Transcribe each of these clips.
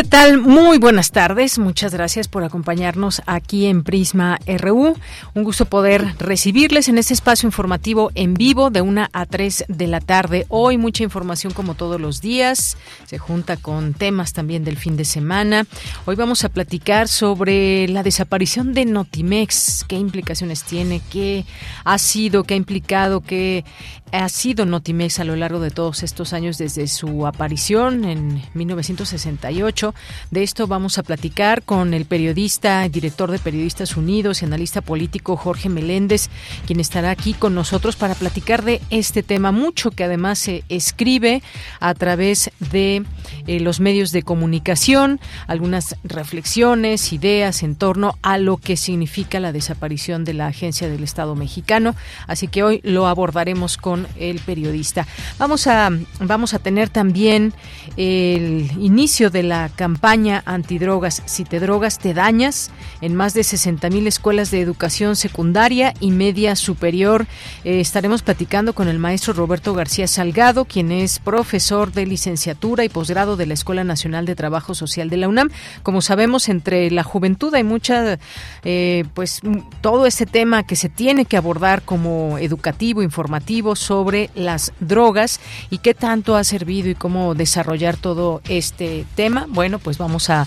¿Qué tal? Muy buenas tardes. Muchas gracias por acompañarnos aquí en Prisma RU. Un gusto poder recibirles en este espacio informativo en vivo de una a 3 de la tarde. Hoy mucha información como todos los días. Se junta con temas también del fin de semana. Hoy vamos a platicar sobre la desaparición de Notimex. ¿Qué implicaciones tiene? ¿Qué ha sido? ¿Qué ha implicado? ¿Qué ha sido Notimex a lo largo de todos estos años desde su aparición en 1968? De esto vamos a platicar con el periodista, director de Periodistas Unidos y analista político Jorge Meléndez, quien estará aquí con nosotros para platicar de este tema, mucho que además se escribe a través de eh, los medios de comunicación, algunas reflexiones, ideas en torno a lo que significa la desaparición de la Agencia del Estado mexicano. Así que hoy lo abordaremos con el periodista. Vamos a, vamos a tener también el inicio de la campaña antidrogas. Si te drogas, te dañas. En más de 60 mil escuelas de educación secundaria y media superior eh, estaremos platicando con el maestro Roberto García Salgado, quien es profesor de licenciatura y posgrado de la Escuela Nacional de Trabajo Social de la UNAM. Como sabemos, entre la juventud hay mucha, eh, pues todo este tema que se tiene que abordar como educativo, informativo sobre las drogas y qué tanto ha servido y cómo desarrollar todo este tema. Pues vamos a,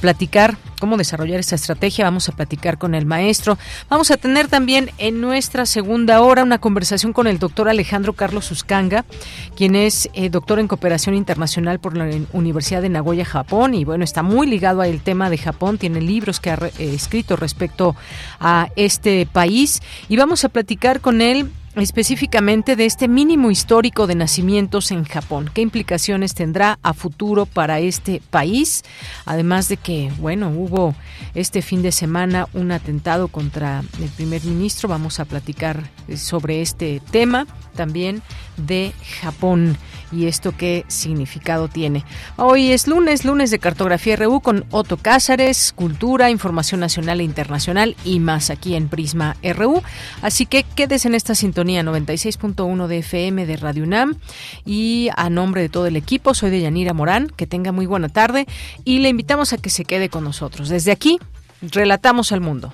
platicar cómo desarrollar esta estrategia, vamos a platicar con el maestro. Vamos a tener también en nuestra segunda hora una conversación con el doctor Alejandro Carlos Uscanga, quien es eh, doctor en cooperación internacional por la Universidad de Nagoya, Japón, y bueno, está muy ligado al tema de Japón, tiene libros que ha eh, escrito respecto a este país, y vamos a platicar con él específicamente de este mínimo histórico de nacimientos en Japón. ¿Qué implicaciones tendrá a futuro para este país? Además de que, bueno, hubo este fin de semana un atentado contra el primer ministro. Vamos a platicar sobre este tema también de Japón y esto qué significado tiene. Hoy es lunes, lunes de cartografía RU con Otto Cázares, cultura, información nacional e internacional y más aquí en Prisma RU. Así que quédese en esta sintonía 96.1 de FM de Radio UNAM y a nombre de todo el equipo soy de Yanira Morán, que tenga muy buena tarde y le invitamos a que se quede con nosotros. Desde aquí, relatamos al mundo.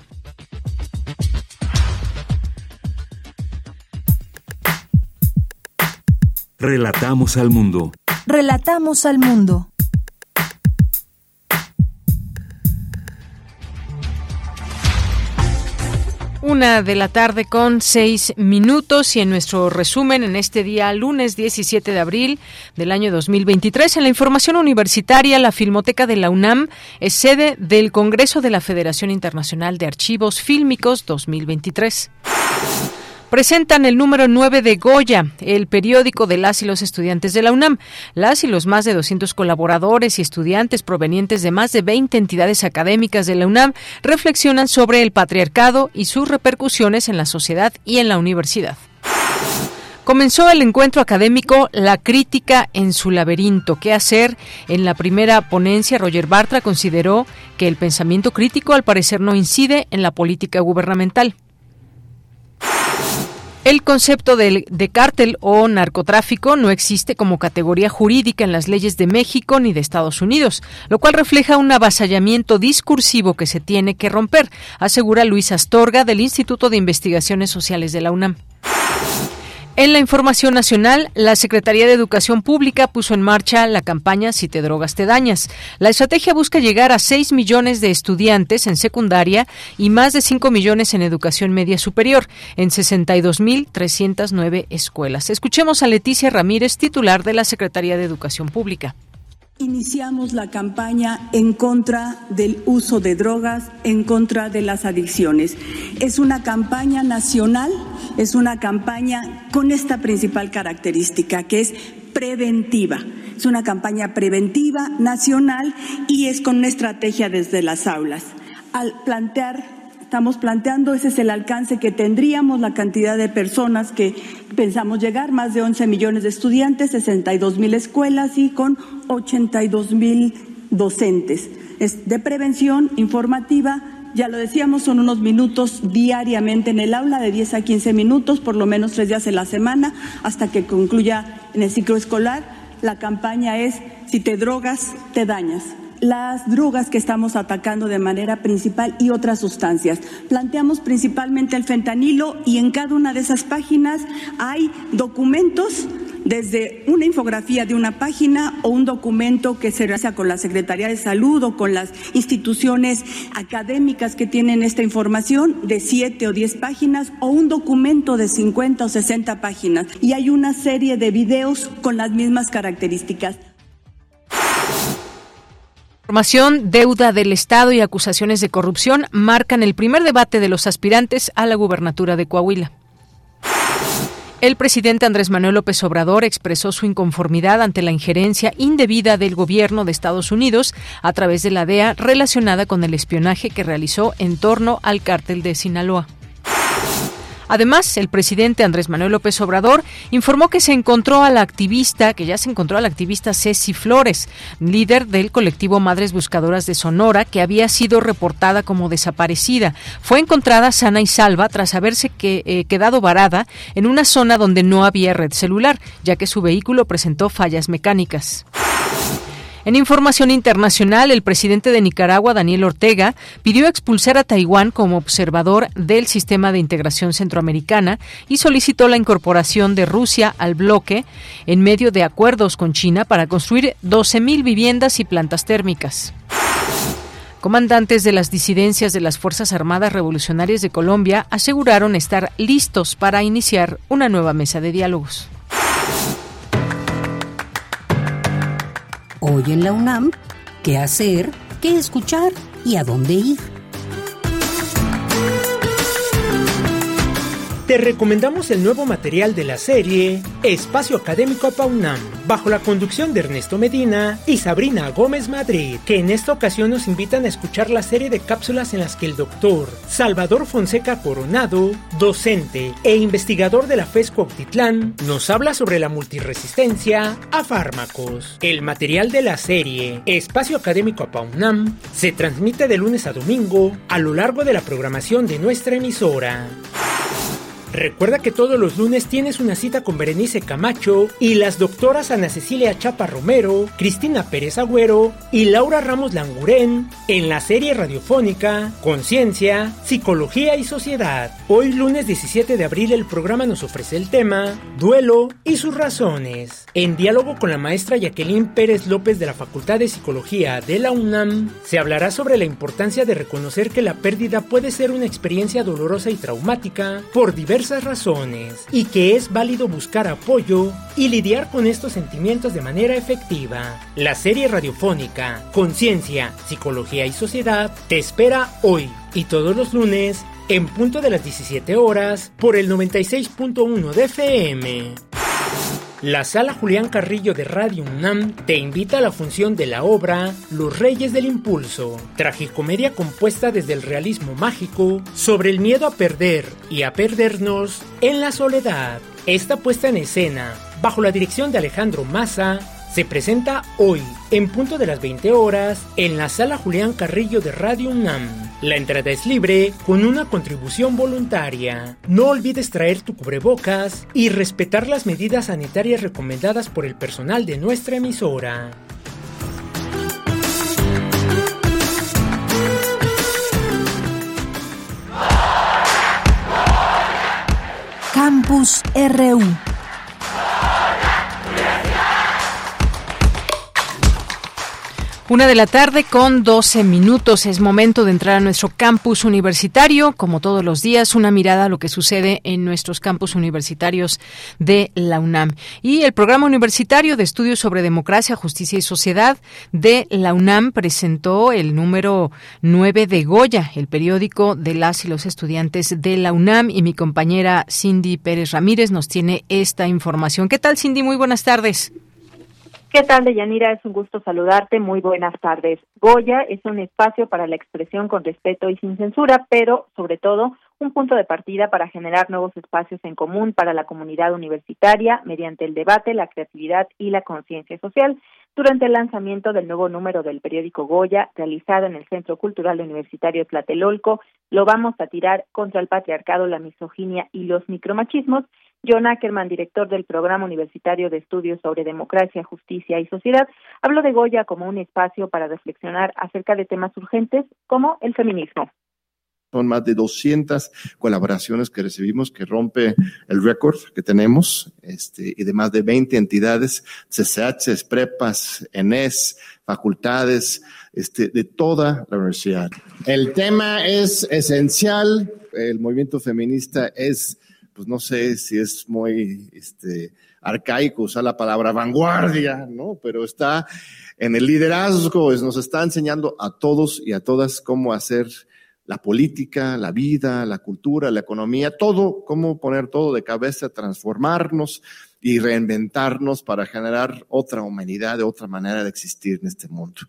Relatamos al mundo. Relatamos al mundo. Una de la tarde con seis minutos y en nuestro resumen en este día, lunes 17 de abril del año 2023, en la información universitaria, la Filmoteca de la UNAM es sede del Congreso de la Federación Internacional de Archivos Fílmicos 2023 presentan el número 9 de Goya, el periódico de las y los estudiantes de la UNAM. Las y los más de 200 colaboradores y estudiantes provenientes de más de 20 entidades académicas de la UNAM reflexionan sobre el patriarcado y sus repercusiones en la sociedad y en la universidad. Comenzó el encuentro académico La crítica en su laberinto. ¿Qué hacer? En la primera ponencia, Roger Bartra consideró que el pensamiento crítico al parecer no incide en la política gubernamental. El concepto de, cártel o narcotráfico no existe como categoría jurídica en las leyes de México ni de Estados Unidos, lo cual refleja un avasallamiento discursivo que se tiene que romper, asegura Luis Astorga del Instituto de Investigaciones Sociales de la UNAM. En la información nacional, la Secretaría de Educación Pública puso en marcha la campaña Si te drogas te dañas. La estrategia busca llegar a 6 millones de estudiantes en secundaria y más de 5 millones en educación media superior, en 62.309 escuelas. Escuchemos a Leticia Ramírez, titular de la Secretaría de Educación Pública. Iniciamos la campaña en contra del uso de drogas, en contra de las adicciones. Es una campaña nacional, es una campaña con esta principal característica, que es preventiva. Es una campaña preventiva nacional y es con una estrategia desde las aulas. Al plantear estamos planteando, ese es el alcance que tendríamos, la cantidad de personas que pensamos llegar, más de 11 millones de estudiantes, 62 mil escuelas y con 82 mil docentes. Es de prevención informativa, ya lo decíamos, son unos minutos diariamente en el aula, de 10 a 15 minutos, por lo menos tres días en la semana, hasta que concluya en el ciclo escolar. La campaña es, si te drogas, te dañas las drogas que estamos atacando de manera principal y otras sustancias. Planteamos principalmente el fentanilo y en cada una de esas páginas hay documentos desde una infografía de una página o un documento que se realiza con la Secretaría de Salud o con las instituciones académicas que tienen esta información de siete o diez páginas o un documento de 50 o 60 páginas. Y hay una serie de videos con las mismas características. Información, deuda del Estado y acusaciones de corrupción marcan el primer debate de los aspirantes a la gubernatura de Coahuila. El presidente Andrés Manuel López Obrador expresó su inconformidad ante la injerencia indebida del gobierno de Estados Unidos a través de la DEA relacionada con el espionaje que realizó en torno al cártel de Sinaloa. Además, el presidente Andrés Manuel López Obrador informó que se encontró a la activista, que ya se encontró a la activista Ceci Flores, líder del colectivo Madres Buscadoras de Sonora, que había sido reportada como desaparecida. Fue encontrada sana y salva tras haberse eh, quedado varada en una zona donde no había red celular, ya que su vehículo presentó fallas mecánicas. En información internacional, el presidente de Nicaragua, Daniel Ortega, pidió expulsar a Taiwán como observador del sistema de integración centroamericana y solicitó la incorporación de Rusia al bloque en medio de acuerdos con China para construir 12.000 viviendas y plantas térmicas. Comandantes de las disidencias de las Fuerzas Armadas Revolucionarias de Colombia aseguraron estar listos para iniciar una nueva mesa de diálogos. Hoy en la UNAM, ¿qué hacer? ¿Qué escuchar? ¿Y a dónde ir? Te recomendamos el nuevo material de la serie Espacio Académico PAUNAM, bajo la conducción de Ernesto Medina y Sabrina Gómez Madrid, que en esta ocasión nos invitan a escuchar la serie de cápsulas en las que el doctor Salvador Fonseca Coronado, docente e investigador de la FESCO Octitlán, nos habla sobre la multiresistencia a fármacos. El material de la serie Espacio Académico PAUNAM se transmite de lunes a domingo a lo largo de la programación de nuestra emisora. Recuerda que todos los lunes tienes una cita con Berenice Camacho y las doctoras Ana Cecilia Chapa Romero, Cristina Pérez Agüero y Laura Ramos Langurén en la serie radiofónica Conciencia, Psicología y Sociedad. Hoy lunes 17 de abril el programa nos ofrece el tema Duelo y sus razones. En diálogo con la maestra Jacqueline Pérez López de la Facultad de Psicología de la UNAM, se hablará sobre la importancia de reconocer que la pérdida puede ser una experiencia dolorosa y traumática por diversos razones y que es válido buscar apoyo y lidiar con estos sentimientos de manera efectiva. La serie radiofónica Conciencia, Psicología y Sociedad te espera hoy y todos los lunes en punto de las 17 horas por el 96.1 de FM. La Sala Julián Carrillo de Radio UNAM te invita a la función de la obra Los Reyes del Impulso, tragicomedia compuesta desde el realismo mágico sobre el miedo a perder y a perdernos en la soledad. Esta puesta en escena, bajo la dirección de Alejandro Massa, se presenta hoy, en punto de las 20 horas, en la Sala Julián Carrillo de Radio UNAM. La entrada es libre con una contribución voluntaria. No olvides traer tu cubrebocas y respetar las medidas sanitarias recomendadas por el personal de nuestra emisora. Campus RU Una de la tarde con 12 minutos. Es momento de entrar a nuestro campus universitario. Como todos los días, una mirada a lo que sucede en nuestros campus universitarios de la UNAM. Y el programa universitario de estudios sobre democracia, justicia y sociedad de la UNAM presentó el número 9 de Goya, el periódico de las y los estudiantes de la UNAM. Y mi compañera Cindy Pérez Ramírez nos tiene esta información. ¿Qué tal, Cindy? Muy buenas tardes. ¿Qué tal, Deyanira? Es un gusto saludarte. Muy buenas tardes. Goya es un espacio para la expresión con respeto y sin censura, pero sobre todo un punto de partida para generar nuevos espacios en común para la comunidad universitaria mediante el debate, la creatividad y la conciencia social. Durante el lanzamiento del nuevo número del periódico Goya, realizado en el Centro Cultural Universitario Tlatelolco, lo vamos a tirar contra el patriarcado, la misoginia y los micromachismos John Ackerman, director del Programa Universitario de Estudios sobre Democracia, Justicia y Sociedad, habló de Goya como un espacio para reflexionar acerca de temas urgentes como el feminismo. Son más de 200 colaboraciones que recibimos que rompe el récord que tenemos este, y de más de 20 entidades, CCH, prepas, ENES, facultades, este, de toda la universidad. El tema es esencial, el movimiento feminista es pues no sé si es muy este, arcaico usar la palabra vanguardia, ¿no? Pero está en el liderazgo, nos está enseñando a todos y a todas cómo hacer la política, la vida, la cultura, la economía, todo, cómo poner todo de cabeza, transformarnos y reinventarnos para generar otra humanidad, otra manera de existir en este mundo.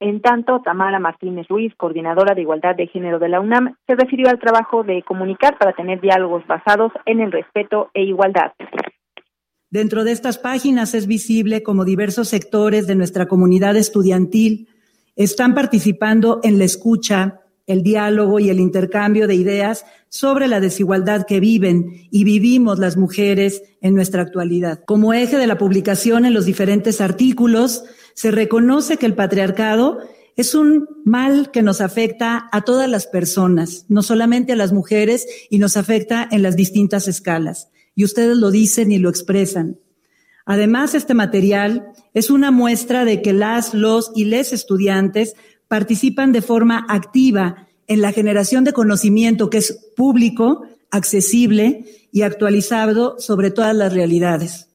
En tanto, Tamara Martínez Ruiz, coordinadora de Igualdad de Género de la UNAM, se refirió al trabajo de comunicar para tener diálogos basados en el respeto e igualdad. Dentro de estas páginas es visible como diversos sectores de nuestra comunidad estudiantil están participando en la escucha, el diálogo y el intercambio de ideas sobre la desigualdad que viven y vivimos las mujeres en nuestra actualidad. Como eje de la publicación en los diferentes artículos, se reconoce que el patriarcado es un mal que nos afecta a todas las personas, no solamente a las mujeres, y nos afecta en las distintas escalas. Y ustedes lo dicen y lo expresan. Además, este material es una muestra de que las, los y les estudiantes participan de forma activa en la generación de conocimiento que es público, accesible y actualizado sobre todas las realidades.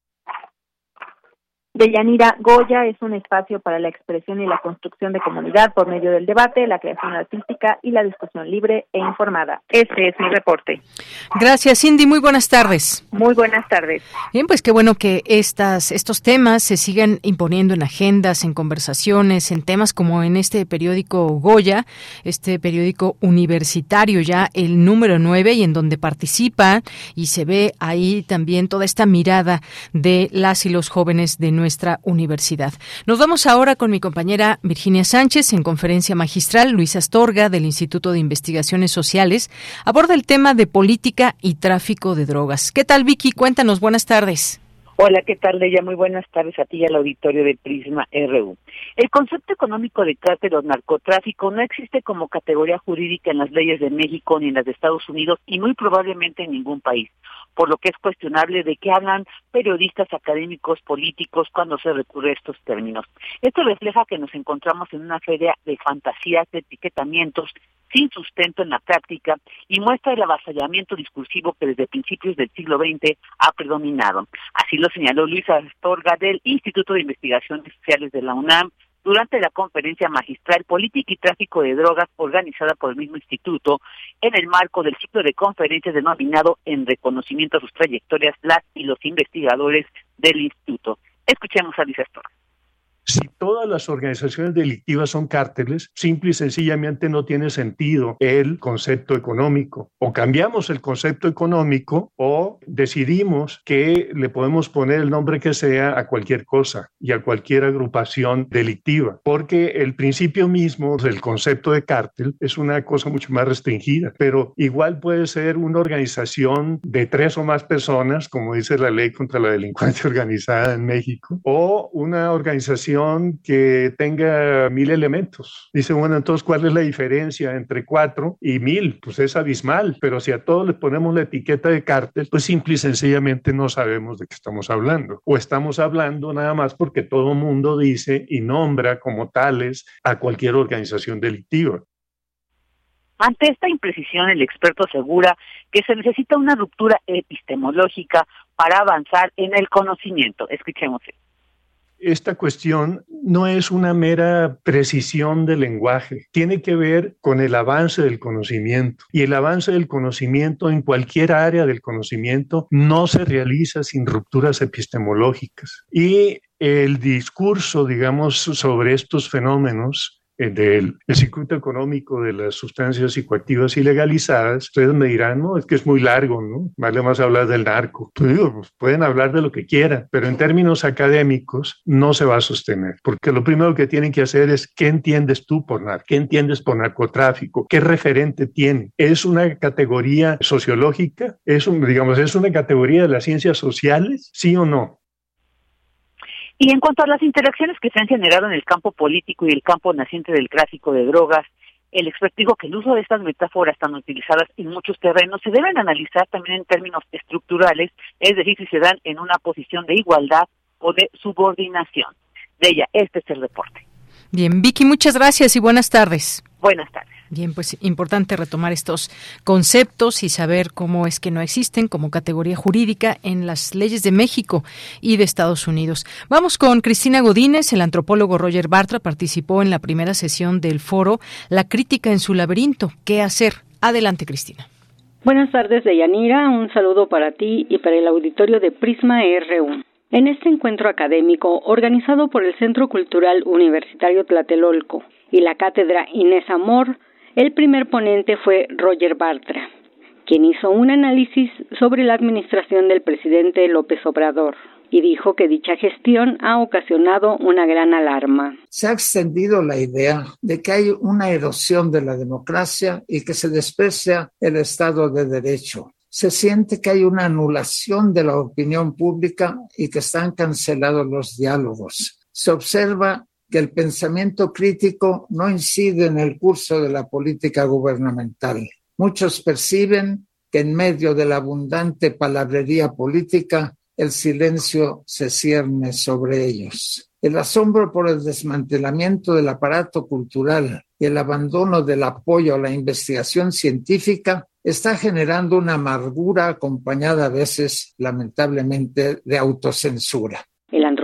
Deyanira Goya es un espacio para la expresión y la construcción de comunidad por medio del debate, la creación artística y la discusión libre e informada. Este es mi reporte. Gracias, Cindy. Muy buenas tardes. Muy buenas tardes. Bien, pues qué bueno que estas, estos temas se sigan imponiendo en agendas, en conversaciones, en temas como en este periódico Goya, este periódico universitario ya el número 9 y en donde participa y se ve ahí también toda esta mirada de las y los jóvenes de nuestra universidad. Nos vamos ahora con mi compañera Virginia Sánchez en conferencia magistral. Luisa Astorga del Instituto de Investigaciones Sociales aborda el tema de política y tráfico de drogas. ¿Qué tal, Vicky? Cuéntanos. Buenas tardes. Hola, ¿qué tal, Leia? Muy buenas tardes a ti y al auditorio de Prisma RU. El concepto económico de cártel o narcotráfico no existe como categoría jurídica en las leyes de México ni en las de Estados Unidos y muy probablemente en ningún país, por lo que es cuestionable de qué hablan periodistas académicos políticos cuando se recurre a estos términos. Esto refleja que nos encontramos en una feria de fantasías, de etiquetamientos sin sustento en la práctica y muestra el avasallamiento discursivo que desde principios del siglo XX ha predominado. Así lo señaló Luisa Astorga del Instituto de Investigaciones Sociales de la UNAM durante la conferencia magistral Política y Tráfico de Drogas organizada por el mismo instituto en el marco del ciclo de conferencias denominado En reconocimiento a sus trayectorias las y los investigadores del instituto. Escuchemos a Luisa Astorga. Si todas las organizaciones delictivas son cárteles, simple y sencillamente no tiene sentido el concepto económico. O cambiamos el concepto económico o decidimos que le podemos poner el nombre que sea a cualquier cosa y a cualquier agrupación delictiva, porque el principio mismo del concepto de cártel es una cosa mucho más restringida, pero igual puede ser una organización de tres o más personas, como dice la ley contra la delincuencia organizada en México, o una organización que tenga mil elementos. Dice, bueno, entonces, ¿cuál es la diferencia entre cuatro y mil? Pues es abismal, pero si a todos les ponemos la etiqueta de cártel, pues simple y sencillamente no sabemos de qué estamos hablando. O estamos hablando nada más porque todo mundo dice y nombra como tales a cualquier organización delictiva. Ante esta imprecisión, el experto asegura que se necesita una ruptura epistemológica para avanzar en el conocimiento. Escuchemos. Esta cuestión no es una mera precisión del lenguaje, tiene que ver con el avance del conocimiento. Y el avance del conocimiento en cualquier área del conocimiento no se realiza sin rupturas epistemológicas. Y el discurso, digamos, sobre estos fenómenos eh, del circuito económico de las sustancias psicoactivas ilegalizadas, ustedes me dirán, no, es que es muy largo, ¿no? Vale más hablar del narco. Pues pues pueden hablar de lo que quieran, pero en términos académicos no se va a sostener, porque lo primero que tienen que hacer es, ¿qué entiendes tú por narco? ¿Qué entiendes por narcotráfico? ¿Qué referente tiene? ¿Es una categoría sociológica? ¿Es, un, digamos, es una categoría de las ciencias sociales? ¿Sí o no? Y en cuanto a las interacciones que se han generado en el campo político y el campo naciente del tráfico de drogas, el experto dijo que el uso de estas metáforas tan utilizadas en muchos terrenos se deben analizar también en términos estructurales, es decir, si se dan en una posición de igualdad o de subordinación. De ella, este es el reporte. Bien, Vicky, muchas gracias y buenas tardes. Buenas tardes. Bien, pues importante retomar estos conceptos y saber cómo es que no existen como categoría jurídica en las leyes de México y de Estados Unidos. Vamos con Cristina Godínez, el antropólogo Roger Bartra participó en la primera sesión del foro La crítica en su laberinto. ¿Qué hacer? Adelante, Cristina. Buenas tardes, Deyanira. Un saludo para ti y para el auditorio de Prisma RU. En este encuentro académico organizado por el Centro Cultural Universitario Tlatelolco y la Cátedra Inés Amor, el primer ponente fue Roger Bartra, quien hizo un análisis sobre la administración del presidente López Obrador y dijo que dicha gestión ha ocasionado una gran alarma. Se ha extendido la idea de que hay una erosión de la democracia y que se desprecia el Estado de Derecho. Se siente que hay una anulación de la opinión pública y que están cancelados los diálogos. Se observa que el pensamiento crítico no incide en el curso de la política gubernamental. Muchos perciben que en medio de la abundante palabrería política, el silencio se cierne sobre ellos. El asombro por el desmantelamiento del aparato cultural y el abandono del apoyo a la investigación científica está generando una amargura acompañada a veces, lamentablemente, de autocensura.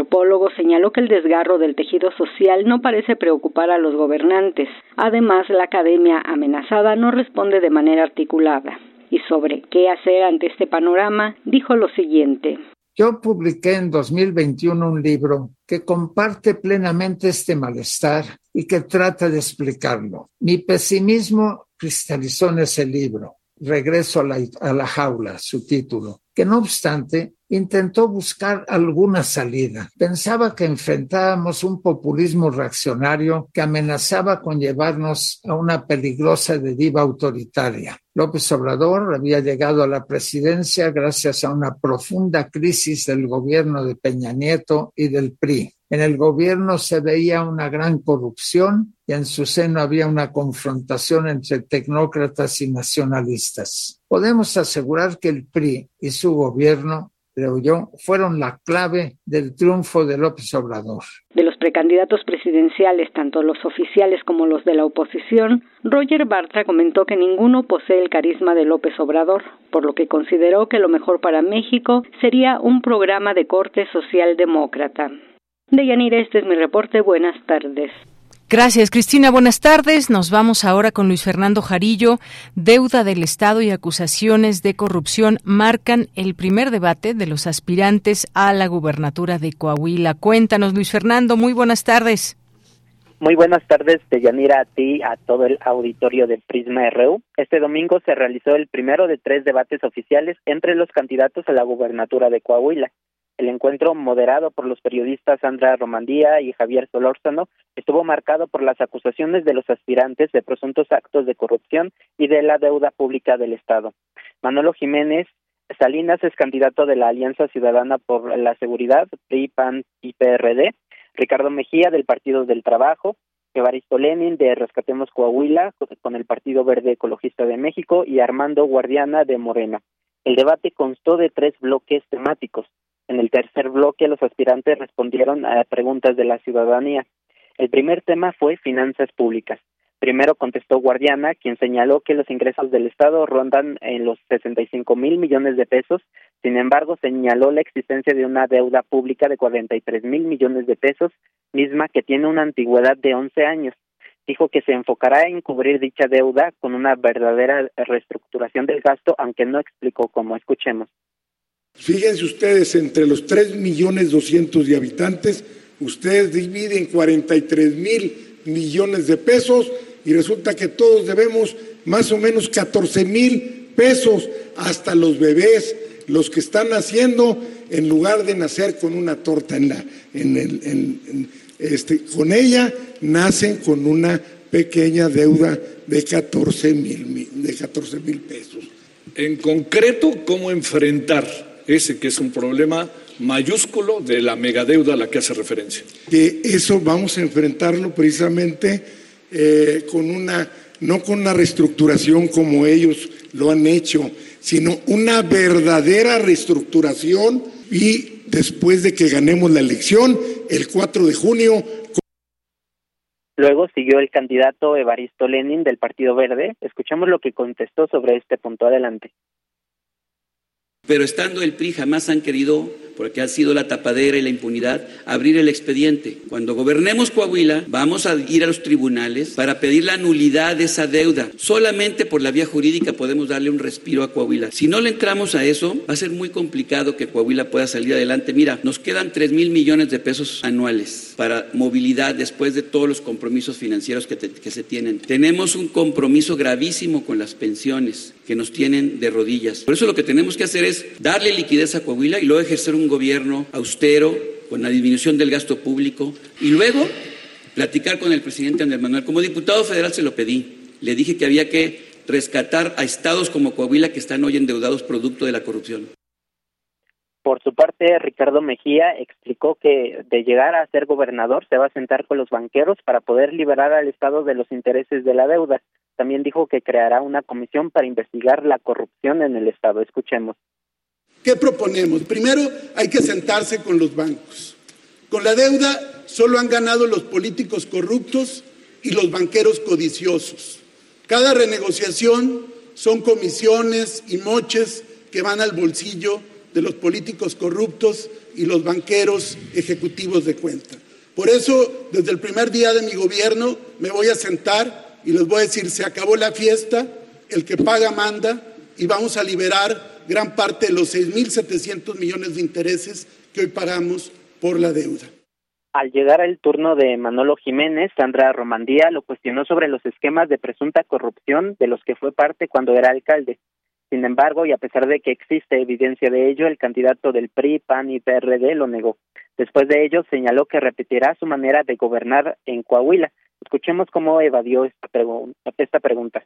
Antropólogo señaló que el desgarro del tejido social no parece preocupar a los gobernantes. Además, la academia amenazada no responde de manera articulada. Y sobre qué hacer ante este panorama, dijo lo siguiente. Yo publiqué en 2021 un libro que comparte plenamente este malestar y que trata de explicarlo. Mi pesimismo cristalizó en ese libro. Regreso a la, a la jaula, su título, que no obstante intentó buscar alguna salida. Pensaba que enfrentábamos un populismo reaccionario que amenazaba con llevarnos a una peligrosa deriva autoritaria. López Obrador había llegado a la presidencia gracias a una profunda crisis del gobierno de Peña Nieto y del PRI. En el gobierno se veía una gran corrupción y en su seno había una confrontación entre tecnócratas y nacionalistas. Podemos asegurar que el PRI y su gobierno creo yo, fueron la clave del triunfo de López Obrador. De los precandidatos presidenciales, tanto los oficiales como los de la oposición, Roger Bartra comentó que ninguno posee el carisma de López Obrador, por lo que consideró que lo mejor para México sería un programa de corte socialdemócrata. Deyanira, este es mi reporte. Buenas tardes. Gracias, Cristina. Buenas tardes. Nos vamos ahora con Luis Fernando Jarillo. Deuda del Estado y acusaciones de corrupción marcan el primer debate de los aspirantes a la gubernatura de Coahuila. Cuéntanos, Luis Fernando. Muy buenas tardes. Muy buenas tardes, Deyanira, a ti, a todo el auditorio de Prisma RU. Este domingo se realizó el primero de tres debates oficiales entre los candidatos a la gubernatura de Coahuila. El encuentro, moderado por los periodistas Sandra Romandía y Javier Solórzano, estuvo marcado por las acusaciones de los aspirantes de presuntos actos de corrupción y de la deuda pública del Estado. Manolo Jiménez Salinas es candidato de la Alianza Ciudadana por la Seguridad, PRI, PAN y PRD. Ricardo Mejía del Partido del Trabajo, Evaristo Lenin de Rescatemos Coahuila con el Partido Verde Ecologista de México y Armando Guardiana de Morena. El debate constó de tres bloques temáticos. En el tercer bloque los aspirantes respondieron a preguntas de la ciudadanía. El primer tema fue finanzas públicas. Primero contestó Guardiana, quien señaló que los ingresos del Estado rondan en los 65 mil millones de pesos. Sin embargo, señaló la existencia de una deuda pública de 43 mil millones de pesos, misma que tiene una antigüedad de 11 años. Dijo que se enfocará en cubrir dicha deuda con una verdadera reestructuración del gasto, aunque no explicó cómo. Escuchemos. Fíjense ustedes, entre los 3 millones 200 de habitantes, ustedes dividen 43 mil millones de pesos y resulta que todos debemos más o menos 14 mil pesos hasta los bebés, los que están naciendo, en lugar de nacer con una torta en la, en el, este, con ella, nacen con una pequeña deuda de 14 mil de 14 mil pesos. En concreto, ¿cómo enfrentar ese que es un problema mayúsculo de la megadeuda a la que hace referencia? Que eso vamos a enfrentarlo precisamente eh, con una, no con una reestructuración como ellos lo han hecho, sino una verdadera reestructuración y después de que ganemos la elección, el 4 de junio. Luego siguió el candidato Evaristo Lenin del Partido Verde. Escuchamos lo que contestó sobre este punto. Adelante. Pero estando el PRI jamás han querido porque ha sido la tapadera y la impunidad, abrir el expediente. Cuando gobernemos Coahuila, vamos a ir a los tribunales para pedir la nulidad de esa deuda. Solamente por la vía jurídica podemos darle un respiro a Coahuila. Si no le entramos a eso, va a ser muy complicado que Coahuila pueda salir adelante. Mira, nos quedan 3 mil millones de pesos anuales para movilidad después de todos los compromisos financieros que, que se tienen. Tenemos un compromiso gravísimo con las pensiones que nos tienen de rodillas. Por eso lo que tenemos que hacer es darle liquidez a Coahuila y luego ejercer un gobierno austero, con la disminución del gasto público, y luego platicar con el presidente Andrés Manuel. Como diputado federal se lo pedí. Le dije que había que rescatar a estados como Coahuila que están hoy endeudados producto de la corrupción. Por su parte, Ricardo Mejía explicó que de llegar a ser gobernador se va a sentar con los banqueros para poder liberar al Estado de los intereses de la deuda. También dijo que creará una comisión para investigar la corrupción en el Estado. Escuchemos. ¿Qué proponemos? Primero, hay que sentarse con los bancos. Con la deuda solo han ganado los políticos corruptos y los banqueros codiciosos. Cada renegociación son comisiones y moches que van al bolsillo de los políticos corruptos y los banqueros ejecutivos de cuenta. Por eso, desde el primer día de mi gobierno, me voy a sentar y les voy a decir, se acabó la fiesta, el que paga manda y vamos a liberar gran parte de los 6.700 millones de intereses que hoy pagamos por la deuda. Al llegar el turno de Manolo Jiménez, Sandra Romandía lo cuestionó sobre los esquemas de presunta corrupción de los que fue parte cuando era alcalde. Sin embargo, y a pesar de que existe evidencia de ello, el candidato del PRI, PAN y PRD lo negó. Después de ello, señaló que repetirá su manera de gobernar en Coahuila. Escuchemos cómo evadió esta, esta pregunta.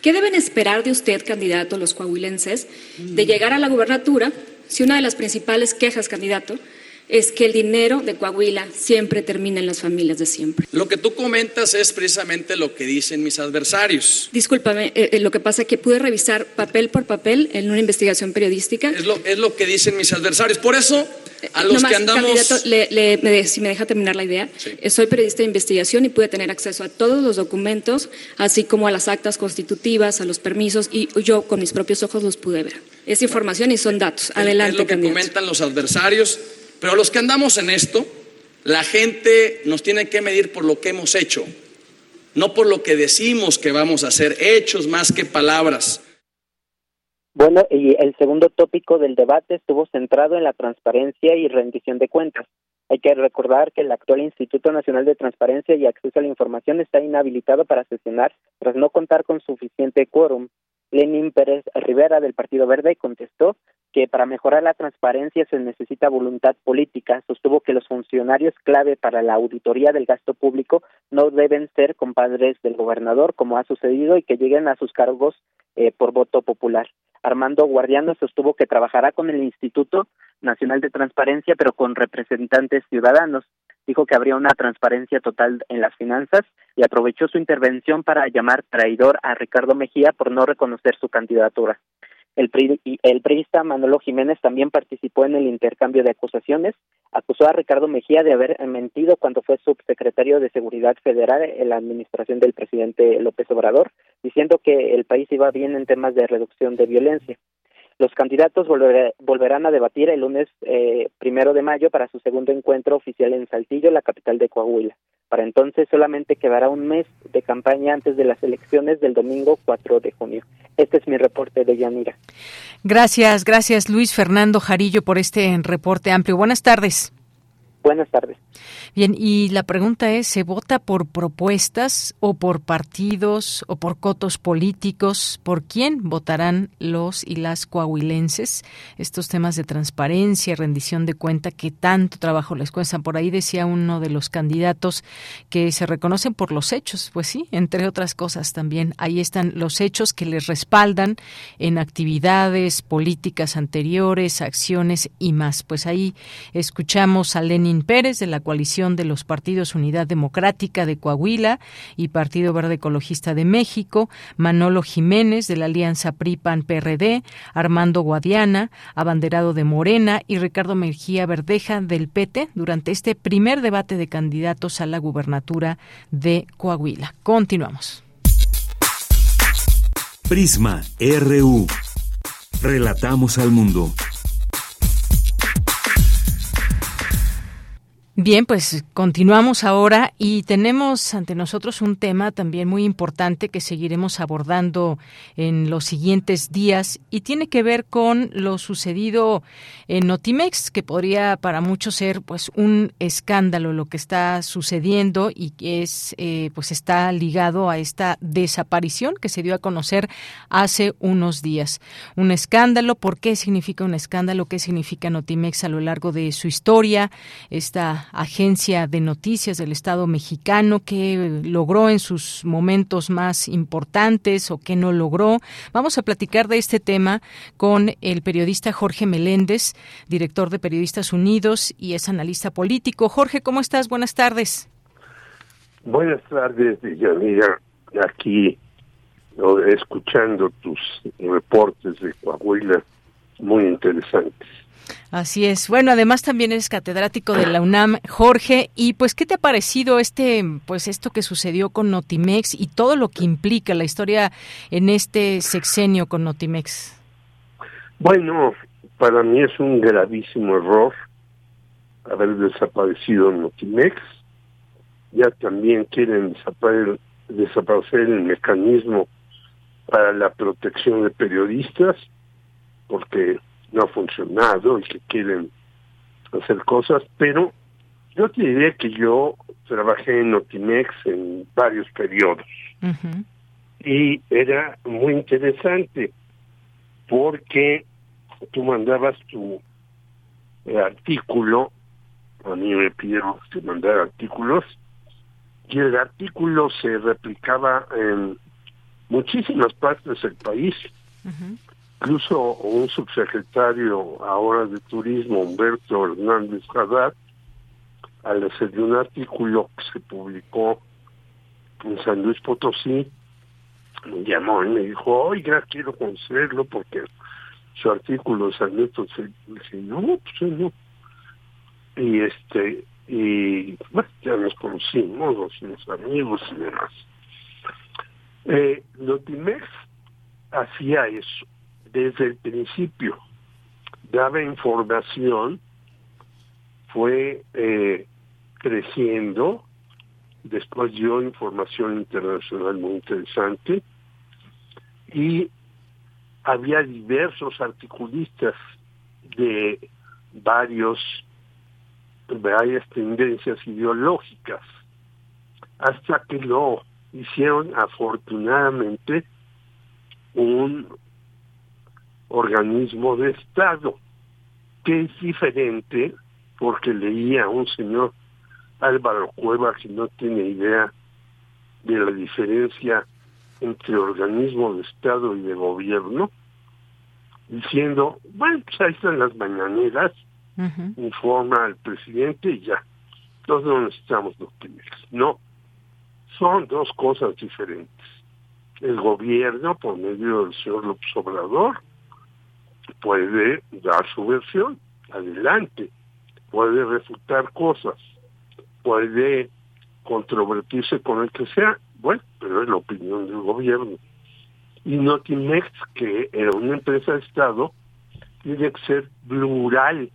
¿Qué deben esperar de usted, candidato, los coahuilenses, de llegar a la gubernatura si una de las principales quejas, candidato, es que el dinero de Coahuila siempre termina en las familias de siempre. Lo que tú comentas es precisamente lo que dicen mis adversarios. Discúlpame, eh, eh, lo que pasa es que pude revisar papel por papel en una investigación periodística. Es lo, es lo que dicen mis adversarios. Por eso, a los que andamos... Candidato, si me deja terminar la idea, eh, soy periodista de investigación y pude tener acceso a todos los documentos, así como a las actas constitutivas, a los permisos, y yo con mis propios ojos los pude ver. Es información y son datos. Adelante, Es lo que comentan los adversarios pero los que andamos en esto, la gente nos tiene que medir por lo que hemos hecho, no por lo que decimos que vamos a hacer, hechos más que palabras. Bueno, y el segundo tópico del debate estuvo centrado en la transparencia y rendición de cuentas. Hay que recordar que el actual Instituto Nacional de Transparencia y Acceso a la Información está inhabilitado para sesionar tras no contar con suficiente quórum. Lenin Pérez Rivera del Partido Verde contestó que para mejorar la transparencia se necesita voluntad política. Sostuvo que los funcionarios clave para la auditoría del gasto público no deben ser compadres del gobernador, como ha sucedido, y que lleguen a sus cargos eh, por voto popular. Armando Guardiano sostuvo que trabajará con el Instituto Nacional de Transparencia, pero con representantes ciudadanos. dijo que habría una transparencia total en las finanzas y aprovechó su intervención para llamar traidor a Ricardo Mejía por no reconocer su candidatura. El, pri, priista Manolo Jiménez también participó en el intercambio de acusaciones. Acusó a Ricardo Mejía de haber mentido cuando fue subsecretario de Seguridad Federal en la administración del presidente López Obrador, diciendo que el país iba bien en temas de reducción de violencia. Los candidatos volverán a debatir el lunes eh, primero de mayo para su segundo encuentro oficial en Saltillo, la capital de Coahuila. Para entonces solamente quedará un mes de campaña antes de las elecciones del domingo 4 de junio. Este es mi reporte de Yanira. Gracias, gracias Luis Fernando Jarillo por este reporte amplio. Buenas tardes. Buenas tardes. Bien, y la pregunta es, ¿se vota por propuestas o por partidos o por cotos políticos? ¿Por quién votarán los y las coahuilenses? Estos temas de transparencia, rendición de cuenta, que tanto trabajo les cuestan. Por ahí decía uno de los candidatos que se reconocen por los hechos. Pues sí, entre otras cosas también. Ahí están los hechos que les respaldan en actividades políticas anteriores, acciones y más. Pues ahí escuchamos a Lenin Pérez de la coalición de los partidos Unidad Democrática de Coahuila y Partido Verde Ecologista de México, Manolo Jiménez de la Alianza PRI-PAN-PRD, Armando Guadiana, abanderado de Morena y Ricardo Mejía Verdeja del PT durante este primer debate de candidatos a la gubernatura de Coahuila. Continuamos. Prisma RU. Relatamos al mundo. Bien, pues continuamos ahora y tenemos ante nosotros un tema también muy importante que seguiremos abordando en los siguientes días y tiene que ver con lo sucedido en Notimex, que podría para muchos ser pues un escándalo lo que está sucediendo y que es eh, pues está ligado a esta desaparición que se dio a conocer hace unos días. Un escándalo, ¿por qué significa un escándalo? ¿Qué significa Notimex a lo largo de su historia? Esta agencia de noticias del Estado mexicano, qué logró en sus momentos más importantes o qué no logró. Vamos a platicar de este tema con el periodista Jorge Meléndez, director de Periodistas Unidos y es analista político. Jorge, ¿cómo estás? Buenas tardes. Buenas tardes, Yanira. Aquí escuchando tus reportes de Coahuila, muy interesantes. Así es. Bueno, además también eres catedrático de la UNAM, Jorge, y pues ¿qué te ha parecido este pues esto que sucedió con Notimex y todo lo que implica la historia en este sexenio con Notimex? Bueno, para mí es un gravísimo error haber desaparecido Notimex. Ya también quieren desaparecer, desaparecer el mecanismo para la protección de periodistas, porque no ha funcionado y que quieren hacer cosas, pero yo te diría que yo trabajé en Notimex en varios periodos. Y era muy interesante porque tú mandabas tu eh, artículo, a mí me pidieron que mandara artículos, y el artículo se replicaba en muchísimas partes del país incluso un subsecretario ahora de turismo, Humberto Hernández Haddad, al hacer un artículo que se publicó en San Luis Potosí, me llamó y me dijo, oiga, quiero conocerlo porque su artículo de Luis Potosí, dije, no, pues no. Y este, y bueno, ya nos conocimos, los amigos y demás. Eh, Lotimex hacía eso desde el principio daba información, fue eh, creciendo, después dio información internacional muy interesante. Y había diversos articulistas de varios varias tendencias ideológicas hasta que lo hicieron afortunadamente un organismo de Estado, que es diferente porque leía a un señor Álvaro Cueva que no tiene idea de la diferencia entre organismo de Estado y de gobierno, diciendo, bueno, pues ahí están las mañaneras, informa al presidente y ya. entonces no necesitamos Notimex. No, son dos cosas diferentes. El gobierno, por medio del señor López Obrador, puede dar su versión, adelante, puede refutar cosas, puede controvertirse con el que sea, bueno, pero es la opinión del gobierno. Y Notimex, que era una empresa de Estado, tiene que ser plural.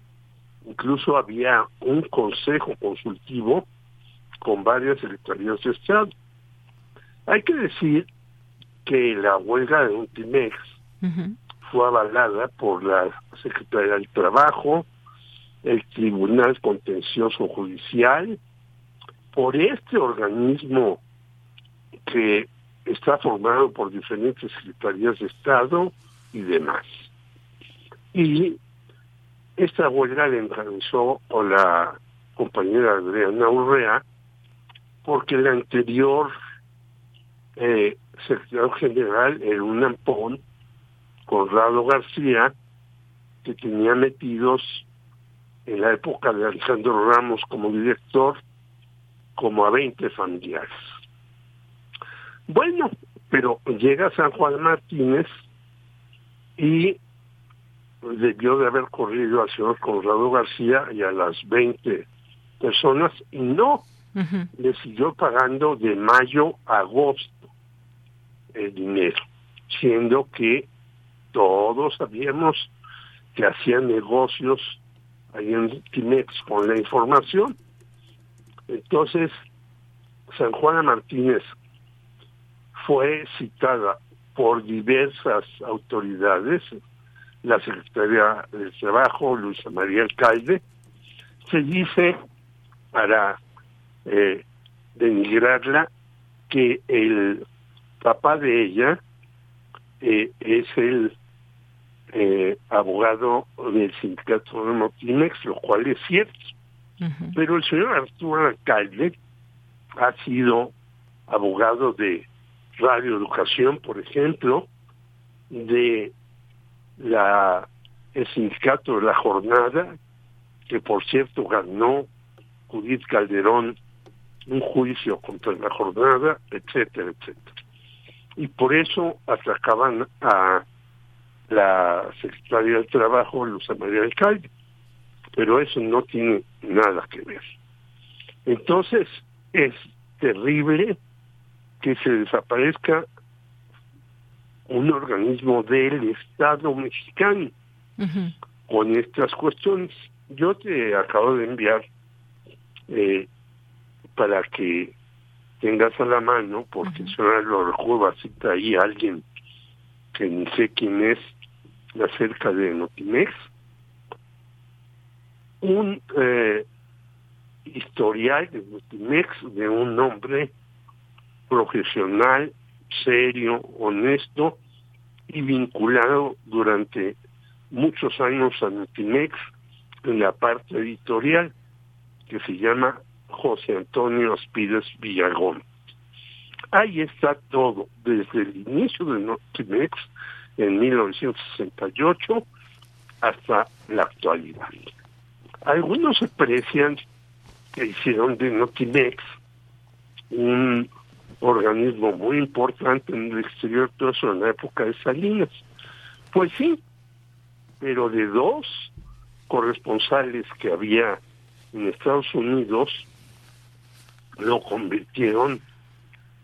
Incluso había un consejo consultivo con varias secretarías de Estado. Hay que decir que la huelga de Notimex fue avalada por la Secretaría del Trabajo, el Tribunal Contencioso Judicial, por este organismo que está formado por diferentes secretarías de Estado y demás. Y esta huelga la encabezó la compañera Adriana Urrea, porque el anterior eh, secretario general era un ampón, Conrado García, que tenía metidos en la época de Alejandro Ramos como director, como a 20 familiares. Bueno, pero llega San Juan Martínez y debió de haber corrido al señor Conrado García y a las 20 personas y no, le siguió pagando de mayo a agosto el dinero, siendo que todos sabíamos que hacían negocios ahí en Timex con la información. Entonces, San Juana Martínez fue citada por diversas autoridades, la Secretaría del Trabajo, Luisa María Alcalde, se dice para eh, denigrarla que el papá de ella eh, es el eh, abogado del sindicato de Notimex, lo cual es cierto. Pero el señor Arturo Alcalde ha sido abogado de Radio Educación, por ejemplo, de la el sindicato de la jornada, que por cierto ganó Judith Calderón un juicio contra la jornada, etcétera, etcétera. Y por eso atacaban a la Secretaría del Trabajo, Luz María Alcalde. Pero eso no tiene nada que ver. Entonces, es terrible que se desaparezca un organismo del Estado mexicano con estas cuestiones. Yo te acabo de enviar eh, para que tengas a la mano, porque uh -huh. lo recuerdo, cita ahí alguien que ni sé quién es, acerca de Notimex, un eh, historial de Notimex de un hombre profesional, serio, honesto y vinculado durante muchos años a Notimex en la parte editorial que se llama José Antonio Aspides Villagón. Ahí está todo, desde el inicio de Notimex en 1968 hasta la actualidad. Algunos aprecian que hicieron de Notimex un organismo muy importante en el exterior, todo eso en la época de Salinas. Pues sí, pero de dos corresponsales que había en Estados Unidos, lo convirtieron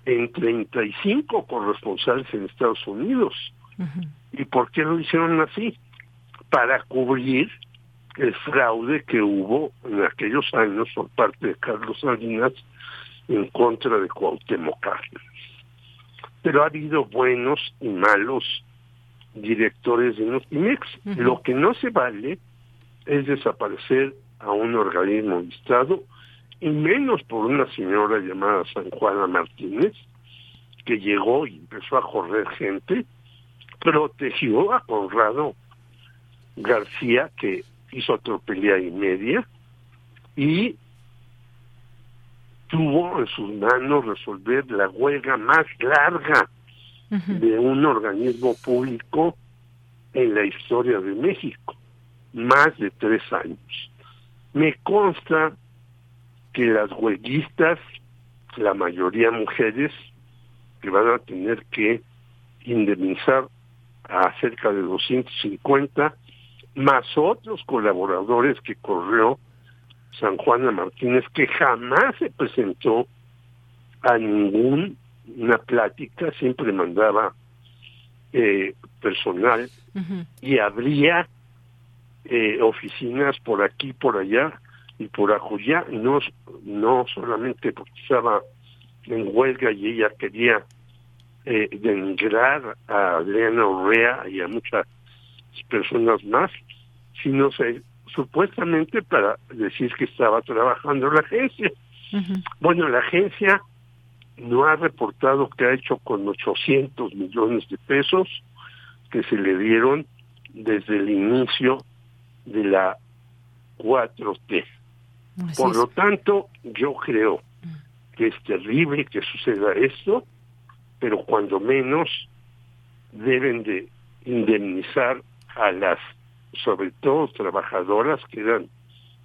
en 35 corresponsales en Estados Unidos. ¿Y por qué lo hicieron así? Para cubrir el fraude que hubo en aquellos años por parte de Carlos Salinas en contra de Cuauhtémoc Cárdenas. Pero ha habido buenos y malos directores de Notimex. Lo que no se vale es desaparecer a un organismo de Estado y menos por una señora llamada San Juana Martínez que llegó y empezó a correr gente, protegió a Conrado García que hizo atropelía y media y tuvo en sus manos resolver la huelga más larga uh -huh. de un organismo público en la historia de México, más de tres años. Me consta que las huelguistas, la mayoría mujeres, que van a tener que indemnizar a cerca de 250, más otros colaboradores que corrió San Juana Martínez, que jamás se presentó a ninguna plática, siempre mandaba eh, personal. Y habría eh, oficinas por aquí, por allá y por acullá, no, no solamente porque estaba en huelga y ella quería eh, denigrar a Adriana Urrea y a muchas personas más, sino se, supuestamente para decir que estaba trabajando la agencia. Bueno, la agencia no ha reportado que ha hecho con 800 millones de pesos que se le dieron desde el inicio de la 4T. Por lo tanto, yo creo que es terrible que suceda esto, pero cuando menos deben de indemnizar a las, sobre todo trabajadoras, que eran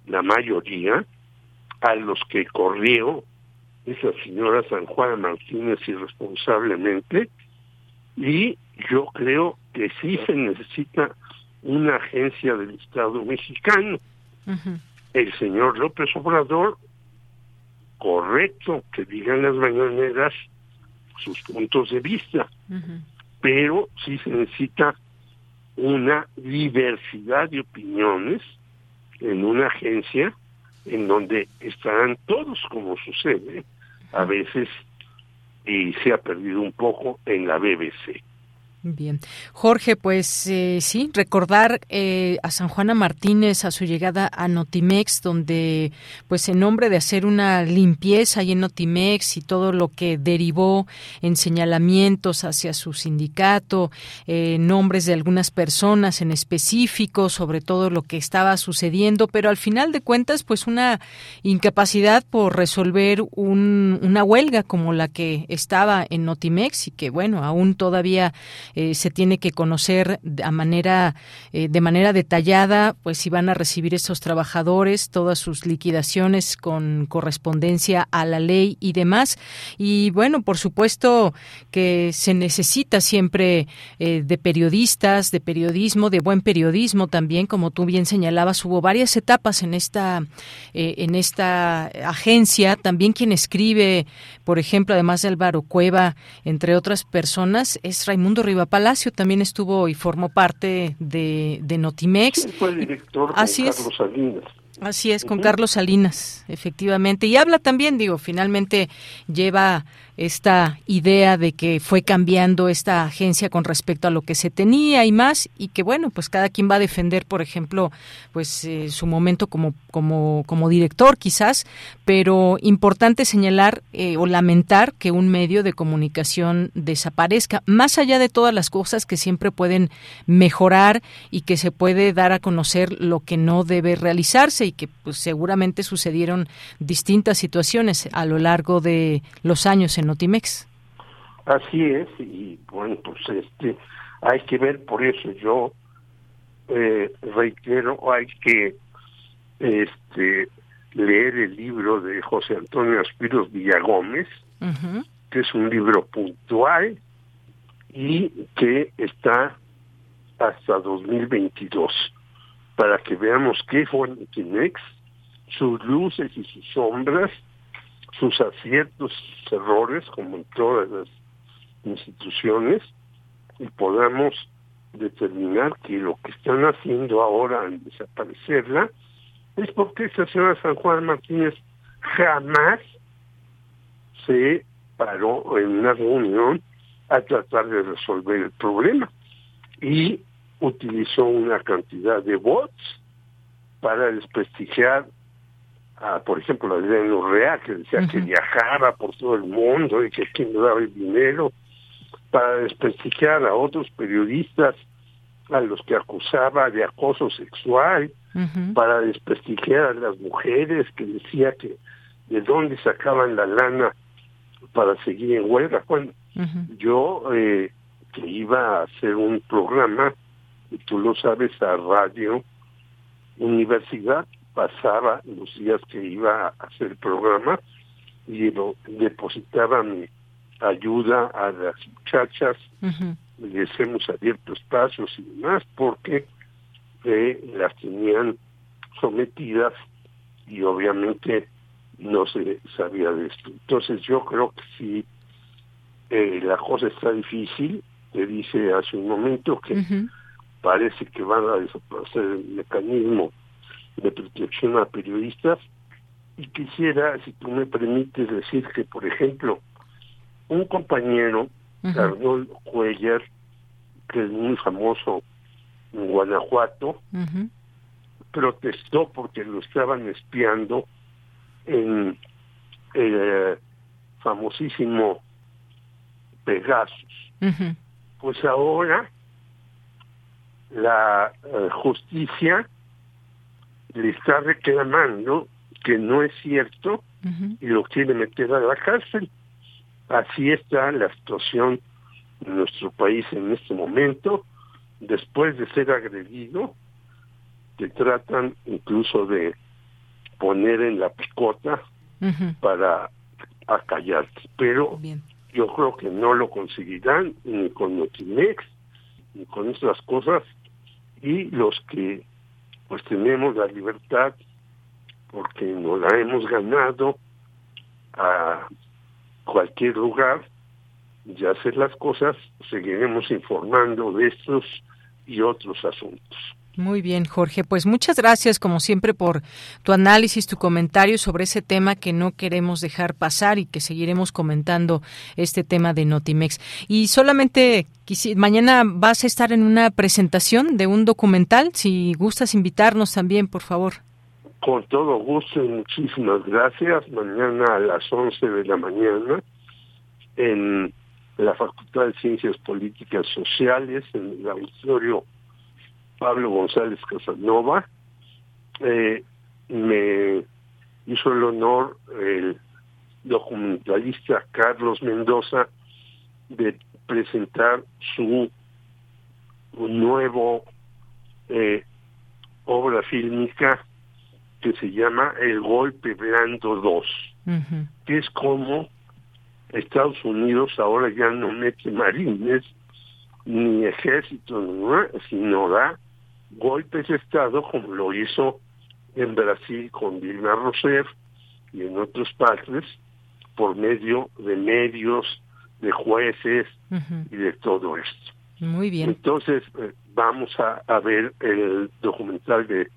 la mayoría, a los que corrió esa señora San Juan Martínez irresponsablemente, y yo creo que sí se necesita una agencia del Estado mexicano. El señor López Obrador, correcto que digan las mañaneras sus puntos de vista, pero sí se necesita una diversidad de opiniones en una agencia en donde estarán todos como sucede a veces y se ha perdido un poco en la BBC. Bien. Jorge, pues eh, sí, recordar eh, a San Juana Martínez a su llegada a Notimex, donde pues en nombre de hacer una limpieza ahí en Notimex y todo lo que derivó en señalamientos hacia su sindicato, eh, nombres de algunas personas en específico sobre todo lo que estaba sucediendo, pero al final de cuentas pues una incapacidad por resolver un, una huelga como la que estaba en Notimex y que bueno, aún todavía eh, se tiene que conocer de manera, eh, de manera detallada, pues si van a recibir esos trabajadores, todas sus liquidaciones con correspondencia a la ley y demás. Y bueno, por supuesto que se necesita siempre eh, de periodistas, de periodismo, de buen periodismo también, como tú bien señalabas, hubo varias etapas en esta, en esta agencia. También quien escribe, por ejemplo, además de Álvaro Cueva, entre otras personas, es Raimundo Riva Palacio también estuvo y formó parte de, de Notimex. fue director Así Carlos Salinas. Así es, con Carlos Salinas, efectivamente. Y habla también, digo, finalmente lleva esta idea de que fue cambiando esta agencia con respecto a lo que se tenía y más y que bueno pues cada quien va a defender por ejemplo pues eh, su momento como como como director quizás pero importante señalar eh, o lamentar que un medio de comunicación desaparezca más allá de todas las cosas que siempre pueden mejorar y que se puede dar a conocer lo que no debe realizarse y que pues seguramente sucedieron distintas situaciones a lo largo de los años en Notimex. Así es, y bueno, pues este, hay que ver, por eso yo eh, reitero, hay que este leer el libro de José Antonio Aspiros Villagómez, que es un libro puntual y que está hasta 2022, para que veamos qué fue Notimex, sus luces y sus sombras, sus aciertos, sus errores, como en todas las instituciones, y podamos determinar que lo que están haciendo ahora en desaparecerla es porque esta señora San Juan Martínez jamás se paró en una reunión a tratar de resolver el problema y utilizó una cantidad de bots para desprestigiar por ejemplo, la de Urrea, que decía que viajaba por todo el mundo y que quien le daba el dinero, para desprestigiar a otros periodistas a los que acusaba de acoso sexual, para desprestigiar a las mujeres que decía que de dónde sacaban la lana para seguir en huelga. Bueno, yo eh, que iba a hacer un programa, y tú lo sabes, a Radio Universidad, pasaba los días que iba a hacer el programa y depositaba mi ayuda a las muchachas, les hemos abierto espacios y demás porque eh, las tenían sometidas y obviamente no se sabía de esto. Entonces yo creo que si eh, la cosa está difícil, te dice hace un momento que parece que van a desaparecer el mecanismo de protección a periodistas. Y quisiera, si tú me permites decir que, por ejemplo, un compañero, Carlos Cuellar, que es muy famoso en Guanajuato, protestó porque lo estaban espiando en el eh, famosísimo Pegasus. Pues ahora la eh, justicia le está reclamando que no es cierto y lo quiere meter a la cárcel. Así está la situación en nuestro país en este momento. Después de ser agredido, te tratan incluso de poner en la picota para acallarte. Pero yo creo que no lo conseguirán ni con Notimex ni con estas cosas y los que pues tenemos la libertad porque nos la hemos ganado a cualquier lugar y hacer las cosas, seguiremos informando de estos y otros asuntos. Muy bien, Jorge. Pues muchas gracias, como siempre, por tu análisis, tu comentario sobre ese tema que no queremos dejar pasar y que seguiremos comentando este tema de Notimex. Y solamente mañana vas a estar en una presentación de un documental. Si gustas invitarnos también, por favor. Con todo gusto y muchísimas gracias. Mañana a las 11 de la mañana en la Facultad de Ciencias Políticas Sociales, en el auditorio Pablo González Casanova. Eh, me hizo el honor el documentalista Carlos Mendoza de presentar su nuevo eh, obra fílmica que se llama El Golpe Blando 2, que es como Estados Unidos ahora ya no mete marines ni ejército, sino da golpes de Estado como lo hizo en Brasil con Dilma Rousseff y en otros países por medio de medios, de jueces y de todo esto. Muy bien. Entonces eh, vamos a, ver el documental de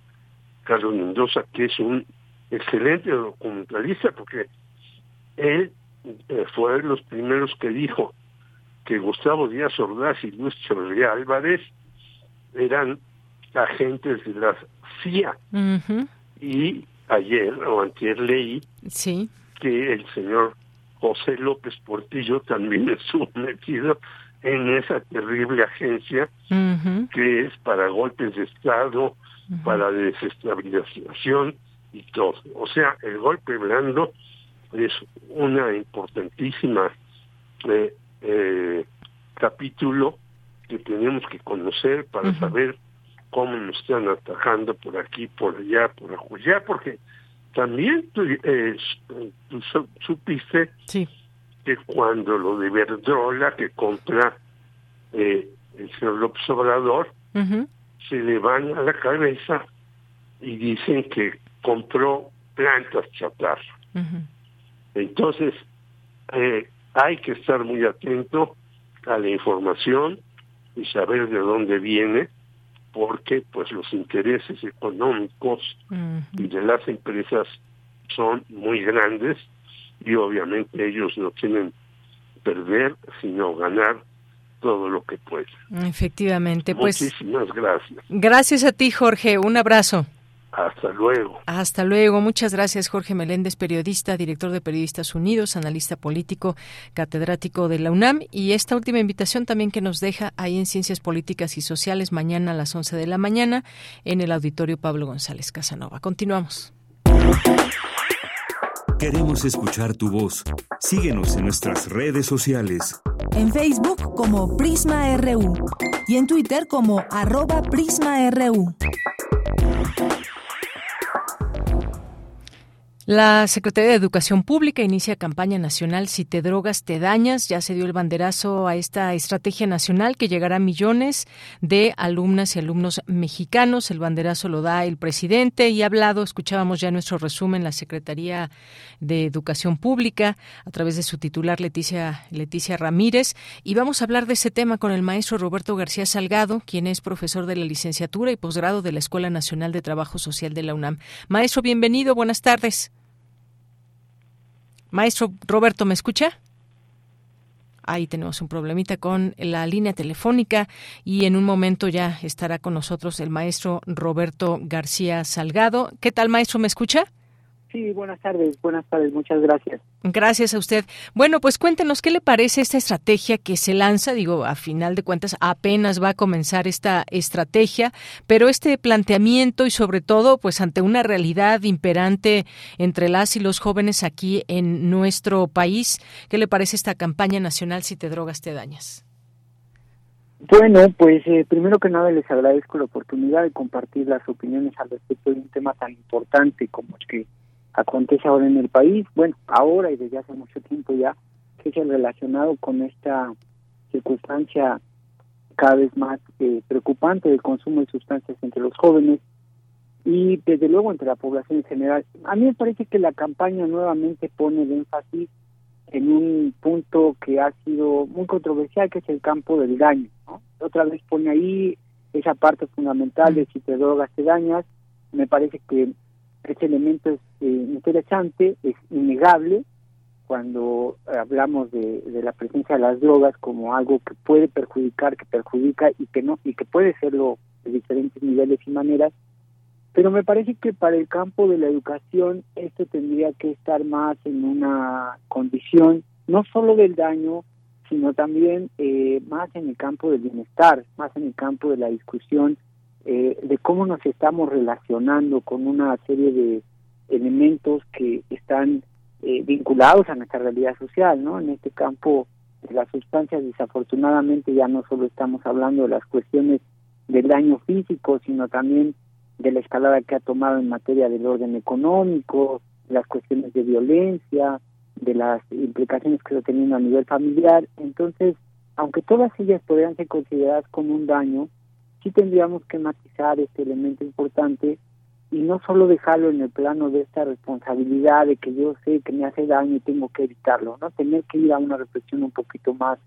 Carlos Mendoza, que es un excelente documentalista porque él eh, fue de los primeros que dijo que Gustavo Díaz Ordaz y Luis Chorría Álvarez eran agentes de la CIA. Y ayer o antier leí sí. que el señor José López Portillo también estuvo metido en esa terrible agencia que es para golpes de Estado, para desestabilización y todo. O sea, el golpe blando es una importantísima eh, eh, capítulo que tenemos que conocer para saber cómo nos están atacando por aquí, por allá, por allá, porque también tú, eh, supiste que cuando lo de Verdrola, que contra eh, el señor López Obrador, se le van a la cabeza y dicen que compró plantas chatarra. Entonces, eh, hay que estar muy atento a la información y saber de dónde viene porque pues los intereses económicos de las empresas son muy grandes y obviamente ellos no tienen perder sino ganar todo lo que pueden. Efectivamente, pues muchísimas gracias. Gracias a ti, Jorge. Un abrazo. Hasta luego. Hasta luego. Muchas gracias, Jorge Meléndez, periodista, director de Periodistas Unidos, analista político, catedrático de la UNAM. Y esta última invitación también que nos deja ahí en Ciencias Políticas y Sociales mañana a las 11 de la mañana en el auditorio Pablo González Casanova. Continuamos. Queremos escuchar tu voz. Síguenos en nuestras redes sociales. En Facebook como Prisma RU y en Twitter como arroba PrismaRU. La Secretaría de Educación Pública inicia campaña nacional Si te drogas, te dañas. Ya se dio el banderazo a esta estrategia nacional que llegará a millones de alumnas y alumnos mexicanos. El banderazo lo da el presidente y ha hablado, escuchábamos ya nuestro resumen, la Secretaría de Educación Pública a través de su titular Leticia, Leticia Ramírez. Y vamos a hablar de ese tema con el maestro Roberto García Salgado, quien es profesor de la licenciatura y posgrado de la Escuela Nacional de Trabajo Social de la UNAM. Maestro, bienvenido, buenas tardes. Maestro Roberto, ¿me escucha? Ahí tenemos un problemita con la línea telefónica y en un momento ya estará con nosotros el maestro Roberto García Salgado. ¿Qué tal, maestro? ¿Me escucha? Sí, buenas tardes, buenas tardes, muchas gracias. Gracias a usted. Bueno, pues cuéntenos qué le parece esta estrategia que se lanza. Digo, a final de cuentas apenas va a comenzar esta estrategia, pero este planteamiento y sobre todo, pues ante una realidad imperante entre las y los jóvenes aquí en nuestro país, ¿qué le parece esta campaña nacional Si te drogas te dañas? Bueno, pues eh, primero que nada les agradezco la oportunidad de compartir las opiniones al respecto de un tema tan importante como el que acontece ahora en el país, bueno, ahora y desde hace mucho tiempo ya, que es el relacionado con esta circunstancia cada vez más eh, preocupante del consumo de sustancias entre los jóvenes y desde luego entre la población en general. A mí me parece que la campaña nuevamente pone el énfasis en un punto que ha sido muy controversial, que es el campo del daño. Otra vez pone ahí esa parte fundamental de si te drogas te dañas. Me parece que ese elemento es interesante, es innegable cuando hablamos de, de, la presencia de las drogas como algo que puede perjudicar, que perjudica y que no y que puede serlo de diferentes niveles y maneras. Pero me parece que para el campo de la educación esto tendría que estar más en una condición no solo del daño, sino también eh, más en el campo del bienestar, más en el campo de la discusión eh, de cómo nos estamos relacionando con una serie de elementos que están eh, vinculados a nuestra realidad social, ¿no? En este campo de las sustancias, desafortunadamente ya no solo estamos hablando de las cuestiones del daño físico, sino también de la escalada que ha tomado en materia del orden económico, las cuestiones de violencia, de las implicaciones que está teniendo a nivel familiar. Entonces, aunque todas ellas podrían ser consideradas como un daño, sí tendríamos que matizar este elemento importante y no solo dejarlo en el plano de esta responsabilidad de que yo sé que me hace daño y tengo que evitarlo, no tener que ir a una reflexión un poquito más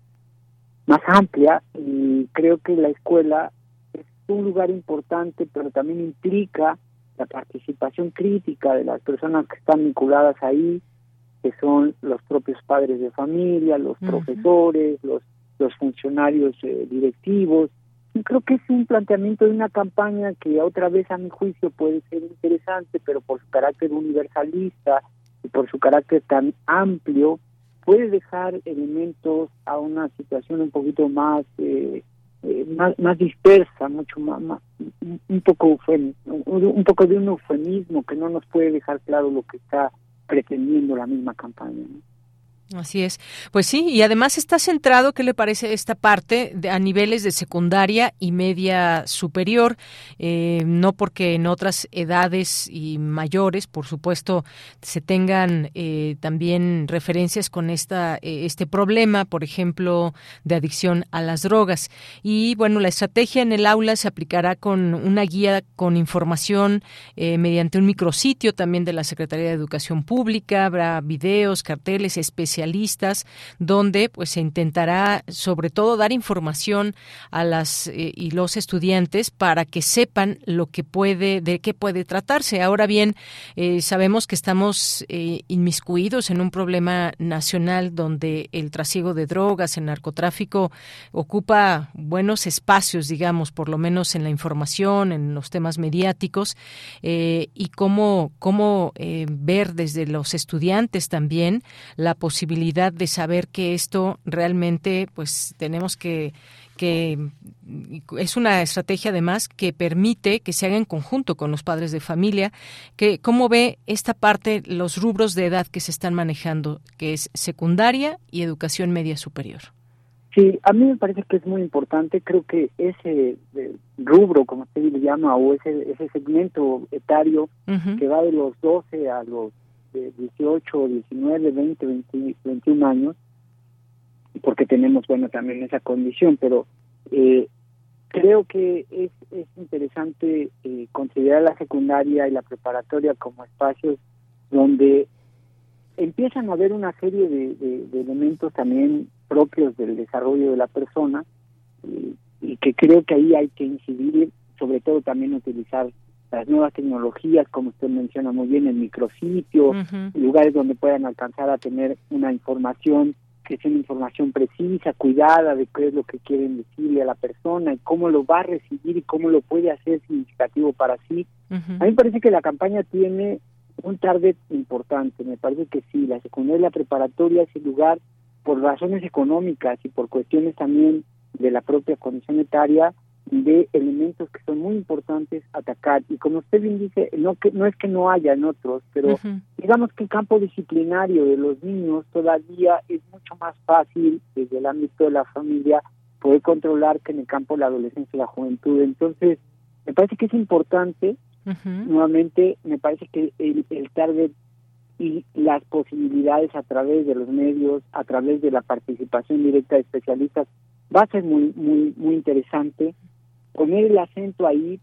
más amplia y creo que la escuela es un lugar importante, pero también implica la participación crítica de las personas que están vinculadas ahí, que son los propios padres de familia, los profesores, los los funcionarios eh, directivos, creo que es un planteamiento de una campaña que otra vez a mi juicio puede ser interesante, pero por su carácter universalista y por su carácter tan amplio, puede dejar elementos a una situación un poquito más eh, eh, más, dispersa, mucho más, un poco un poco de un eufemismo que no nos puede dejar claro lo que está pretendiendo la misma campaña. Así es. Pues sí, y además está centrado, ¿qué le parece esta parte de, a niveles de secundaria y media superior? Eh, no porque en otras edades y mayores, por supuesto, se tengan eh, también referencias con esta eh, este problema, por ejemplo, de adicción a las drogas. Y bueno, la estrategia en el aula se aplicará con una guía con información mediante un micrositio también de la Secretaría de Educación Pública. Habrá videos, carteles especiales especialistas, donde pues se intentará sobre todo dar información a las eh, y los estudiantes para que sepan lo que puede, de qué puede tratarse. Ahora bien, eh, sabemos que estamos eh, inmiscuidos en un problema nacional donde el trasiego de drogas, el narcotráfico ocupa buenos espacios, digamos, por lo menos en la información, en los temas mediáticos, y cómo, cómo ver desde los estudiantes también la posibilidad de saber que esto realmente pues tenemos que que es una estrategia además que permite que se haga en conjunto con los padres de familia, que cómo ve esta parte los rubros de edad que se están manejando, que es secundaria y educación media superior. Sí, a mí me parece que es muy importante, creo que ese eh, rubro, como usted le llama, o ese, ese segmento etario que va de los 12 a los de 18, 19, 20, 21 años, porque tenemos, bueno, también esa condición, pero eh, creo que es, es interesante eh, considerar la secundaria y la preparatoria como espacios donde empiezan a haber una serie de, elementos también propios del desarrollo de la persona y, y que creo que ahí hay que incidir, sobre todo también utilizar las nuevas tecnologías, como usted menciona muy bien, el micrositio, lugares donde puedan alcanzar a tener una información que sea una información precisa, cuidada de qué es lo que quieren decirle a la persona y cómo lo va a recibir y cómo lo puede hacer significativo para sí. A mí me parece que la campaña tiene un target importante, me parece que sí, la secundaria y la preparatoria es el lugar por razones económicas y por cuestiones también de la propia condición etaria, de elementos que son muy importantes atacar. Y como usted bien dice no que no es que no haya en otros pero digamos que el campo disciplinario de los niños todavía es mucho más fácil desde el ámbito de la familia poder controlar que en el campo de la adolescencia y la juventud. Entonces me parece que es importante nuevamente me parece que el, el target y las posibilidades a través de los medios a través de la participación directa de especialistas va a ser muy muy muy interesante poner el acento ahí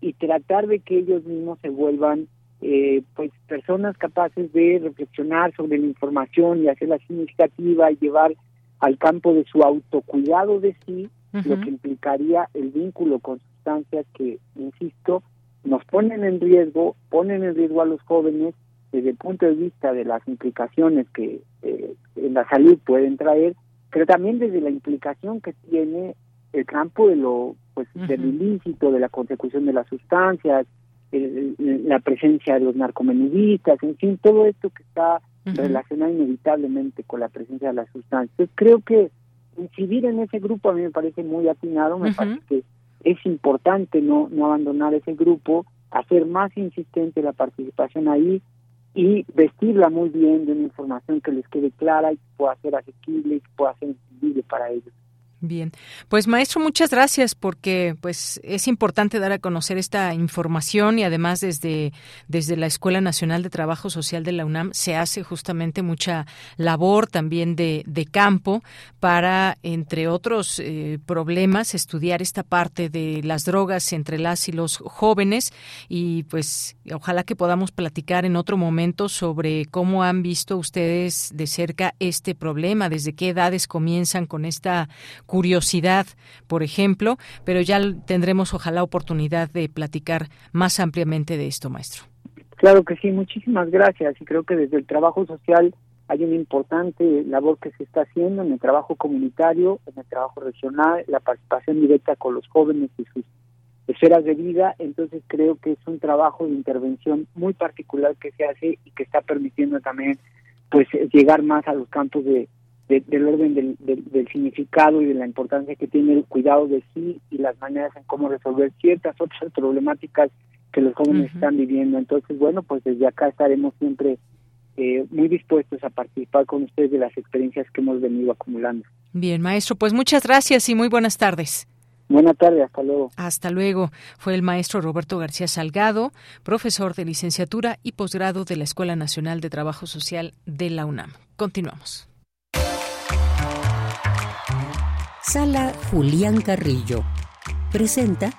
y tratar de que ellos mismos se vuelvan eh, pues personas capaces de reflexionar sobre la información y hacerla significativa y llevar al campo de su autocuidado de sí lo que implicaría el vínculo con sustancias que, insisto, nos ponen en riesgo, ponen en riesgo a los jóvenes desde el punto de vista de las implicaciones que eh, en la salud pueden traer, pero también desde la implicación que tiene el campo de lo pues del ilícito, de la consecución de las sustancias, la presencia de los narcomenudistas, en fin, todo esto que está relacionado inevitablemente con la presencia de las sustancias. creo que incidir en ese grupo a mí me parece muy atinado, me parece que es importante no, no abandonar ese grupo, hacer más insistente la participación ahí y vestirla muy bien de una información que les quede clara y que pueda ser asequible y que pueda ser entendible para ellos. Bien, pues maestro, muchas gracias porque pues es importante dar a conocer esta información y además desde, desde la Escuela Nacional de Trabajo Social de la UNAM se hace justamente mucha labor también de, de campo para, entre otros eh, problemas, estudiar esta parte de las drogas entre las y los jóvenes y pues ojalá que podamos platicar en otro momento sobre cómo han visto ustedes de cerca este problema, desde qué edades comienzan con esta curiosidad, por ejemplo, pero ya tendremos ojalá oportunidad de platicar más ampliamente de esto, maestro. Claro que sí, muchísimas gracias y creo que desde el trabajo social hay una importante labor que se está haciendo en el trabajo comunitario, en el trabajo regional, la participación directa con los jóvenes y sus esferas de vida, entonces creo que es un trabajo de intervención muy particular que se hace y que está permitiendo también pues llegar más a los campos de, del orden del, del, significado y de la importancia que tiene el cuidado de sí y las maneras en cómo resolver ciertas otras problemáticas que los jóvenes están viviendo. Entonces, bueno, pues desde acá estaremos siempre eh, muy dispuestos a participar con ustedes de las experiencias que hemos venido acumulando. Bien, maestro, pues muchas gracias y muy buenas tardes. Buenas tardes, hasta luego. Hasta luego. Fue el maestro Roberto García Salgado, profesor de licenciatura y posgrado de la Escuela Nacional de Trabajo Social de la UNAM. Continuamos. Sala Julián Carrillo presenta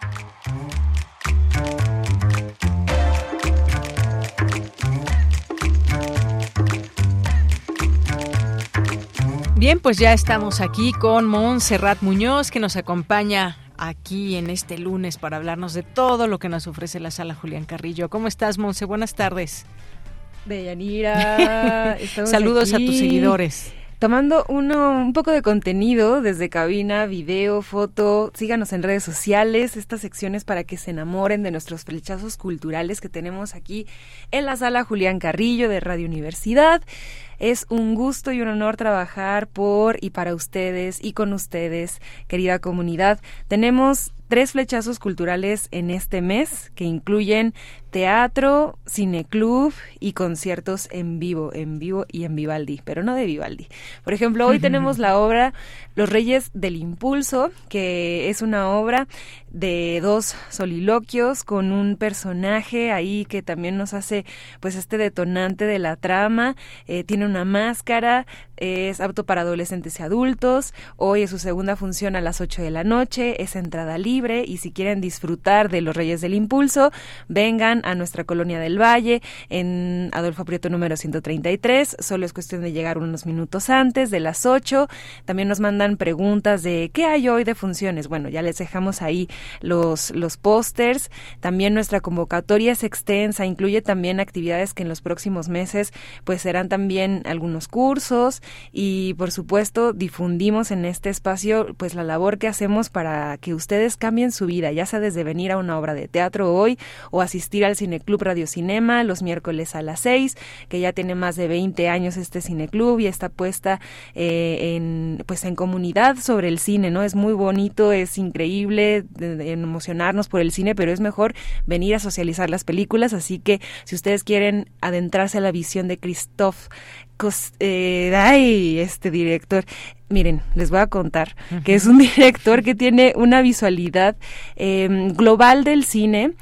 Bien, pues ya estamos aquí con Montserrat Muñoz que nos acompaña aquí en este lunes para hablarnos de todo lo que nos ofrece la sala Julián Carrillo. ¿Cómo estás, Monse? Buenas tardes. Deyanira. Saludos a tus seguidores tomando uno, un poco de contenido desde cabina, video, foto. Síganos en redes sociales, estas secciones para que se enamoren de nuestros flechazos culturales que tenemos aquí en la sala Julián Carrillo de Radio Universidad. Es un gusto y un honor trabajar por y para ustedes y con ustedes, querida comunidad. Tenemos tres flechazos culturales en este mes que incluyen teatro, cineclub y conciertos en vivo, en vivo y en Vivaldi, pero no de Vivaldi. Por ejemplo, hoy tenemos la obra Los Reyes del Impulso, que es una obra de dos soliloquios con un personaje ahí que también nos hace pues este detonante de la trama, eh, tiene una máscara, es apto para adolescentes y adultos, hoy es su segunda función a las 8 de la noche, es entrada libre y si quieren disfrutar de Los Reyes del Impulso, vengan a nuestra colonia del Valle en Adolfo Prieto número 133, solo es cuestión de llegar unos minutos antes de las 8, también nos mandan preguntas de ¿qué hay hoy de funciones? Bueno, ya les dejamos ahí los, los pósters. También nuestra convocatoria es extensa, incluye también actividades que en los próximos meses pues serán también algunos cursos y por supuesto difundimos en este espacio pues la labor que hacemos para que ustedes cambien su vida, ya sea desde venir a una obra de teatro hoy o asistir al Cineclub Radio Cinema los miércoles a las 6, que ya tiene más de 20 años este cineclub y está puesta eh, en pues en comunidad sobre el cine, ¿no? Es muy bonito, es increíble, emocionarnos por el cine, pero es mejor venir a socializar las películas. Así que si ustedes quieren adentrarse a la visión de Christoph eh, ay, este director. Miren, les voy a contar que es un director que tiene una visualidad eh, global del cine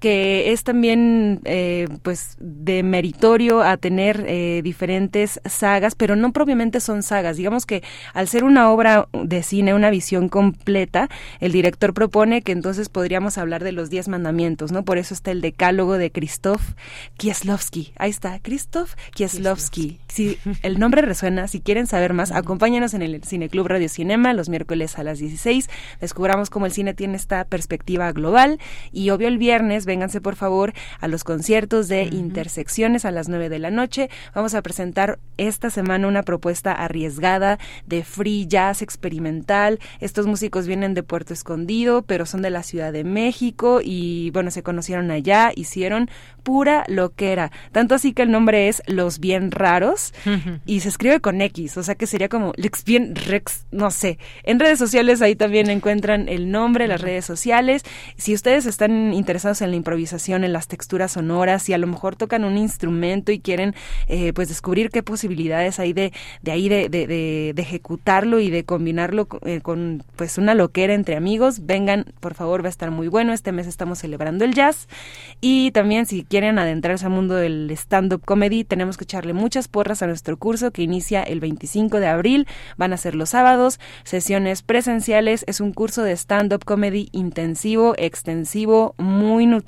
que es también eh, pues de meritorio a tener eh, diferentes sagas, pero no propiamente son sagas. Digamos que al ser una obra de cine, una visión completa, el director propone que entonces podríamos hablar de los diez mandamientos, ¿no? Por eso está el decálogo de Krzysztof Kieslowski. Ahí está, Krzysztof Kieslowski. Si el nombre resuena, si quieren saber más, acompáñanos en el Cineclub Radio Cinema los miércoles a las 16. Descubramos cómo el cine tiene esta perspectiva global y obvio el viernes vénganse por favor a los conciertos de Intersecciones a las 9 de la noche. Vamos a presentar esta semana una propuesta arriesgada de free jazz experimental. Estos músicos vienen de Puerto Escondido, pero son de la Ciudad de México y bueno, se conocieron allá, hicieron pura loquera. Tanto así que el nombre es Los Bien Raros y se escribe con X, o sea que sería como Lex Bien Rex, no sé. En redes sociales ahí también encuentran el nombre, las redes sociales. Si ustedes están interesados en la improvisación, en las texturas sonoras y a lo mejor tocan un instrumento y quieren eh, pues descubrir qué posibilidades hay de, de ahí de, de, ejecutarlo y de combinarlo eh, con pues una loquera entre amigos, vengan, por favor, va a estar muy bueno. Este mes estamos celebrando el jazz y también si quieren adentrarse al mundo del stand-up comedy, tenemos que echarle muchas porras a nuestro curso que inicia el 25 de abril. Van a ser los sábados, sesiones presenciales. Es un curso de stand-up comedy intensivo, extensivo, muy nutritivo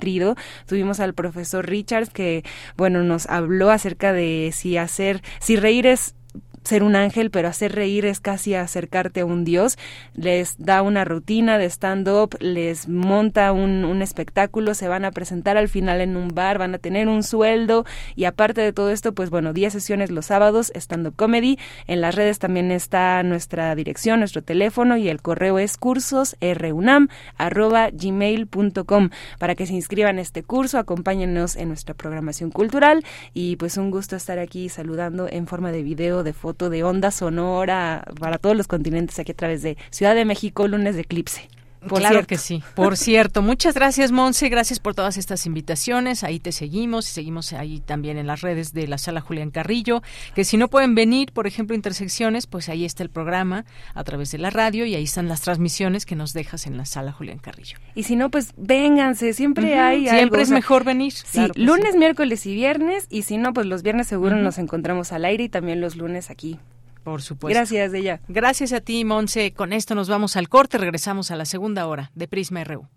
Tuvimos al profesor Richards que, bueno, nos habló acerca de si hacer, si reír es ser un ángel, pero hacer reír es casi acercarte a un dios. Les da una rutina de stand-up, les monta un, un, espectáculo, se van a presentar al final en un bar, van a tener un sueldo y aparte de todo esto, pues bueno, 10 sesiones los sábados, stand-up comedy. En las redes también está nuestra dirección, nuestro teléfono y el correo es cursosrunam.gmail.com para que se inscriban a este curso, acompáñenos en nuestra programación cultural y pues un gusto estar aquí saludando en forma de video, de foto de onda sonora para todos los continentes aquí a través de Ciudad de México, lunes de eclipse. Por claro que sí. Por cierto, muchas gracias, Monse. Gracias por todas estas invitaciones. Ahí te seguimos y seguimos ahí también en las redes de la Sala Julián Carrillo. Que si no pueden venir, por ejemplo, intersecciones, pues ahí está el programa a través de la radio y ahí están las transmisiones que nos dejas en la Sala Julián Carrillo. Y si no, pues vénganse. Siempre hay. Siempre es mejor venir. Sí, lunes, miércoles y viernes. Y si no, pues los viernes seguro nos encontramos al aire y también los lunes aquí por supuesto. Gracias, ella. Gracias a ti, Monse. Con esto nos vamos al corte. Regresamos a la segunda hora de Prisma RU.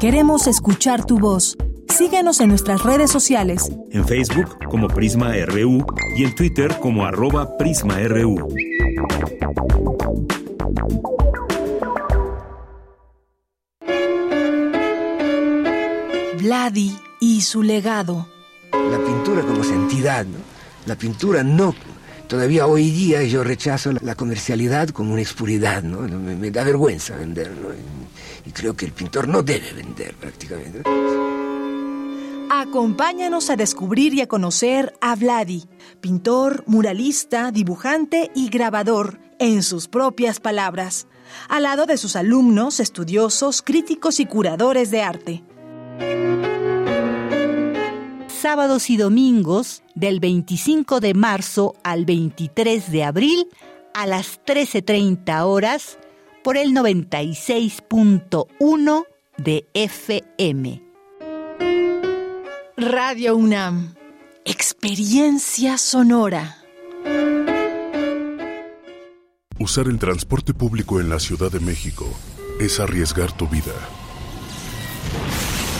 Queremos escuchar tu voz. Síguenos en nuestras redes sociales. En Facebook como Prisma RU y en Twitter como arroba PrismaRU. Vladi y su legado. La pintura como entidad, ¿no? La pintura no. Todavía hoy día yo rechazo la comercialidad como una expuridad, ¿no? Me, da vergüenza vender, Y, creo que el pintor no debe vender prácticamente. Acompáñanos a descubrir y a conocer a Vladi, pintor, muralista, dibujante y grabador, en sus propias palabras. al lado de sus alumnos, estudiosos, críticos y curadores de arte. Sábados y domingos del 25 de marzo al 23 de abril a las 13.30 horas por el 96.1 de FM. Radio UNAM. Experiencia sonora. Usar el transporte público en la Ciudad de México es arriesgar tu vida.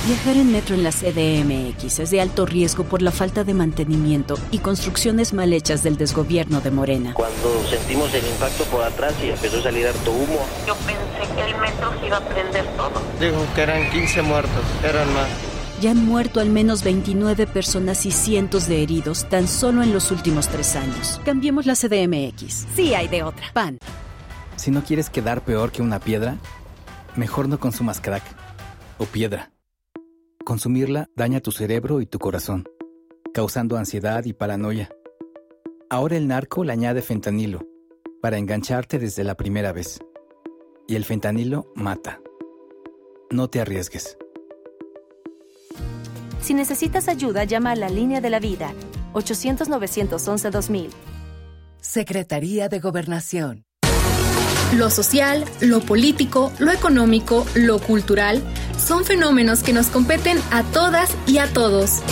Viajar en metro en la CDMX es de alto riesgo por la falta de mantenimiento y construcciones mal hechas del desgobierno de Morena. Cuando sentimos el impacto por atrás y empezó a salir harto humo. Yo pensé que el metro se iba a prender todo. Dijo que eran 15 muertos, eran más. Ya han muerto al menos 29 personas y cientos de heridos tan solo en los últimos tres años. Cambiemos la CDMX. Sí hay de otra. PAN. Si no quieres quedar peor que una piedra, mejor no consumas crack o piedra. Consumirla daña tu cerebro y tu corazón, causando ansiedad y paranoia. Ahora el narco le añade fentanilo para engancharte desde la primera vez. Y el fentanilo mata. No te arriesgues. Si necesitas ayuda, llama a la línea de la vida 800-911-2000. Secretaría de Gobernación. Lo social, lo político, lo económico, lo cultural son fenómenos que nos competen a todas y a todos.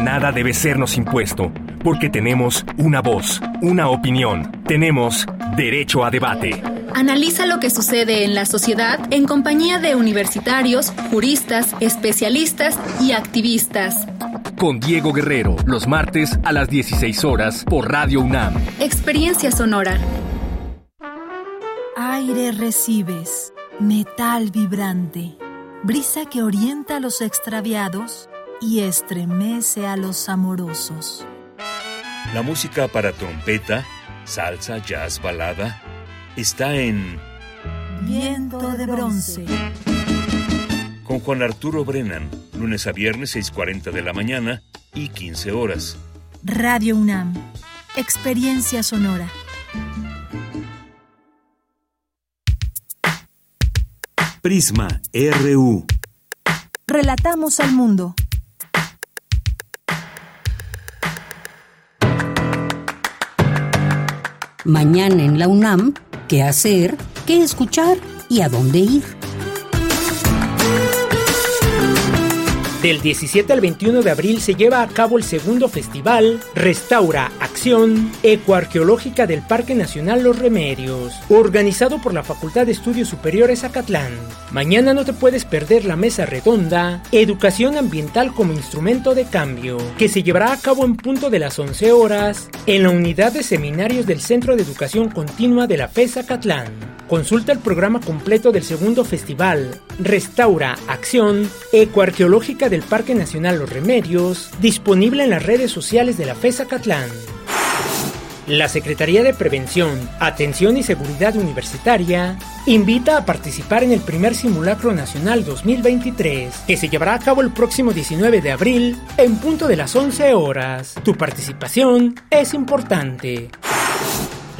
Nada debe sernos impuesto, porque tenemos una voz, una opinión, tenemos derecho a debate. Analiza lo que sucede en la sociedad en compañía de universitarios, juristas, especialistas y activistas. Con Diego Guerrero, los martes a las 16 horas por Radio UNAM. Experiencia sonora. Aire recibes, metal vibrante, brisa que orienta a los extraviados y estremece a los amorosos. La música para trompeta, salsa, jazz, balada, está en Viento de bronce. Con Juan Arturo Brennan, lunes a viernes 6.40 de la mañana y 15 horas. Radio UNAM. Experiencia sonora. Prisma RU. Relatamos al mundo. Mañana en la UNAM, ¿qué hacer? ¿Qué escuchar? ¿Y a dónde ir? Del 17 al 21 de abril se lleva a cabo el segundo festival Restaura Acción Ecoarqueológica del Parque Nacional Los Remedios, organizado por la Facultad de Estudios Superiores Acatlán. Mañana no te puedes perder la mesa redonda Educación Ambiental como Instrumento de Cambio, que se llevará a cabo en punto de las 11 horas en la unidad de seminarios del Centro de Educación Continua de la FES Acatlán. Consulta el programa completo del segundo festival Restaura Acción Ecoarqueológica del Parque Nacional Los Remedios, disponible en las redes sociales de la FESA Catlán. La Secretaría de Prevención, Atención y Seguridad Universitaria invita a participar en el primer simulacro nacional 2023, que se llevará a cabo el próximo 19 de abril en punto de las 11 horas. Tu participación es importante.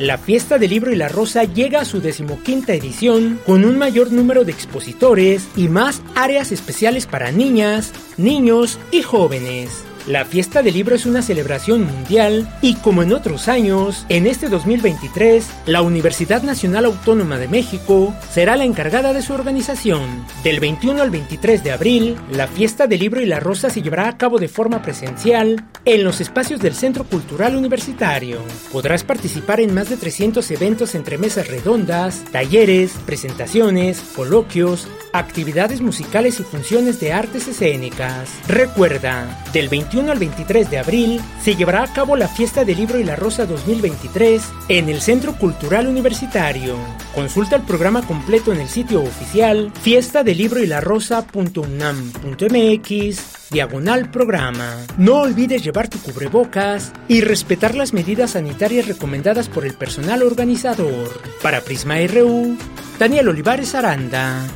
La Fiesta del Libro y la Rosa llega a su decimoquinta edición con un mayor número de expositores y más áreas especiales para niñas, niños y jóvenes. La fiesta del libro es una celebración mundial y como en otros años, en este 2023, la Universidad Nacional Autónoma de México será la encargada de su organización. Del 21 al 23 de abril, la fiesta del libro y la rosa se llevará a cabo de forma presencial en los espacios del Centro Cultural Universitario. Podrás participar en más de 300 eventos entre mesas redondas, talleres, presentaciones, coloquios, actividades musicales y funciones de artes escénicas. Recuerda, del 21 al 23 de abril se llevará a cabo la Fiesta del Libro y la Rosa 2023 en el Centro Cultural Universitario. Consulta el programa completo en el sitio oficial fiesta del libro y la rosa.unam.mx diagonal programa. No olvides llevar tu cubrebocas y respetar las medidas sanitarias recomendadas por el personal organizador. Para Prisma RU, Daniel Olivares Aranda.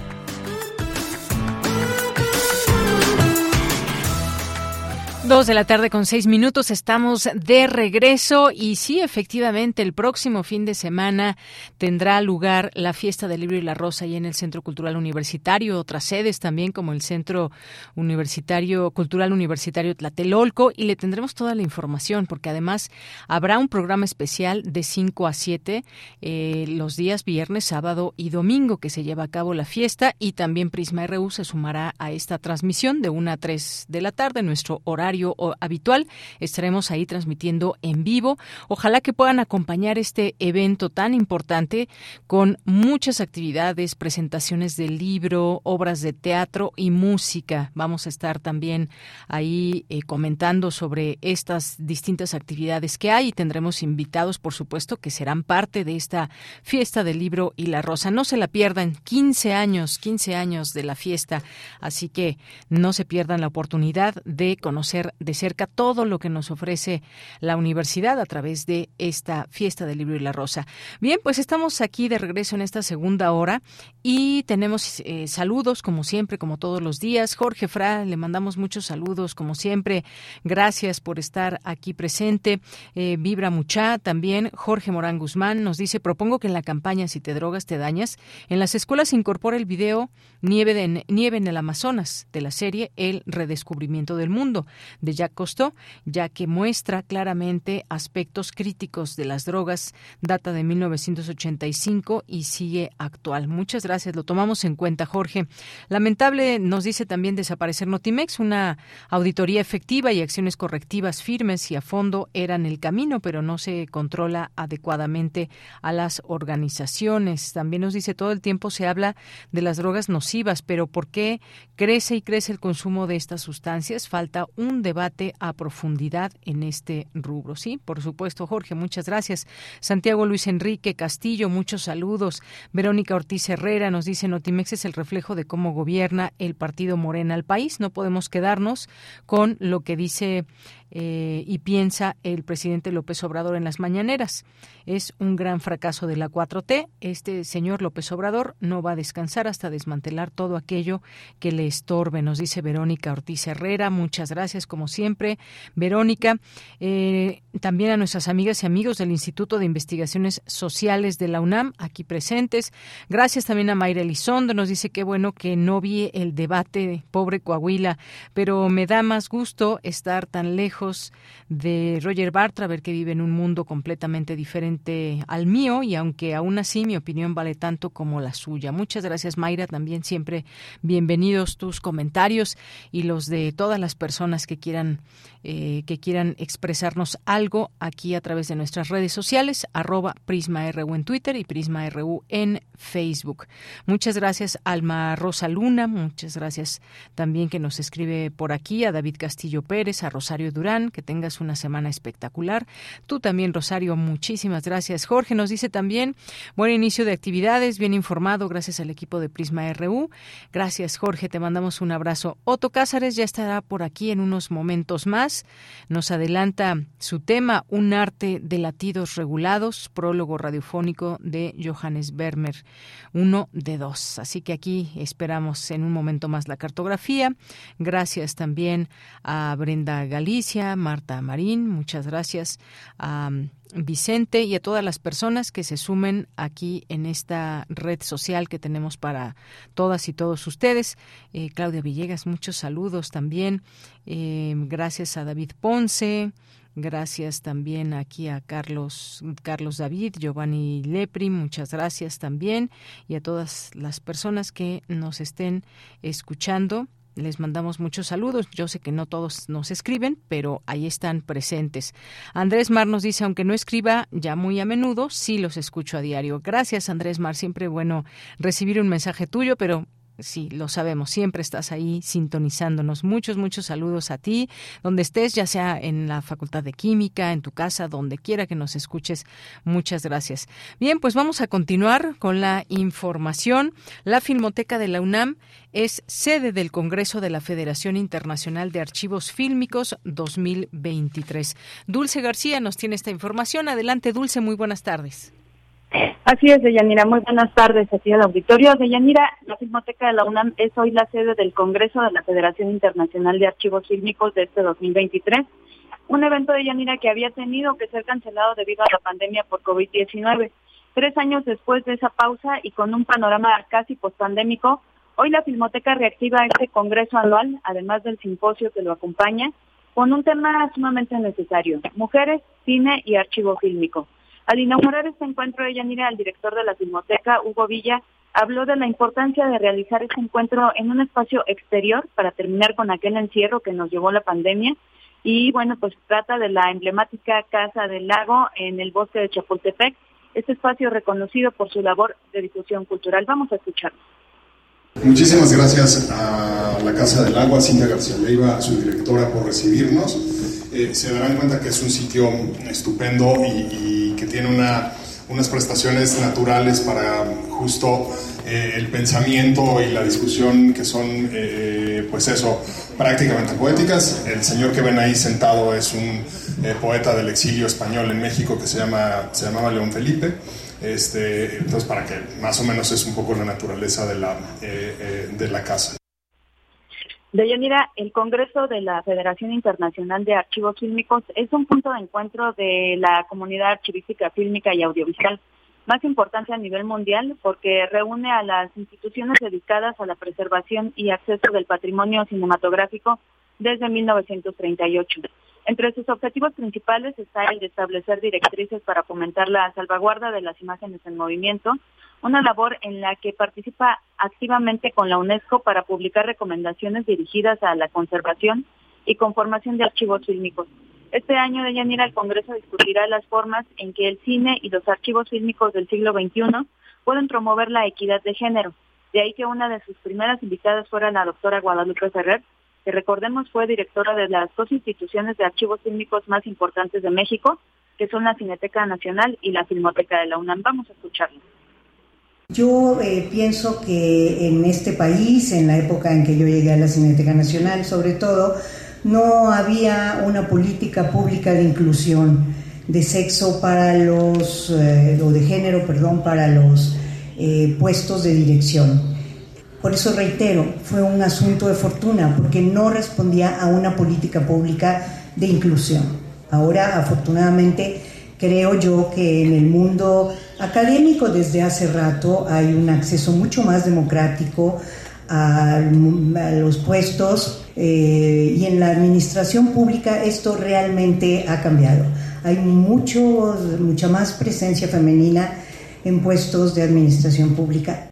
Dos de la tarde con seis minutos, estamos de regreso y sí, efectivamente, el próximo fin de semana tendrá lugar la fiesta del libro y la rosa y en el Centro Cultural Universitario, otras sedes también como el Centro Universitario Cultural Universitario Tlatelolco y le tendremos toda la información porque además habrá un programa especial de 5 a 7 eh, los días viernes, sábado y domingo que se lleva a cabo la fiesta y también Prisma RU se sumará a esta transmisión de 1 a 3 de la tarde, nuestro horario habitual. Estaremos ahí transmitiendo en vivo. Ojalá que puedan acompañar este evento tan importante con muchas actividades, presentaciones de libro, obras de teatro y música. Vamos a estar también ahí eh, comentando sobre estas distintas actividades que hay y tendremos invitados, por supuesto, que serán parte de esta fiesta del libro y la rosa. No se la pierdan, 15 años, 15 años de la fiesta, así que no se pierdan la oportunidad de conocer de cerca todo lo que nos ofrece la universidad a través de esta fiesta del libro y la rosa. Bien, pues estamos aquí de regreso en esta segunda hora y tenemos eh, saludos como siempre, como todos los días. Jorge Fra, le mandamos muchos saludos como siempre. Gracias por estar aquí presente. Eh, Vibra Mucha también. Jorge Morán Guzmán nos dice, propongo que en la campaña Si te drogas, te dañas, en las escuelas se incorpore el video Nieve, de, Nieve en el Amazonas de la serie El redescubrimiento del mundo de Jacques Cousteau, ya que muestra claramente aspectos críticos de las drogas, data de 1985 y sigue actual. Muchas gracias, lo tomamos en cuenta, Jorge. Lamentable, nos dice también desaparecer Notimex, una auditoría efectiva y acciones correctivas firmes y a fondo eran el camino, pero no se controla adecuadamente a las organizaciones. También nos dice todo el tiempo se habla de las drogas nocivas, pero ¿por qué crece y crece el consumo de estas sustancias? Falta un debate a profundidad en este rubro. Sí, por supuesto, Jorge, muchas gracias. Santiago Luis Enrique Castillo, muchos saludos. Verónica Ortiz Herrera nos dice, Notimex es el reflejo de cómo gobierna el partido Morena al país. No podemos quedarnos con lo que dice eh, y piensa el presidente López Obrador en las mañaneras. Es un gran fracaso de la 4T. Este señor López Obrador no va a descansar hasta desmantelar todo aquello que le estorbe, nos dice Verónica Ortiz Herrera. Muchas gracias, como siempre, Verónica. Eh, también a nuestras amigas y amigos del Instituto de Investigaciones Sociales de la UNAM, aquí presentes. Gracias también a Mayra Elizondo. Nos dice que bueno que no vi el debate, pobre Coahuila, pero me da más gusto estar tan lejos de Roger Bartra, ver que vive en un mundo completamente diferente al mío y aunque aún así mi opinión vale tanto como la suya. Muchas gracias Mayra, también siempre bienvenidos tus comentarios y los de todas las personas que quieran eh, que quieran expresarnos algo aquí a través de nuestras redes sociales, arroba PrismaRU en Twitter y PrismaRU en Facebook. Muchas gracias Alma Rosa Luna, muchas gracias también que nos escribe por aquí a David Castillo Pérez, a Rosario Durán, que tengas una semana espectacular. Tú también, Rosario, muchísimas gracias. Jorge nos dice también, buen inicio de actividades, bien informado, gracias al equipo de Prisma RU. Gracias, Jorge, te mandamos un abrazo. Otto Cázares ya estará por aquí en unos momentos más. Nos adelanta su tema, Un arte de latidos regulados, prólogo radiofónico de Johannes Vermeer, uno de dos. Así que aquí esperamos en un momento más la cartografía. Gracias también a Brenda Galicia, Marta Marín, muchas gracias Vicente y a todas las personas que se sumen aquí en esta red social que tenemos para todas y todos ustedes. Eh, Claudia Villegas, muchos saludos también. Eh, gracias a David Ponce. Gracias también aquí a Carlos, Carlos David, Giovanni Lepri, muchas gracias también y a todas las personas que nos estén escuchando les mandamos muchos saludos. Yo sé que no todos nos escriben, pero ahí están presentes. Andrés Mar nos dice, aunque no escriba ya muy a menudo, sí los escucho a diario. Gracias, Andrés Mar. Siempre bueno recibir un mensaje tuyo, pero Sí, lo sabemos, siempre estás ahí sintonizándonos. Muchos, muchos saludos a ti, donde estés, ya sea en la Facultad de Química, en tu casa, donde quiera que nos escuches. Muchas gracias. Bien, pues vamos a continuar con la información. La Filmoteca de la UNAM es sede del Congreso de la Federación Internacional de Archivos Fílmicos 2023. Dulce García nos tiene esta información. Adelante, Dulce, muy buenas tardes. Así es, Deyanira. Muy buenas tardes aquí al auditorio. Deyanira, la Filmoteca de la UNAM es hoy la sede del Congreso de la Federación Internacional de Archivos Fílmicos de este 2023. Un evento de Yanira que había tenido que ser cancelado debido a la pandemia por COVID-19. Tres años después de esa pausa y con un panorama casi pospandémico, hoy la Filmoteca reactiva este congreso anual, además del simposio que lo acompaña, con un tema sumamente necesario, mujeres, cine y archivo fílmico. Al inaugurar este encuentro, Yanira, el director de la Filmoteca, Hugo Villa, habló de la importancia de realizar este encuentro en un espacio exterior para terminar con aquel encierro que nos llevó la pandemia. Y bueno, pues trata de la emblemática Casa del Lago en el bosque de Chapultepec, este espacio reconocido por su labor de difusión cultural. Vamos a escucharlo. Muchísimas gracias a la Casa del Agua, Cintia García Leiva, su directora, por recibirnos. Eh, se darán cuenta que es un sitio estupendo y, que tiene una, unas prestaciones naturales para justo eh, el pensamiento y la discusión que son, eh, pues eso, prácticamente poéticas. El señor que ven ahí sentado es un poeta del exilio español en México que se, llama, se llamaba León Felipe. Este, entonces, para que más o menos es un poco la naturaleza de la, de la casa. Deyanira, el Congreso de la Federación Internacional de Archivos Fílmicos es un punto de encuentro de la comunidad archivística fílmica y audiovisual más importante a nivel mundial porque reúne a las instituciones dedicadas a la preservación y acceso del patrimonio cinematográfico desde 1938. Entre sus objetivos principales está el de establecer directrices para fomentar la salvaguarda de las imágenes en movimiento, una labor en la que participa activamente con la UNESCO para publicar recomendaciones dirigidas a la conservación y conformación de archivos fílmicos. Este año de Yanira el Congreso discutirá las formas en que el cine y los archivos fílmicos del siglo XXI pueden promover la equidad de género. De ahí que una de sus primeras invitadas fuera la doctora Guadalupe Ferrer, que recordemos fue directora de las dos instituciones de archivos fílmicos más importantes de México, que son la Cineteca Nacional y la Filmoteca de la UNAM. Vamos a escucharla. Yo eh, pienso que en este país, en la época en que yo llegué a la Cineteca Nacional, sobre todo, no había una política pública de inclusión de sexo para los, eh, o de género, perdón, para los eh, puestos de dirección. Por eso reitero, fue un asunto de fortuna, porque no respondía a una política pública de inclusión. Ahora, afortunadamente, creo yo que en el mundo académico desde hace rato hay un acceso mucho más democrático a, los puestos eh, y en la administración pública esto realmente ha cambiado. Hay mucho, mucha más presencia femenina en puestos de administración pública.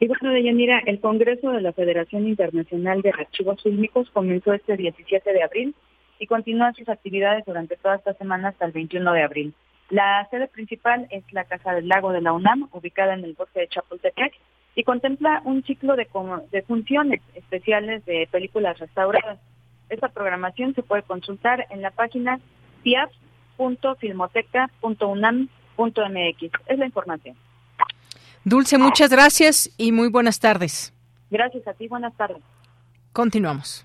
Y bueno, Deyanira, el Congreso de la Federación Internacional de Archivos Fílmicos comenzó este 17 de abril y continúa sus actividades durante toda esta semana hasta el 21 de abril. La sede principal es la Casa del Lago de la UNAM, ubicada en el bosque de Chapultepec, y contempla un ciclo de, de funciones especiales de películas restauradas. Esta programación se puede consultar en la página piaf.filmoteca.unam.mx. Es la información. Dulce, muchas gracias y muy buenas tardes. Gracias a ti, buenas tardes. Continuamos.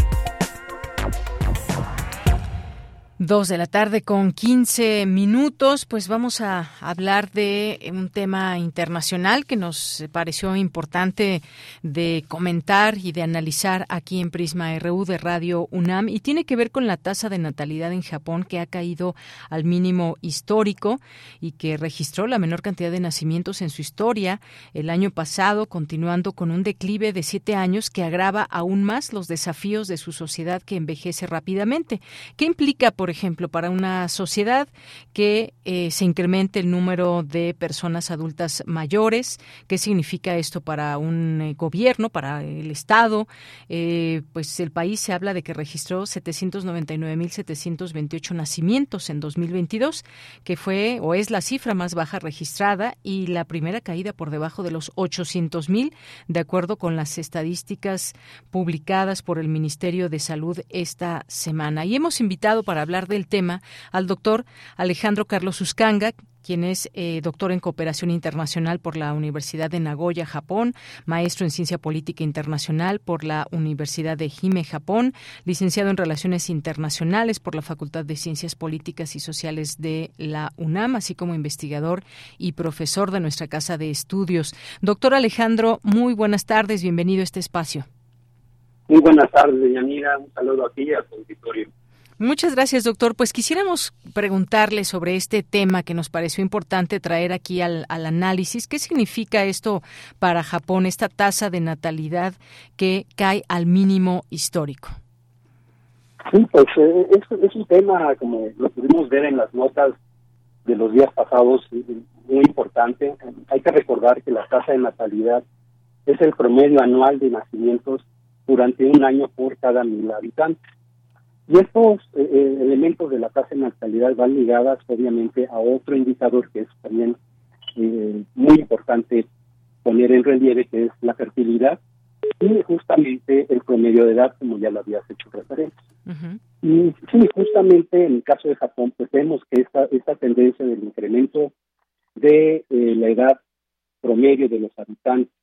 Dos de la tarde con 15 minutos, pues vamos a hablar de un tema internacional que nos pareció importante de comentar y de analizar aquí en Prisma RU de Radio UNAM y tiene que ver con la tasa de natalidad en Japón que ha caído al mínimo histórico y que registró la menor cantidad de nacimientos en su historia el año pasado, continuando con un declive de siete años que agrava aún más los desafíos de su sociedad que envejece rápidamente. ¿Qué implica, por ejemplo, para una sociedad que eh, se incremente el número de personas adultas mayores. ¿Qué significa esto para un eh, gobierno, para el Estado? Eh, pues el país se habla de que registró 799.728 nacimientos en 2022, que fue o es la cifra más baja registrada y la primera caída por debajo de los 800.000, de acuerdo con las estadísticas publicadas por el Ministerio de Salud esta semana. Y hemos invitado para hablar del tema al doctor Alejandro Carlos Uscanga, quien es eh, doctor en cooperación internacional por la Universidad de Nagoya, Japón, maestro en ciencia política internacional por la Universidad de Hime, Japón, licenciado en relaciones internacionales por la Facultad de Ciencias Políticas y Sociales de la UNAM, así como investigador y profesor de nuestra casa de estudios. Doctor Alejandro, muy buenas tardes, bienvenido a este espacio. Muy buenas tardes, Yanira, un saludo aquí a su auditorio. Muchas gracias, doctor. Pues quisiéramos preguntarle sobre este tema que nos pareció importante traer aquí al, análisis. ¿Qué significa esto para Japón, esta tasa de natalidad que cae al mínimo histórico? Sí, pues eh, es, un tema, como lo pudimos ver en las notas de los días pasados, muy importante. Hay que recordar que la tasa de natalidad es el promedio anual de nacimientos durante un año por cada mil habitantes. Y estos eh, eh, elementos de la tasa de natalidad van ligadas obviamente a otro indicador que es también eh, muy importante poner en relieve, que es la fertilidad y justamente el promedio de edad, como ya lo habías hecho referencia. Y sí, justamente en el caso de Japón, pues vemos que esta, esta tendencia del incremento de la edad promedio de los habitantes,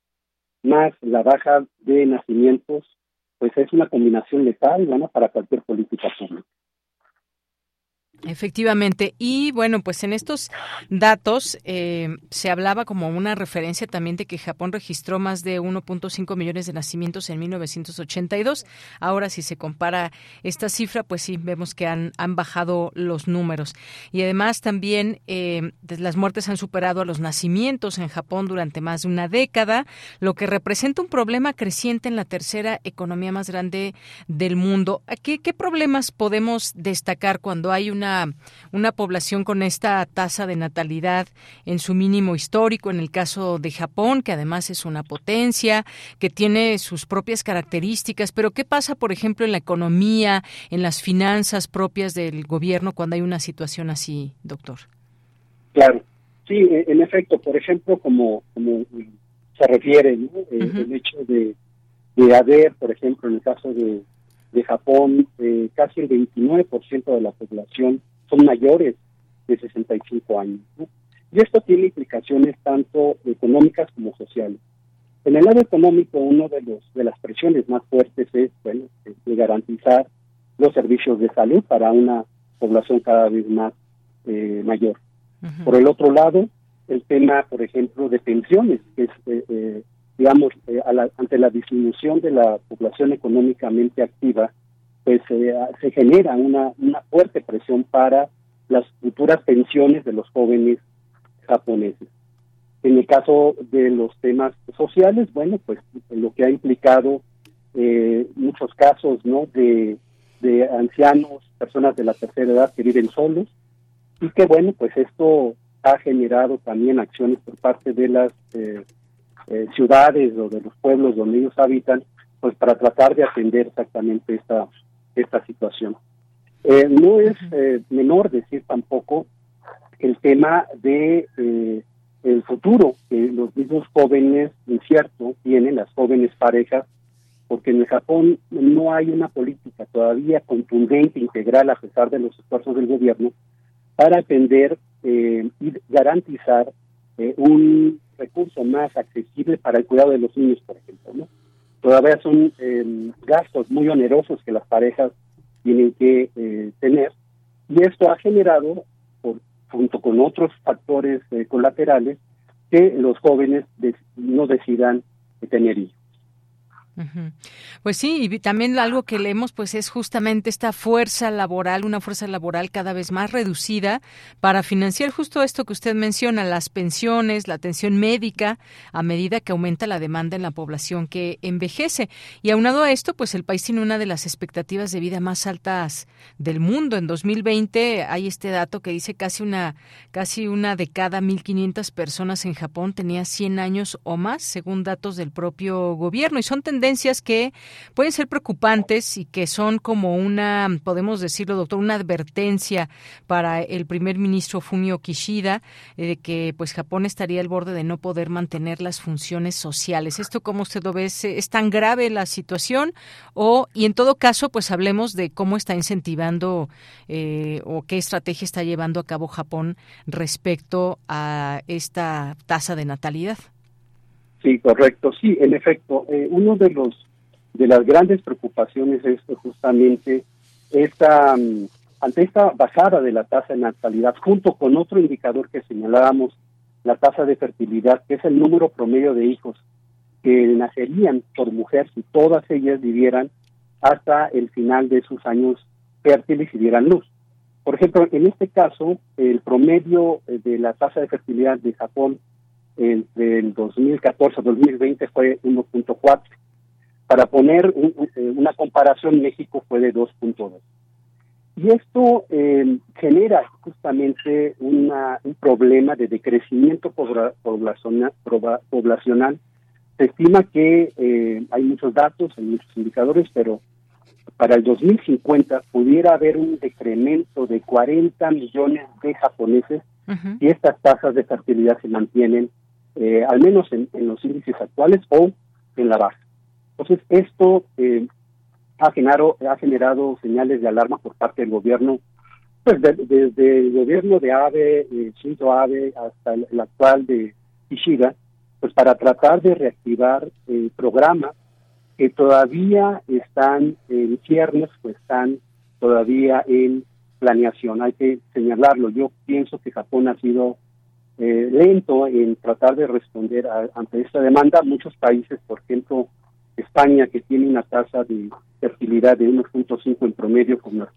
más la baja de nacimientos, pues es una combinación letal bueno, para cualquier política pública. Efectivamente. Y bueno, pues en estos datos eh, se hablaba como una referencia también de que Japón registró más de 1.5 millones de nacimientos en 1982. Ahora, si se compara esta cifra, pues sí, vemos que han, han bajado los números. Y además también eh, las muertes han superado a los nacimientos en Japón durante más de una década, lo que representa un problema creciente en la tercera economía más grande del mundo. ¿Qué, qué problemas podemos destacar cuando hay una una, población con esta tasa de natalidad en su mínimo histórico, en el caso de Japón, que además es una potencia, que tiene sus propias características, pero ¿qué pasa, por ejemplo, en la economía, en las finanzas propias del gobierno cuando hay una situación así, doctor? Claro, sí, e, en efecto, por ejemplo, como, como se refiere, eh, el hecho de, de haber, por ejemplo, en el caso de, de Japón, eh, casi el 29% de la población son mayores de 65 años. Y esto tiene implicaciones tanto económicas como sociales. En el lado económico, uno de los de las presiones más fuertes es bueno, de garantizar los servicios de salud para una población cada vez más eh, mayor. Por el otro lado, el tema, por ejemplo, de pensiones, que es eh, digamos, eh, ante la disminución de la población económicamente activa, pues eh, se genera una, una fuerte presión para las futuras pensiones de los jóvenes japoneses. En el caso de los temas sociales, bueno, pues lo que ha implicado eh, muchos casos, ¿no? De, de ancianos, personas de la tercera edad que viven solos y que, bueno, pues esto ha generado también acciones por parte de las eh, eh, ciudades o de los pueblos donde ellos habitan, pues para tratar de atender exactamente esta, esta situación. Eh, no es eh, menor decir tampoco el tema de el futuro que los mismos jóvenes incierto tienen, las jóvenes parejas, porque en el Japón no hay una política todavía contundente, integral, a pesar de los esfuerzos del gobierno, para atender y garantizar un recurso más accesible para el cuidado de los niños, por ejemplo. ¿no? Todavía son em, gastos muy onerosos que las parejas tienen que eh, tener y esto ha generado, por, junto con otros factores eh, colaterales, que los jóvenes no decidan tener hijos. Pues sí, y también algo que leemos pues es justamente esta fuerza laboral, una fuerza laboral cada vez más reducida para financiar justo esto que usted menciona, las pensiones, la atención médica, a medida que aumenta la demanda en la población que envejece. Y aunado a esto, pues el país tiene una de las expectativas de vida más altas del mundo. En 2020 hay este dato que dice casi una casi una de cada 1500 personas en Japón tenía 100 años o más, según datos del propio gobierno y son tendencias que pueden ser preocupantes y que son como una, podemos decirlo, doctor, una advertencia para el primer ministro Fumio Kishida eh, de que pues Japón estaría al borde de no poder mantener las funciones sociales. ¿Esto cómo usted lo ve? ¿Es, tan grave la situación? O, y en todo caso, pues hablemos de cómo está incentivando eh, o qué estrategia está llevando a cabo Japón respecto a esta tasa de natalidad. Sí, correcto. Sí, en efecto, eh, uno de los de las grandes preocupaciones es justamente esta mm, ante esta bajada de la tasa de natalidad, junto con otro indicador que señalábamos, la tasa de fertilidad, que es el número promedio de hijos que nacerían por mujer si todas ellas vivieran hasta el final de sus años fértiles y dieran luz. Por ejemplo, en este caso, el promedio eh, de la tasa de fertilidad de Japón entre el 2014 a 2020 fue 1.4. Para poner eh, una comparación, México fue de 2.2. Y esto eh, genera justamente un problema de decrecimiento poblacional, poblacional. Se estima que eh, hay muchos datos, hay muchos indicadores, pero para el 2050 pudiera haber un decremento de 40 millones de japoneses y estas tasas de fertilidad se mantienen eh, al menos en, los índices actuales o en la base. Entonces, esto eh, ha, generado, ha generado señales de alarma por parte del gobierno, pues desde el gobierno de Abe, eh, Shinzo Abe, hasta el, actual de Ishida, pues para tratar de reactivar el programa que todavía están en ciernes, pues están todavía en planeación. Hay que señalarlo. Yo pienso que Japón ha sido eh, lento en tratar de responder ante esta demanda. Muchos países, por ejemplo, España, que tiene una tasa de fertilidad de 1.5 en promedio con los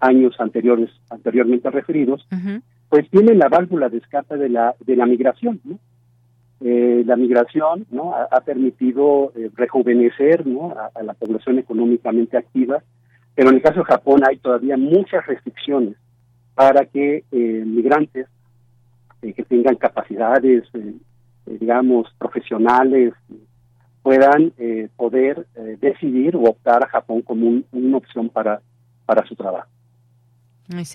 años anteriores anteriormente referidos, pues tienen la válvula de escape de la de la migración. Eh, la migración no ha, permitido eh, rejuvenecer ¿no? a, la población económicamente activa, pero en el caso de Japón hay todavía muchas restricciones para que eh, migrantes que tengan capacidades, digamos, profesionales, puedan poder decidir o optar a Japón como una opción para, para su trabajo.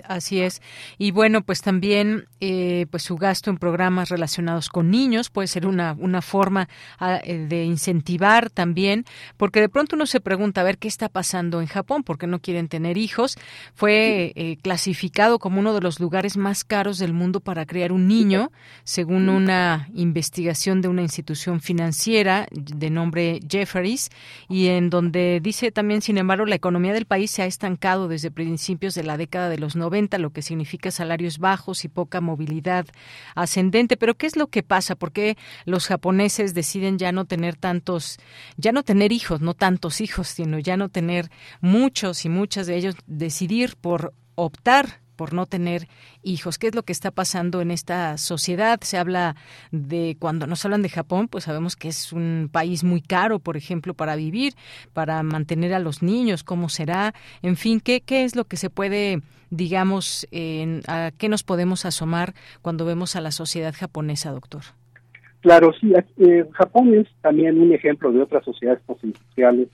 Así es. Y bueno, pues también eh, pues su gasto en programas relacionados con niños puede ser una, una forma ah, eh, de incentivar también, porque de pronto uno se pregunta a ver qué está pasando en Japón, porque no quieren tener hijos. Fue eh, clasificado como uno de los lugares más caros del mundo para crear un niño, según una investigación de una institución financiera de nombre Jefferies, y en donde dice también, sin embargo, la economía del país se ha estancado desde principios de la década de los 90, lo que significa salarios bajos y poca movilidad ascendente. Pero ¿qué es lo que pasa? ¿Por qué los japoneses deciden ya no tener tantos, ya no tener hijos, no tantos hijos, sino ya no tener muchos y muchas de ellos decidir por optar por no tener hijos. ¿Qué es lo que está pasando en esta sociedad? Se habla de, cuando nos hablan de Japón, pues sabemos que es un país muy caro, por ejemplo, para vivir, para mantener a los niños, cómo será, en fin, ¿qué, qué es lo que se puede, digamos, en, a qué nos podemos asomar cuando vemos a la sociedad japonesa, doctor? Claro, sí, eh, Japón es también un ejemplo de otras sociedades postindustriales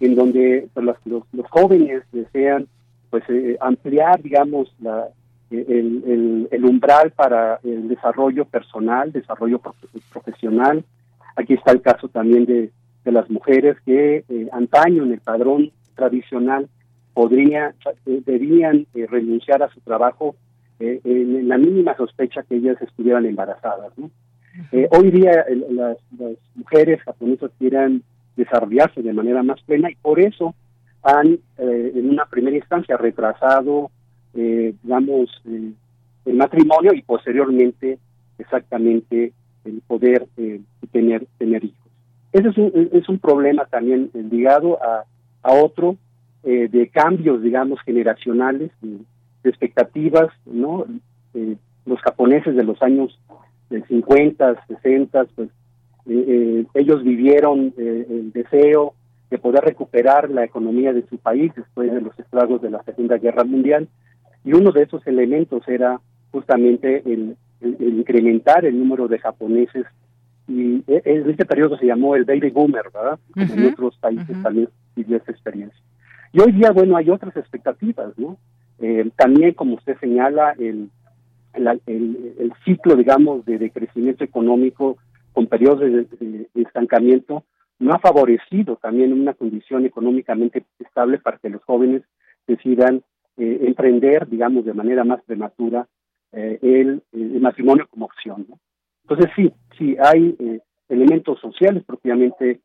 en donde pues, los, los jóvenes desean pues eh, ampliar, digamos, la, el, el, umbral para el desarrollo personal, desarrollo profesional. Aquí está el caso también de, de las mujeres que eh, antaño en el padrón tradicional podría, eh, debían renunciar a su trabajo en la mínima sospecha que ellas estuvieran embarazadas. hoy día las, las, mujeres japonesas quieren desarrollarse de manera más plena y por eso han eh, en una primera instancia retrasado, eh, digamos, eh, el matrimonio y posteriormente exactamente el poder tener tener hijos. Ese es un, es un problema también ligado a, a otro de cambios, digamos, generacionales, de expectativas, ¿no? los japoneses de los años 50, 60, pues ellos vivieron el deseo de poder recuperar la economía de su país después de los estragos de la Segunda Guerra Mundial. Y uno de esos elementos era justamente el, incrementar el número de japoneses y e, en este periodo se llamó el baby boomer, ¿verdad? Como en otros países también vivió esta experiencia. Y hoy día, bueno, hay otras expectativas, ¿no? Eh, también, como usted señala, el, el, ciclo, digamos, de, crecimiento económico con periodos de, estancamiento no ha favorecido también una condición económicamente estable para que los jóvenes decidan eh, emprender, digamos, de manera más prematura eh, el, matrimonio como opción. Entonces sí, sí, hay eh, elementos sociales propiamente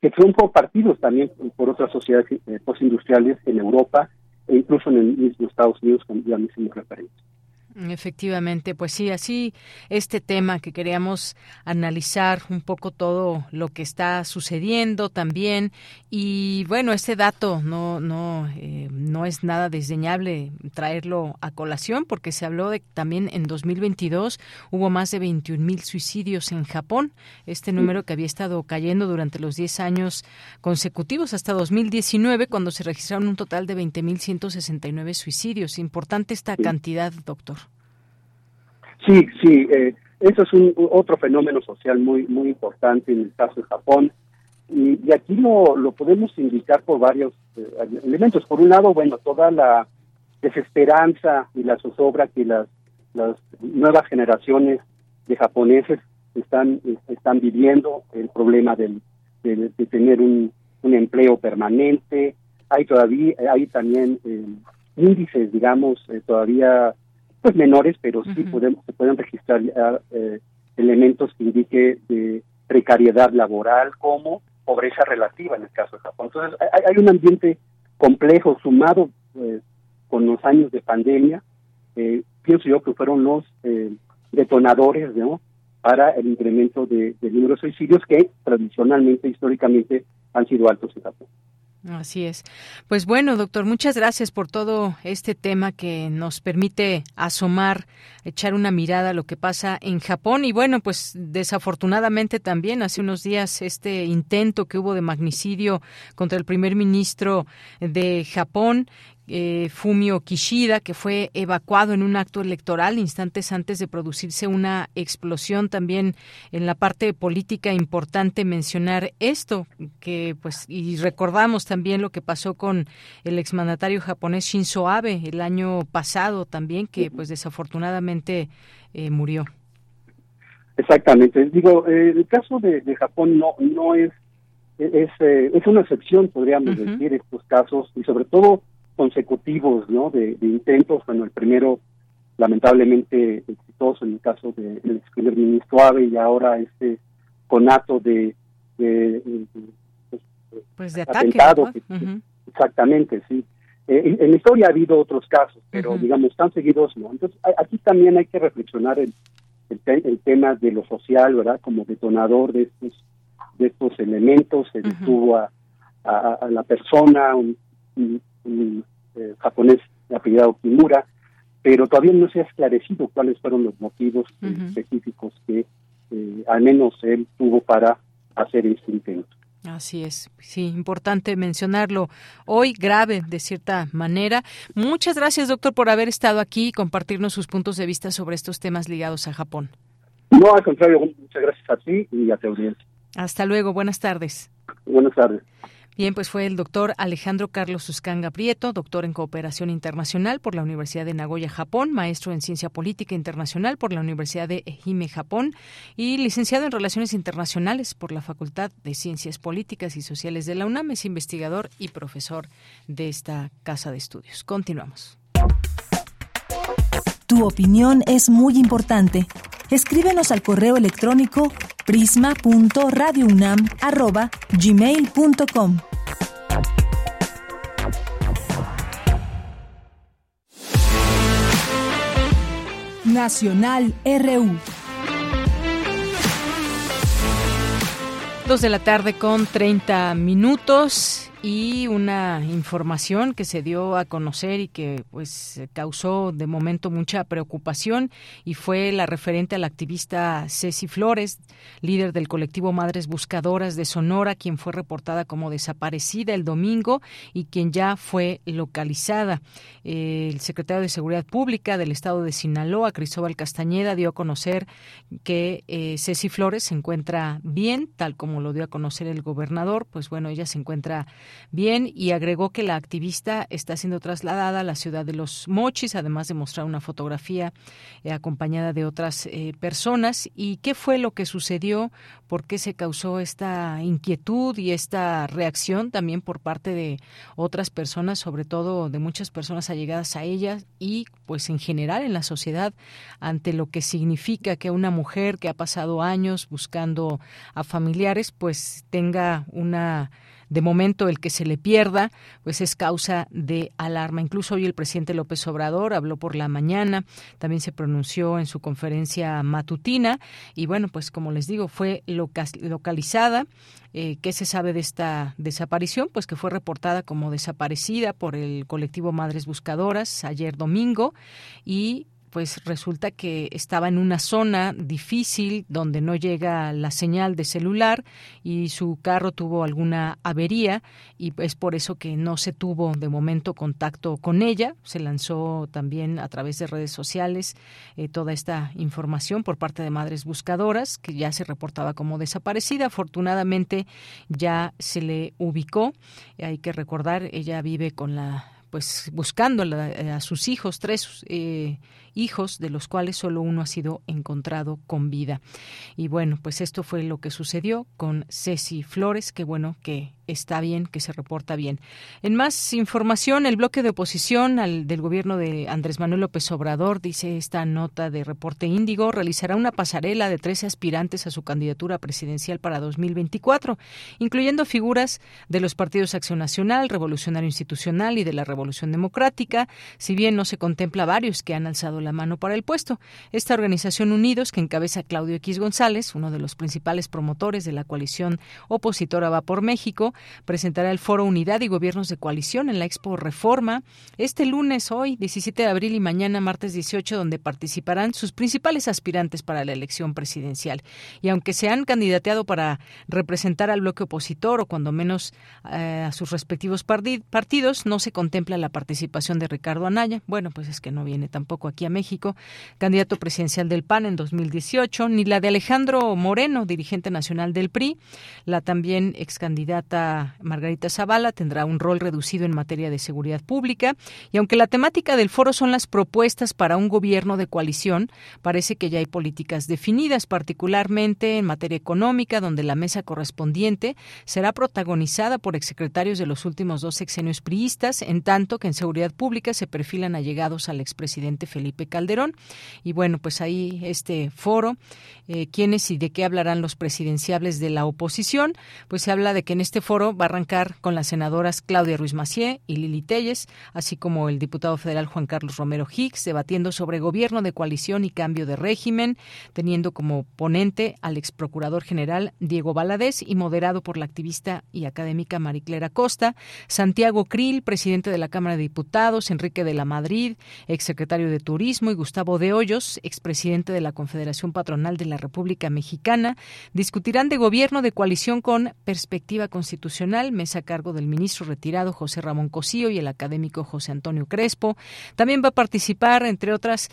que son compartidos también por otras sociedades postindustriales en Europa e incluso en el mismo Estados Unidos, como ya mismo referencia. Efectivamente, pues sí, así este tema que queríamos analizar un poco todo lo que está sucediendo también y bueno, este dato no no eh, no es nada desdeñable traerlo a colación porque se habló de que también en 2022 hubo más de 21 mil suicidios en Japón, este número que había estado cayendo durante los 10 años consecutivos hasta 2019 cuando se registraron un total de 20 mil 169 suicidios. Importante esta cantidad, doctor. Sí, sí, eh, eso es un otro fenómeno social muy muy importante en el caso de Japón y, aquí lo, lo podemos indicar por varios eh, elementos. Por un lado, bueno, toda la desesperanza y la zozobra que las, las nuevas generaciones de japoneses están están viviendo, el problema del, de, tener un, un, empleo permanente, hay todavía hay también eh, índices, digamos, todavía pues menores, pero sí podemos, se pueden registrar eh, elementos que indique de precariedad laboral como pobreza relativa en el caso de Japón. Entonces hay, un ambiente complejo sumado eh, con los años de pandemia, eh, pienso yo que fueron los detonadores ¿no? para el incremento de, de número de suicidios que tradicionalmente, históricamente, han sido altos en Japón. Así es. Pues bueno, doctor, muchas gracias por todo este tema que nos permite asomar, echar una mirada a lo que pasa en Japón. Y bueno, pues desafortunadamente también hace unos días este intento que hubo de magnicidio contra el primer ministro de Japón, eh, Fumio Kishida, que fue evacuado en un acto electoral instantes antes de producirse una explosión. También en la parte política importante mencionar esto, que pues y recordamos también lo que pasó con el exmandatario japonés Shinzo Abe el año pasado también, que pues desafortunadamente eh, murió. Exactamente. Digo, eh, el caso de, Japón no no es es, es una excepción, podríamos decir, estos casos, y sobre todo consecutivos ¿no? de, intentos, bueno, el primero lamentablemente exitoso en el caso del ex primer ministro Abe y ahora este conato de, de, pues de atentado. Exactamente, sí. Eh, en, la historia ha habido otros casos, pero digamos, tan seguidos no. Entonces, aquí también hay que reflexionar el, el, tema de lo social, ¿verdad? Como detonador de estos de estos elementos, se detuvo a, a, la persona, un, un eh, japonés apellidado Kimura, pero todavía no se ha esclarecido cuáles fueron los motivos específicos que eh, al menos él tuvo para hacer este intento. Así es, sí, importante mencionarlo hoy, grave de cierta manera. Muchas gracias, doctor, por haber estado aquí y compartirnos sus puntos de vista sobre estos temas ligados a Japón. No, al contrario, muchas gracias a ti y a tu audiencia. Hasta luego, buenas tardes. Buenas tardes. Bien, pues fue el doctor Alejandro Carlos Suscanga Prieto, doctor en Cooperación Internacional por la Universidad de Nagoya, Japón, maestro en Ciencia Política Internacional por la Universidad de Ehime, Japón, y licenciado en Relaciones Internacionales por la Facultad de Ciencias Políticas y Sociales de la UNAM. Es investigador y profesor de esta casa de estudios. Continuamos. Tu opinión es muy importante. Escríbenos al correo electrónico prisma.radiounam@gmail.com. Nacional RU. Dos de la tarde con 30 minutos y una información que se dio a conocer y que pues causó de momento mucha preocupación y fue la referente a la activista Ceci Flores, líder del colectivo Madres Buscadoras de Sonora, quien fue reportada como desaparecida el domingo y quien ya fue localizada. El secretario de Seguridad Pública del estado de Sinaloa, Cristóbal Castañeda, dio a conocer que eh, Ceci Flores se encuentra bien, tal como lo dio a conocer el gobernador, pues bueno, ella se encuentra bien y agregó que la activista está siendo trasladada a la ciudad de Los Mochis, además de mostrar una fotografía eh, acompañada de otras eh, personas. ¿Y qué fue lo que sucedió? ¿Por qué se causó esta inquietud y esta reacción también por parte de otras personas, sobre todo de muchas personas allegadas a ella y pues en general en la sociedad ante lo que significa que una mujer que ha pasado años buscando a familiares pues tenga una de momento el que se le pierda, pues es causa de alarma. Incluso hoy el presidente López Obrador habló por la mañana, también se pronunció en su conferencia matutina y bueno, pues como les digo, fue localizada. Eh, ¿Qué se sabe de esta desaparición? Pues que fue reportada como desaparecida por el colectivo Madres Buscadoras ayer domingo y pues resulta que estaba en una zona difícil donde no llega la señal de celular y su carro tuvo alguna avería y es por eso que no se tuvo de momento contacto con ella. Se lanzó también a través de redes sociales eh, toda esta información por parte de madres buscadoras que ya se reportaba como desaparecida. Afortunadamente ya se le ubicó. Hay que recordar, ella vive con la pues buscando a, sus hijos, tres eh, hijos, de los cuales solo uno ha sido encontrado con vida. Y bueno, pues esto fue lo que sucedió con Ceci Flores, que bueno, que está bien, que se reporta bien. En más información, el bloque de oposición al, del gobierno de Andrés Manuel López Obrador, dice esta nota de reporte índigo, realizará una pasarela de 13 aspirantes a su candidatura presidencial para 2024, incluyendo figuras de los partidos Acción Nacional, Revolucionario Institucional y de la Revolución Democrática, si bien no se contempla varios que han alzado la mano para el puesto. Esta organización Unidos, que encabeza Claudio X González, uno de los principales promotores de la coalición opositora Va por México, presentará el foro Unidad y Gobiernos de Coalición en la Expo Reforma este lunes, hoy, 17 de abril y mañana, martes 18, donde participarán sus principales aspirantes para la elección presidencial. Y aunque se han candidateado para representar al bloque opositor o cuando menos eh, a sus respectivos partidos, no se contempla la participación de Ricardo Anaya. Bueno, pues es que no viene tampoco aquí a México, candidato presidencial del PAN en 2018, ni la de Alejandro Moreno, dirigente nacional del PRI. La también ex candidata Margarita Zavala tendrá un rol reducido en materia de seguridad pública. Y aunque la temática del foro son las propuestas para un gobierno de coalición, parece que ya hay políticas definidas, particularmente en materia económica, donde la mesa correspondiente será protagonizada por exsecretarios de los últimos dos sexenios priistas, en tanto que en seguridad pública se perfilan allegados al expresidente Felipe Calderón. Y bueno, pues ahí este foro, eh, quiénes y de qué hablarán los presidenciables de la oposición, pues se habla de que en este foro va a arrancar con las senadoras Claudia Ruiz Macié y Lili Telles, así como el diputado federal Juan Carlos Romero Hicks, debatiendo sobre gobierno de coalición y cambio de régimen, teniendo como ponente al ex procurador general Diego Valadez y moderado por la activista y académica Mariclera Costa, Santiago Krill, presidente de la Cámara de Diputados, Enrique de la Madrid, ex secretario de Turismo, y Gustavo de Hoyos, expresidente de la Confederación Patronal de la República Mexicana, discutirán de gobierno de coalición con perspectiva constitucional, mesa a cargo del ministro retirado José Ramón Cosío y el académico José Antonio Crespo. También va a participar, entre otras,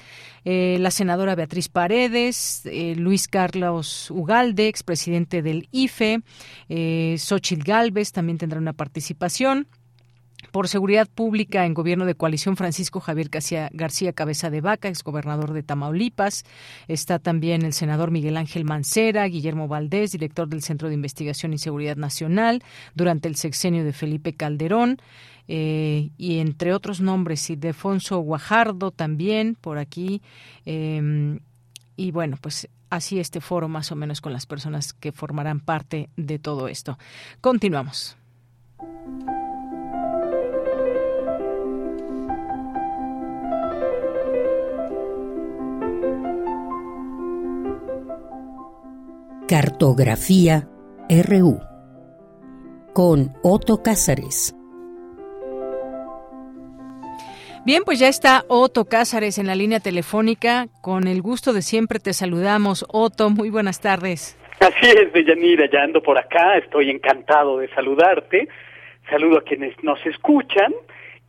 eh, la senadora Beatriz Paredes, eh, Luis Carlos Ugalde, expresidente del IFE, eh, Xochitl Galvez también tendrá una participación por Seguridad Pública en Gobierno de Coalición, Francisco Javier García, Cabeza de Vaca, exgobernador de Tamaulipas. Está también el senador Miguel Ángel Mancera, Guillermo Valdés, director del Centro de Investigación y Seguridad Nacional durante el sexenio de Felipe Calderón. Eh, y entre otros nombres, y Defonso Guajardo también por aquí. Em, y bueno, pues así este foro más o menos con las personas que formarán parte de todo esto. Continuamos. Cartografía RU con Otto Cázares. Bien, pues ya está Otto Cázares en la línea telefónica. Con el gusto de siempre te saludamos. Otto, muy buenas tardes. Así es, Deyanira, ya ando por acá, estoy encantado de saludarte. Saludo a quienes nos escuchan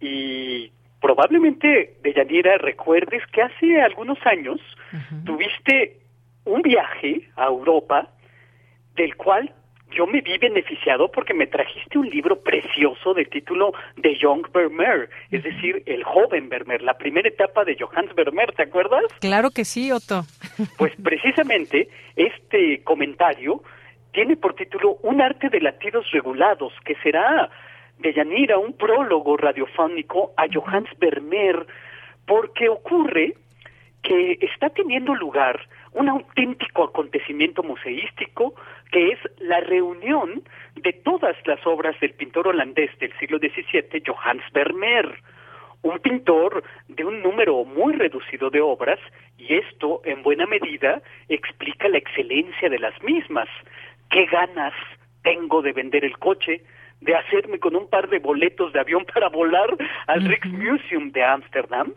y probablemente, Deyanira, recuerdes que hace algunos años tuviste un viaje a Europa del cual yo me vi beneficiado porque me trajiste un libro precioso de título de Young Vermeer, es decir, el joven Vermeer, la primera etapa de Johannes Vermeer, ¿te acuerdas? Claro que sí, Otto. Pues precisamente este comentario tiene por título Un arte de latidos regulados, que será de Yanira un prólogo radiofónico a Johannes Vermeer, porque ocurre que está teniendo lugar un auténtico acontecimiento museístico que es la reunión de todas las obras del pintor holandés del siglo XVII, Johannes Vermeer, un pintor de un número muy reducido de obras y esto en buena medida explica la excelencia de las mismas. ¿Qué ganas tengo de vender el coche? de hacerme con un par de boletos de avión para volar al Rijksmuseum de Ámsterdam,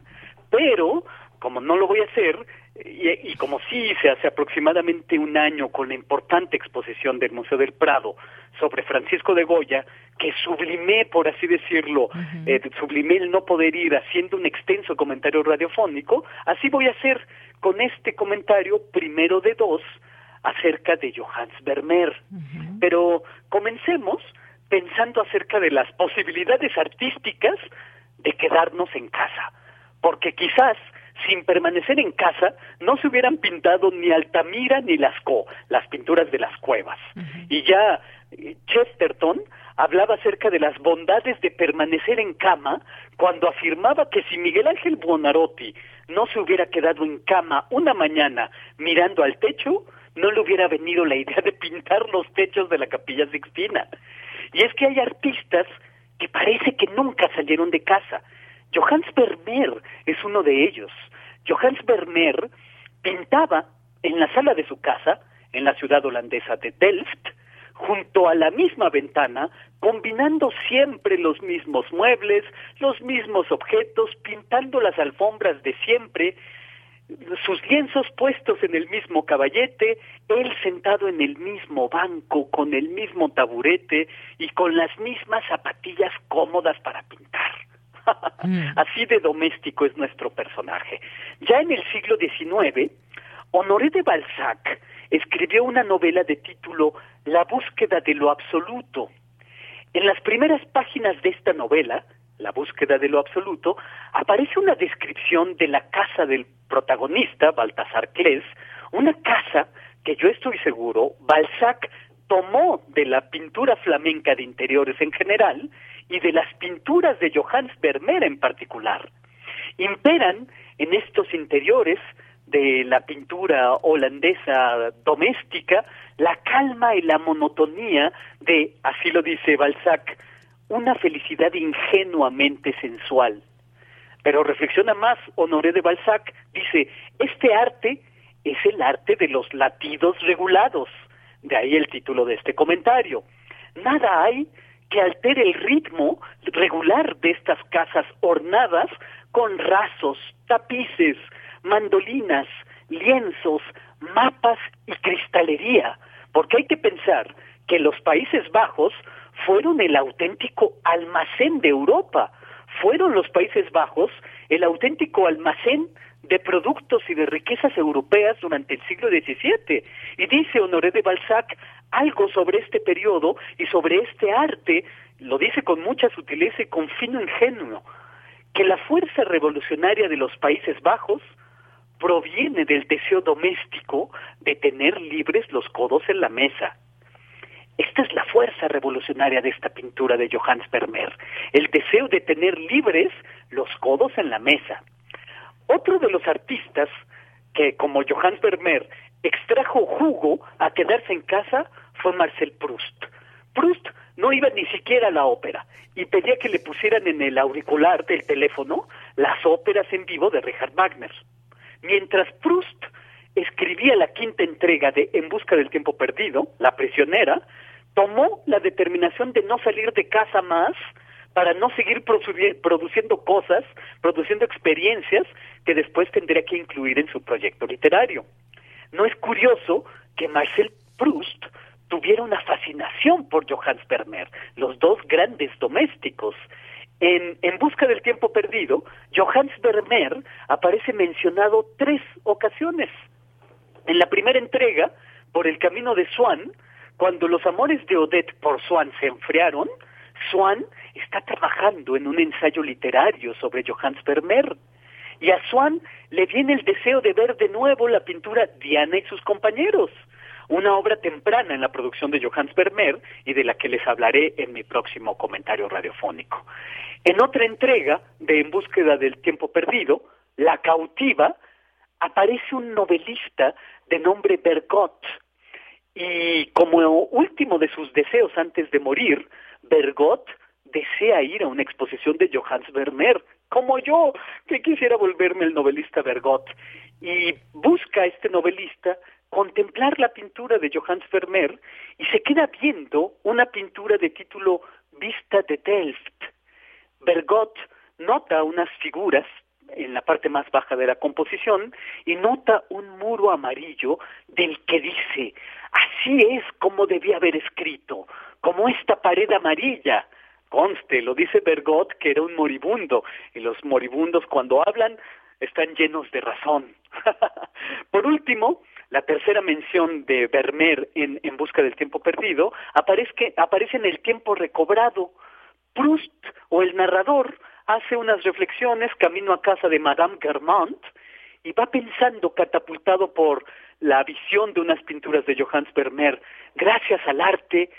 pero como no lo voy a hacer, y, como sí hice hace aproximadamente un año con la importante exposición del Museo del Prado sobre Francisco de Goya, que sublimé, por así decirlo, eh, sublimé el no poder ir haciendo un extenso comentario radiofónico, así voy a hacer con este comentario primero de dos acerca de Johannes Vermeer. Pero comencemos pensando acerca de las posibilidades artísticas de quedarnos en casa, porque quizás sin permanecer en casa, no se hubieran pintado ni Altamira ni Lascaux, las pinturas de las cuevas. Y ya eh, Chesterton hablaba acerca de las bondades de permanecer en cama cuando afirmaba que si Miguel Ángel Buonarroti no se hubiera quedado en cama una mañana mirando al techo, no le hubiera venido la idea de pintar los techos de la capilla Sixtina. Y es que hay artistas que parece que nunca salieron de casa. Johannes Vermeer es uno de ellos. Johannes Vermeer pintaba en la sala de su casa, en la ciudad holandesa de Delft, junto a la misma ventana, combinando siempre los mismos muebles, los mismos objetos, pintando las alfombras de siempre, sus lienzos puestos en el mismo caballete, él sentado en el mismo banco, con el mismo taburete y con las mismas zapatillas cómodas para pintar. Mm. Así de doméstico es nuestro personaje. Ya en el siglo XIX, Honoré de Balzac escribió una novela de título La búsqueda de lo absoluto. En las primeras páginas de esta novela, La búsqueda de lo absoluto, aparece una descripción de la casa del protagonista, Baltasar Clés, una casa que yo estoy seguro Balzac tomó de la pintura flamenca de interiores en general y de las pinturas de Johannes Vermeer en particular. Imperan en estos interiores de la pintura holandesa doméstica la calma y la monotonía de, así lo dice Balzac, una felicidad ingenuamente sensual. Pero reflexiona más Honoré de Balzac, dice, este arte es el arte de los latidos regulados, de ahí el título de este comentario. Nada hay que altere el ritmo regular de estas casas ornadas con rasos, tapices, mandolinas, lienzos, mapas y cristalería, porque hay que pensar que los Países Bajos fueron el auténtico almacén de Europa, fueron los Países Bajos el auténtico almacén de productos y de riquezas europeas durante el siglo XVII. Y dice Honoré de Balzac algo sobre este periodo y sobre este arte, lo dice con mucha sutileza y con fino ingenuo, que la fuerza revolucionaria de los Países Bajos proviene del deseo doméstico de tener libres los codos en la mesa. Esta es la fuerza revolucionaria de esta pintura de Johannes Vermeer, el deseo de tener libres los codos en la mesa. Otro de los artistas que, como Johannes Vermeer, extrajo jugo a quedarse en casa fue Marcel Proust. Proust no iba ni siquiera a la ópera y pedía que le pusieran en el auricular del teléfono las óperas en vivo de Richard Wagner. Mientras Proust escribía la quinta entrega de En busca del tiempo perdido, La prisionera, tomó la determinación de no salir de casa más para no seguir produciendo cosas, produciendo experiencias que después tendría que incluir en su proyecto literario. No es curioso que Marcel Proust tuviera una fascinación por Johannes Vermeer, los dos grandes domésticos. En, en Busca del Tiempo Perdido, Johannes Vermeer aparece mencionado tres ocasiones. En la primera entrega, por el camino de Swann, cuando los amores de Odette por Swann se enfriaron, Swann está trabajando en un ensayo literario sobre Johannes Vermeer. Y a Swann le viene el deseo de ver de nuevo la pintura Diana y sus compañeros, una obra temprana en la producción de Johannes Vermeer y de la que les hablaré en mi próximo comentario radiofónico. En otra entrega de En búsqueda del tiempo perdido, La cautiva, aparece un novelista de nombre Bergot, y como último de sus deseos antes de morir, Bergot desea ir a una exposición de Johannes Vermeer, como yo, que quisiera volverme el novelista Bergot, y busca este novelista contemplar la pintura de Johannes Vermeer y se queda viendo una pintura de título Vista de Delft. Bergot nota unas figuras en la parte más baja de la composición y nota un muro amarillo del que dice, así es como debía haber escrito, como esta pared amarilla. Conste, lo dice Bergot que era un moribundo, y los moribundos cuando hablan están llenos de razón. Por último, la tercera mención de Vermeer en, en Busca del Tiempo Perdido aparece, aparece en el tiempo recobrado. Proust o el narrador hace unas reflexiones camino a casa de Madame Germont y va pensando, catapultado por la visión de unas pinturas de Johannes Vermeer, gracias al arte,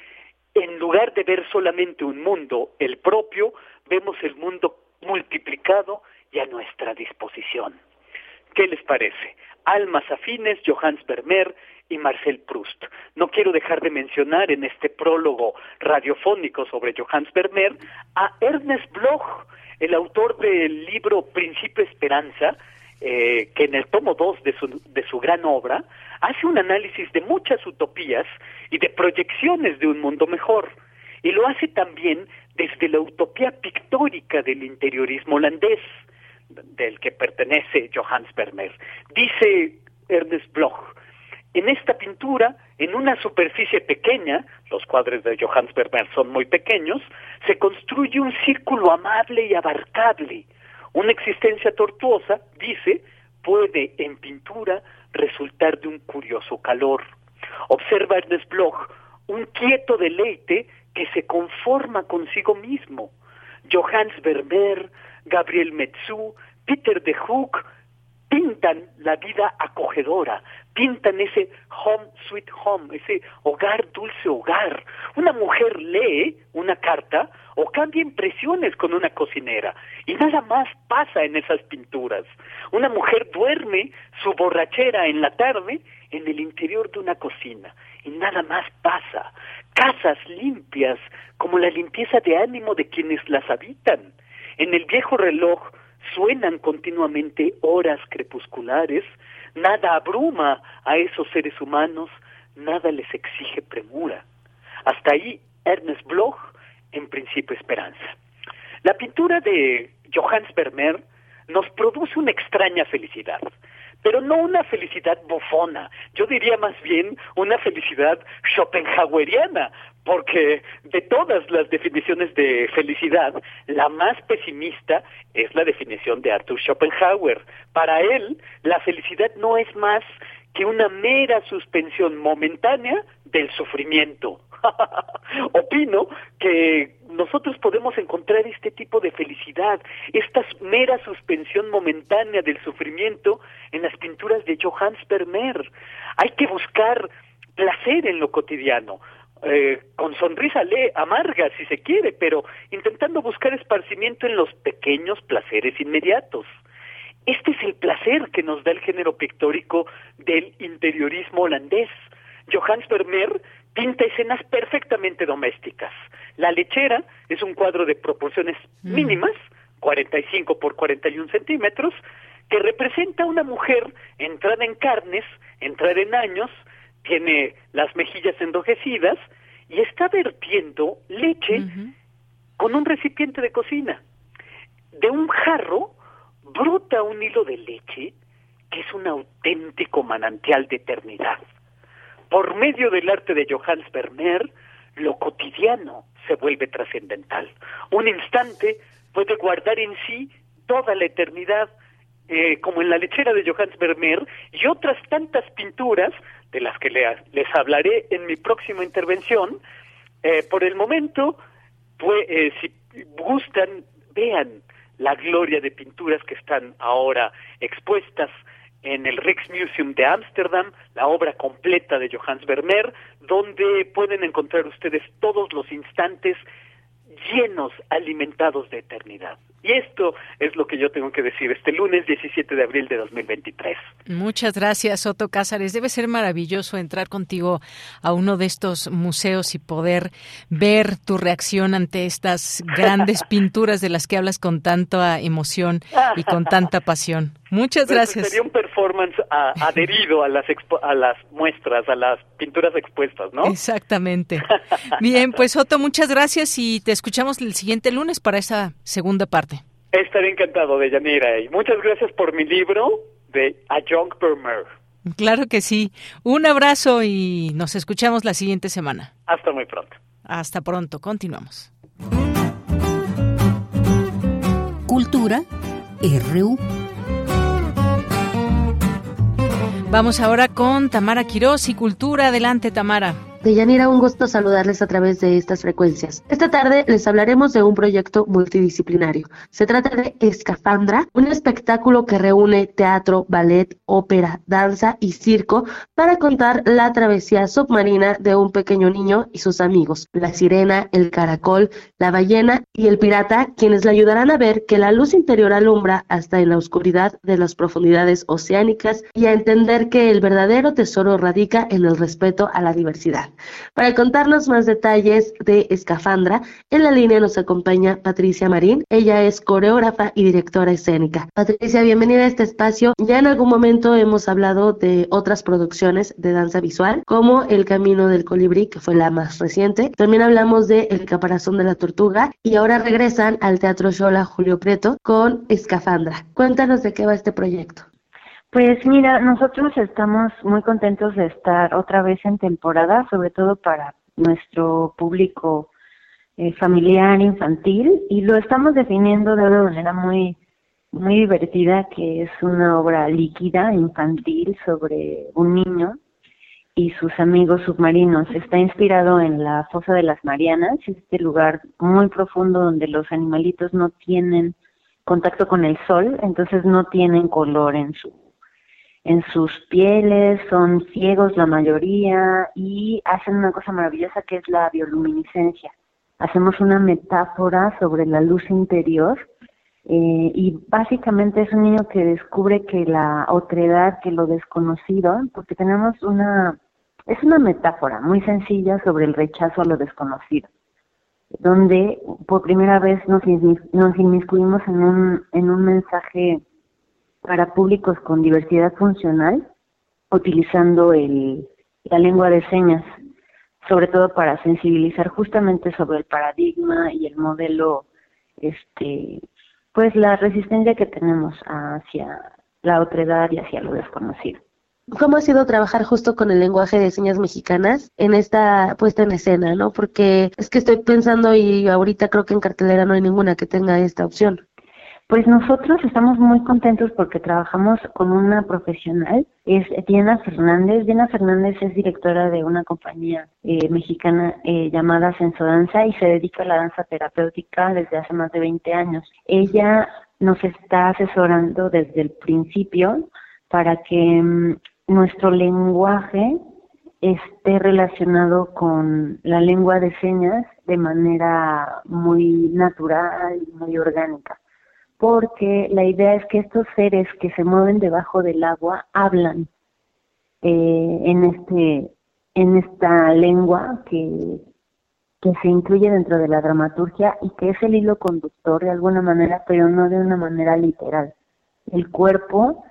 en lugar de ver solamente un mundo, el propio, vemos el mundo multiplicado y a nuestra disposición. ¿Qué les parece? Almas afines, Johannes Vermeer y Marcel Proust. No quiero dejar de mencionar en este prólogo radiofónico sobre Johannes Vermeer a Ernest Bloch, el autor del libro Principio Esperanza, eh, que en el tomo 2 de su, de su gran obra hace un análisis de muchas utopías y de proyecciones de un mundo mejor. Y lo hace también desde la utopía pictórica del interiorismo holandés, del que pertenece Johannes Vermeer. Dice Ernest Bloch, en esta pintura, en una superficie pequeña, los cuadros de Johannes Vermeer son muy pequeños, se construye un círculo amable y abarcable. Una existencia tortuosa, dice, puede en pintura resultar de un curioso calor. Observa Ernest Bloch un quieto deleite que se conforma consigo mismo. Johannes Vermeer, Gabriel Metzu, Peter de Hook pintan la vida acogedora, pintan ese home sweet home, ese hogar dulce hogar. Una mujer lee una carta o cambia impresiones con una cocinera y nada más pasa en esas pinturas. Una mujer duerme su borrachera en la tarde en el interior de una cocina y nada más pasa. Casas limpias como la limpieza de ánimo de quienes las habitan. En el viejo reloj suenan continuamente horas crepusculares, nada abruma a esos seres humanos, nada les exige premura. Hasta ahí Ernest Bloch, en principio esperanza. La pintura de Johannes Vermeer nos produce una extraña felicidad, pero no una felicidad bufona, yo diría más bien una felicidad schopenhaueriana, porque de todas las definiciones de felicidad, la más pesimista es la definición de Arthur Schopenhauer. Para él, la felicidad no es más que una mera suspensión momentánea del sufrimiento. Opino que nosotros podemos encontrar este tipo de felicidad, esta mera suspensión momentánea del sufrimiento en las pinturas de Johannes Vermeer. Hay que buscar placer en lo cotidiano, eh, con sonrisa le amarga si se quiere, pero intentando buscar esparcimiento en los pequeños placeres inmediatos. Este es el placer que nos da el género pictórico del interiorismo holandés. Johannes Vermeer pinta escenas perfectamente domésticas. La lechera es un cuadro de proporciones mm. mínimas, 45 por 41 centímetros, que representa a una mujer entrada en carnes, entrada en años, tiene las mejillas enrojecidas y está vertiendo leche con un recipiente de cocina. De un jarro brota un hilo de leche que es un auténtico manantial de eternidad. Por medio del arte de Johannes Vermeer, lo cotidiano se vuelve trascendental. Un instante puede guardar en sí toda la eternidad, eh, como en la lechera de Johannes Vermeer, y otras tantas pinturas, de las que les hablaré en mi próxima intervención. Eh, por el momento, eh, si gustan, vean la gloria de pinturas que están ahora expuestas en el Rijksmuseum de Ámsterdam, la obra completa de Johannes Vermeer, donde pueden encontrar ustedes todos los instantes llenos, alimentados de eternidad. Y esto es lo que yo tengo que decir este lunes 17 de abril de 2023. Muchas gracias, Otto Cázares. Debe ser maravilloso entrar contigo a uno de estos museos y poder ver tu reacción ante estas grandes pinturas de las que hablas con tanta emoción y con tanta pasión. Muchas gracias. Sería un performance adherido a las, a las muestras, a las pinturas expuestas, ¿no? Exactamente. Bien, pues Otto, muchas gracias y te escuchamos el siguiente lunes para esa segunda parte. Estaré encantado de Yanira y muchas gracias por mi libro de A Young Burmer. Claro que sí. Un abrazo y nos escuchamos la siguiente semana. Hasta muy pronto. Hasta pronto. Continuamos. Cultura RU. Vamos ahora con Tamara Quirós y Cultura. Adelante, Tamara. Deyanira, un gusto saludarles a través de estas frecuencias. Esta tarde les hablaremos de un proyecto multidisciplinario. Se trata de Escafandra, un espectáculo que reúne teatro, ballet, ópera, danza y circo para contar la travesía submarina de un pequeño niño y sus amigos, la sirena, el caracol, la ballena y el pirata, quienes le ayudarán a ver que la luz interior alumbra hasta en la oscuridad de las profundidades oceánicas y a entender que el verdadero tesoro radica en el respeto a la diversidad. Para contarnos más detalles de Escafandra, en la línea nos acompaña Patricia Marín. Ella es coreógrafa y directora escénica. Patricia, bienvenida a este espacio. Ya en algún momento hemos hablado de otras producciones de danza visual, como El Camino del Colibrí, que fue la más reciente. También hablamos de El Caparazón de la Tortuga y ahora regresan al Teatro Shola Julio Preto con Escafandra. Cuéntanos de qué va este proyecto. Pues mira, nosotros estamos muy contentos de estar otra vez en temporada, sobre todo para nuestro público eh, familiar, infantil, y lo estamos definiendo de una manera muy muy divertida, que es una obra líquida, infantil, sobre un niño y sus amigos submarinos. Está inspirado en la fosa de las Marianas, este lugar muy profundo donde los animalitos no tienen contacto con el sol, entonces no tienen color en su en sus pieles, son ciegos la mayoría y hacen una cosa maravillosa que es la bioluminiscencia. Hacemos una metáfora sobre la luz interior eh, y básicamente es un niño que descubre que la otredad, que lo desconocido, porque tenemos una, es una metáfora muy sencilla sobre el rechazo a lo desconocido, donde por primera vez nos, nos inmiscuimos en un, en un mensaje para públicos con diversidad funcional utilizando el, la lengua de señas, sobre todo para sensibilizar justamente sobre el paradigma y el modelo, este, pues la resistencia que tenemos hacia la otredad y hacia lo desconocido. ¿Cómo ha sido trabajar justo con el lenguaje de señas mexicanas en esta puesta en escena, no? Porque es que estoy pensando y ahorita creo que en cartelera no hay ninguna que tenga esta opción. Pues nosotros estamos muy contentos porque trabajamos con una profesional, es Diana Fernández. Diana Fernández es directora de una compañía eh, mexicana eh, llamada Sensodanza y se dedica a la danza terapéutica desde hace más de 20 años. Ella nos está asesorando desde el principio para que mm, nuestro lenguaje esté relacionado con la lengua de señas de manera muy natural y muy orgánica porque la idea es que estos seres que se mueven debajo del agua hablan eh, en este en esta lengua que, que se incluye dentro de la dramaturgia y que es el hilo conductor de alguna manera, pero no de una manera literal. El cuerpo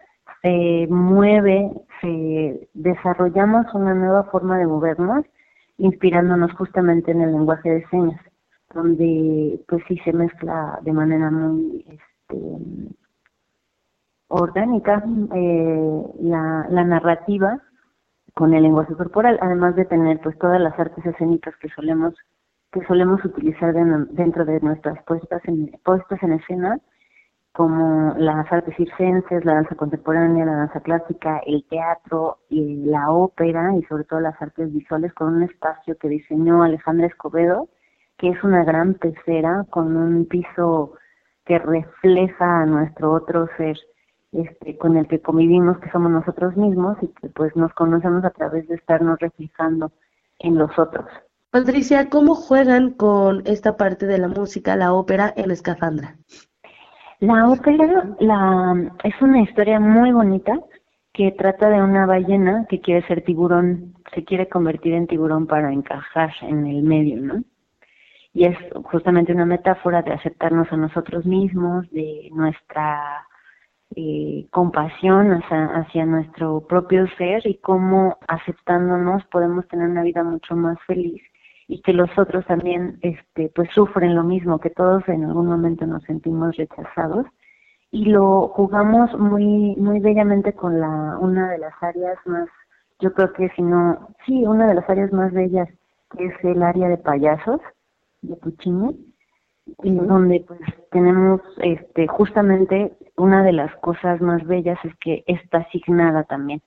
se mueve, se desarrollamos una nueva forma de movernos inspirándonos justamente en el lenguaje de señas, donde pues sí se mezcla de manera muy este, orgánica eh, la, la narrativa con el lenguaje corporal, además de tener pues todas las artes escénicas que solemos que solemos utilizar dentro de nuestras puestas en, puestas en escena, como las artes circenses, la danza contemporánea, la danza clásica, el teatro, y la ópera y sobre todo las artes visuales con un espacio que diseñó Alejandra Escobedo, que es una gran pecera con un piso que refleja a nuestro otro ser este, con el que convivimos, que somos nosotros mismos y que pues nos conocemos a través de estarnos reflejando en los otros. Patricia, ¿cómo juegan con esta parte de la música, la ópera, en Escafandra? La ópera la, es una historia muy bonita que trata de una ballena que quiere ser tiburón, se quiere convertir en tiburón para encajar en el medio, ¿no? Y es justamente una metáfora de aceptarnos a nosotros mismos, de nuestra eh, compasión hacia, nuestro propio ser y cómo aceptándonos podemos tener una vida mucho más feliz y que los otros también este pues sufren lo mismo que todos en algún momento nos sentimos rechazados. Y lo jugamos muy muy bellamente con la una de las áreas más yo creo que si no sí una de las áreas más bellas es el área de payasos y donde pues tenemos este justamente una de las cosas más bellas es que está asignada también.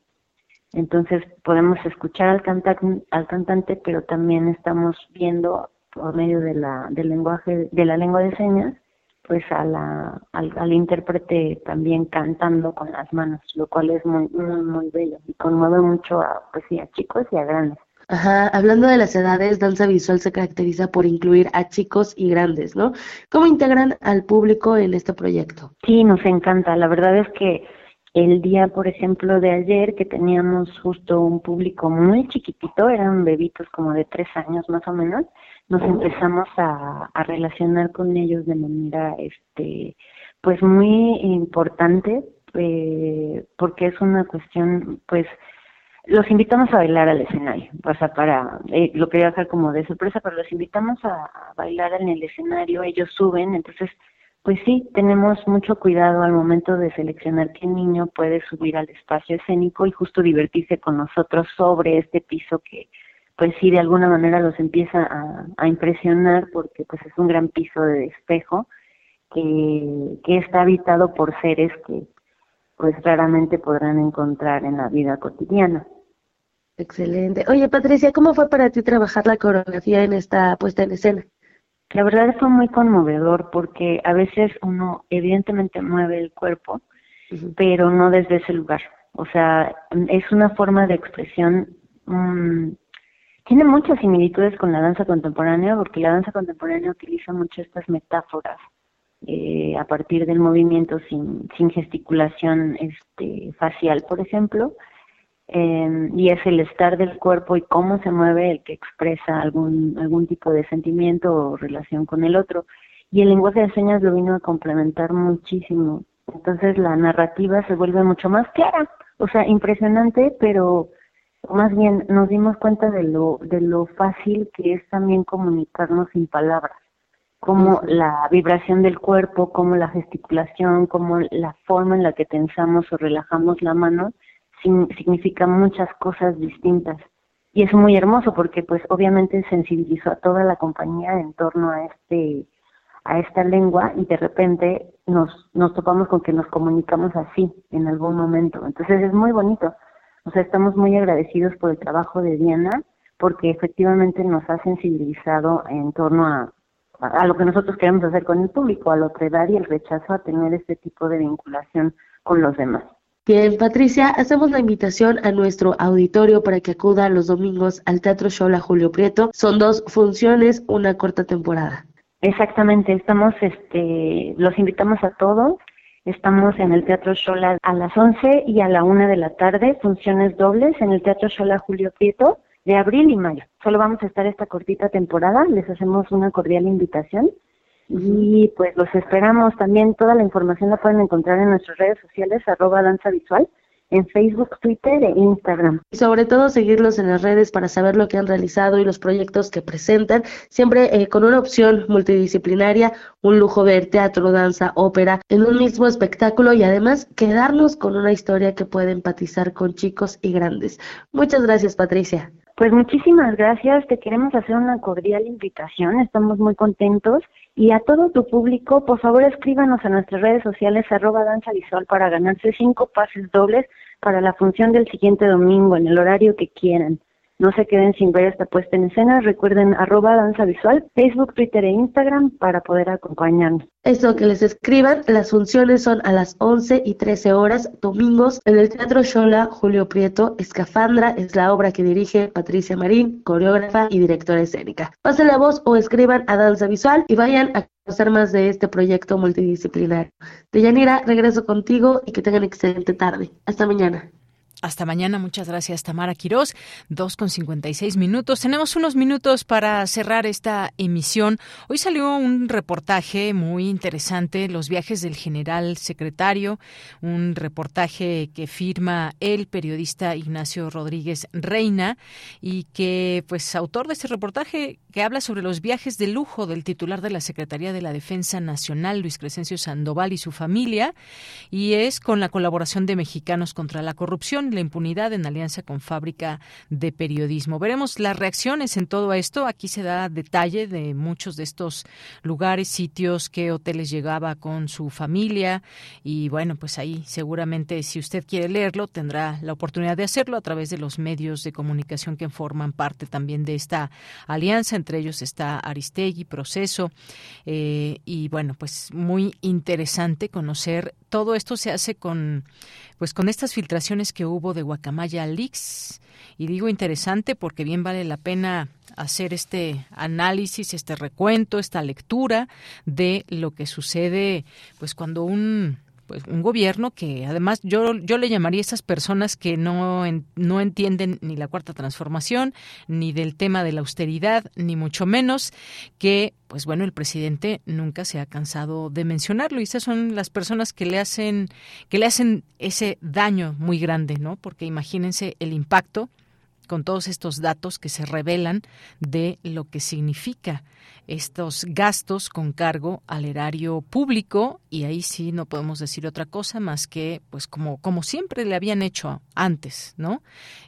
Entonces podemos escuchar al, cantante, al cantante, pero también estamos viendo por medio de la del lenguaje de la lengua de señas, pues a la al, al intérprete también cantando con las manos, lo cual es muy muy muy bello y conmueve mucho a pues sí a chicos y a grandes. Ajá, hablando de las edades, Danza Visual se caracteriza por incluir a chicos y grandes, ¿no? ¿Cómo integran al público en este proyecto? Sí, nos encanta. La verdad es que el día, por ejemplo, de ayer, que teníamos justo un público muy chiquitito, eran bebitos como de tres años más o menos, nos empezamos a, a relacionar con ellos de manera, este, pues muy importante, eh, porque es una cuestión, pues, los invitamos a bailar al escenario, o sea, para, eh, lo quería hacer como de sorpresa, pero los invitamos a, bailar en el escenario, ellos suben, entonces, pues sí, tenemos mucho cuidado al momento de seleccionar qué niño puede subir al espacio escénico y justo divertirse con nosotros sobre este piso que, pues sí, de alguna manera los empieza a, a impresionar porque pues es un gran piso de despejo que, que está habitado por seres que pues raramente podrán encontrar en la vida cotidiana. Excelente. Oye, Patricia, ¿cómo fue para ti trabajar la coreografía en esta puesta en escena? La verdad fue muy conmovedor porque a veces uno evidentemente mueve el cuerpo, pero no desde ese lugar. O sea, es una forma de expresión, mm, tiene muchas similitudes con la danza contemporánea porque la danza contemporánea utiliza mucho estas metáforas eh, a partir del movimiento sin, sin gesticulación este, facial, por ejemplo, eh, y es el estar del cuerpo y cómo se mueve el que expresa algún, algún tipo de sentimiento o relación con el otro. Y el lenguaje de señas lo vino a complementar muchísimo. Entonces la narrativa se vuelve mucho más clara, o sea, impresionante, pero más bien nos dimos cuenta de lo, de lo fácil que es también comunicarnos sin palabras como la vibración del cuerpo, como la gesticulación, como la forma en la que tensamos o relajamos la mano, significa muchas cosas distintas. Y es muy hermoso porque pues obviamente sensibilizó a toda la compañía en torno a este a esta lengua y de repente nos nos topamos con que nos comunicamos así en algún momento. Entonces es muy bonito. O sea, estamos muy agradecidos por el trabajo de Diana porque efectivamente nos ha sensibilizado en torno a a lo que nosotros queremos hacer con el público, a la otredad y el rechazo a tener este tipo de vinculación con los demás. Bien, Patricia, hacemos la invitación a nuestro auditorio para que acuda los domingos al Teatro Shola Julio Prieto. Son dos funciones, una corta temporada. Exactamente, estamos, este, los invitamos a todos. Estamos en el Teatro Shola a las 11 y a la 1 de la tarde, funciones dobles en el Teatro Shola Julio Prieto de abril y mayo. Solo vamos a estar esta cortita temporada, les hacemos una cordial invitación y pues los esperamos también, toda la información la pueden encontrar en nuestras redes sociales, arroba danza visual, en Facebook, Twitter e Instagram. Y sobre todo seguirlos en las redes para saber lo que han realizado y los proyectos que presentan, siempre eh, con una opción multidisciplinaria, un lujo ver teatro, danza, ópera en un mismo espectáculo y además quedarnos con una historia que puede empatizar con chicos y grandes. Muchas gracias, Patricia. Pues muchísimas gracias, te queremos hacer una cordial invitación, estamos muy contentos y a todo tu público, por favor escríbanos a nuestras redes sociales arroba danza visual para ganarse cinco pases dobles para la función del siguiente domingo en el horario que quieran. No se queden sin ver esta puesta en escena. Recuerden arroba danza visual, Facebook, Twitter e Instagram para poder acompañarnos. Eso, que les escriban. Las funciones son a las 11 y 13 horas, domingos, en el Teatro Shola Julio Prieto. Escafandra es la obra que dirige Patricia Marín, coreógrafa y directora escénica. Pasen la voz o escriban a Danza Visual y vayan a conocer más de este proyecto multidisciplinario. Deyanira, regreso contigo y que tengan excelente tarde. Hasta mañana. Hasta mañana, muchas gracias Tamara Quirós. Dos con cincuenta y seis minutos. Tenemos unos minutos para cerrar esta emisión. Hoy salió un reportaje muy interesante, los viajes del general secretario, un reportaje que firma el periodista Ignacio Rodríguez Reina y que, pues, autor de este reportaje que habla sobre los viajes de lujo del titular de la Secretaría de la Defensa Nacional, Luis Crescencio Sandoval y su familia, y es con la colaboración de Mexicanos contra la Corrupción la impunidad en alianza con Fábrica de Periodismo. Veremos las reacciones en todo esto. Aquí se da detalle de muchos de estos lugares, sitios, qué hoteles llegaba con su familia y bueno, pues ahí seguramente si usted quiere leerlo tendrá la oportunidad de hacerlo a través de los medios de comunicación que forman parte también de esta alianza. Entre ellos está Aristegui, Proceso eh, y bueno, pues muy interesante conocer todo esto se hace con pues con estas filtraciones que hubo de Guacamaya Leaks. Y digo interesante porque bien vale la pena hacer este análisis, este recuento, esta lectura de lo que sucede pues cuando un pues un gobierno que además yo yo le llamaría a esas personas que no no entienden ni la cuarta transformación ni del tema de la austeridad ni mucho menos que pues bueno el presidente nunca se ha cansado de mencionarlo. Y esas son las personas que le hacen que le hacen ese daño muy grande no porque imagínense el impacto con todos estos datos que se revelan de lo que significa estos gastos con cargo al erario público y ahí sí no podemos decir otra cosa más que pues como como siempre le habían hecho antes, ¿no?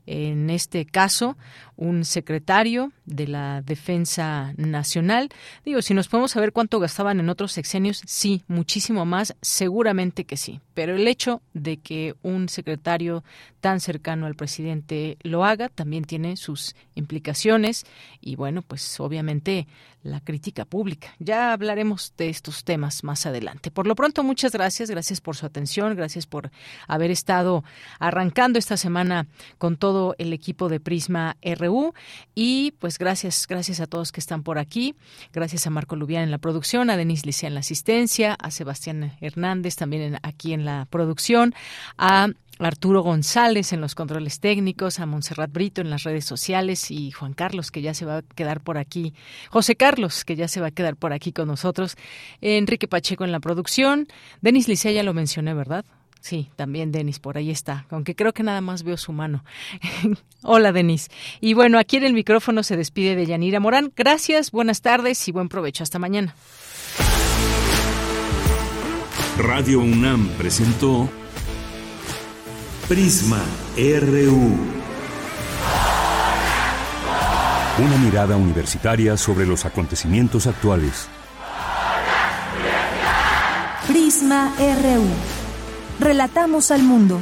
En este caso, un secretario de la Defensa Nacional, digo, si nos podemos saber cuánto gastaban en otros sexenios, sí, muchísimo más, seguramente que sí, pero el hecho de que un secretario tan cercano al presidente lo haga también tiene sus implicaciones y bueno, pues obviamente la crítica pública. Ya hablaremos de estos temas más adelante. Por lo pronto, muchas gracias, gracias por su atención, gracias por haber estado arrancando esta semana con todo el equipo de Prisma RU y pues gracias, gracias a todos que están por aquí, gracias a Marco Lubián en la producción, a Denise Licea en la asistencia, a Sebastián Hernández también aquí en la producción, a Arturo González en los controles técnicos, a Montserrat Brito en las redes sociales y Juan Carlos, que ya se va a quedar por aquí, José Carlos, que ya se va a quedar por aquí con nosotros, Enrique Pacheco en la producción, Denis Licea ya lo mencioné, ¿verdad? Sí, también Denis, por ahí está, aunque creo que nada más veo su mano. Hola, Denis. Y bueno, aquí en el micrófono se despide de Yanira Morán. Gracias, buenas tardes y buen provecho. Hasta mañana. Radio UNAM presentó Prisma RU. Una mirada universitaria sobre los acontecimientos actuales. Prisma RU. Relatamos al mundo.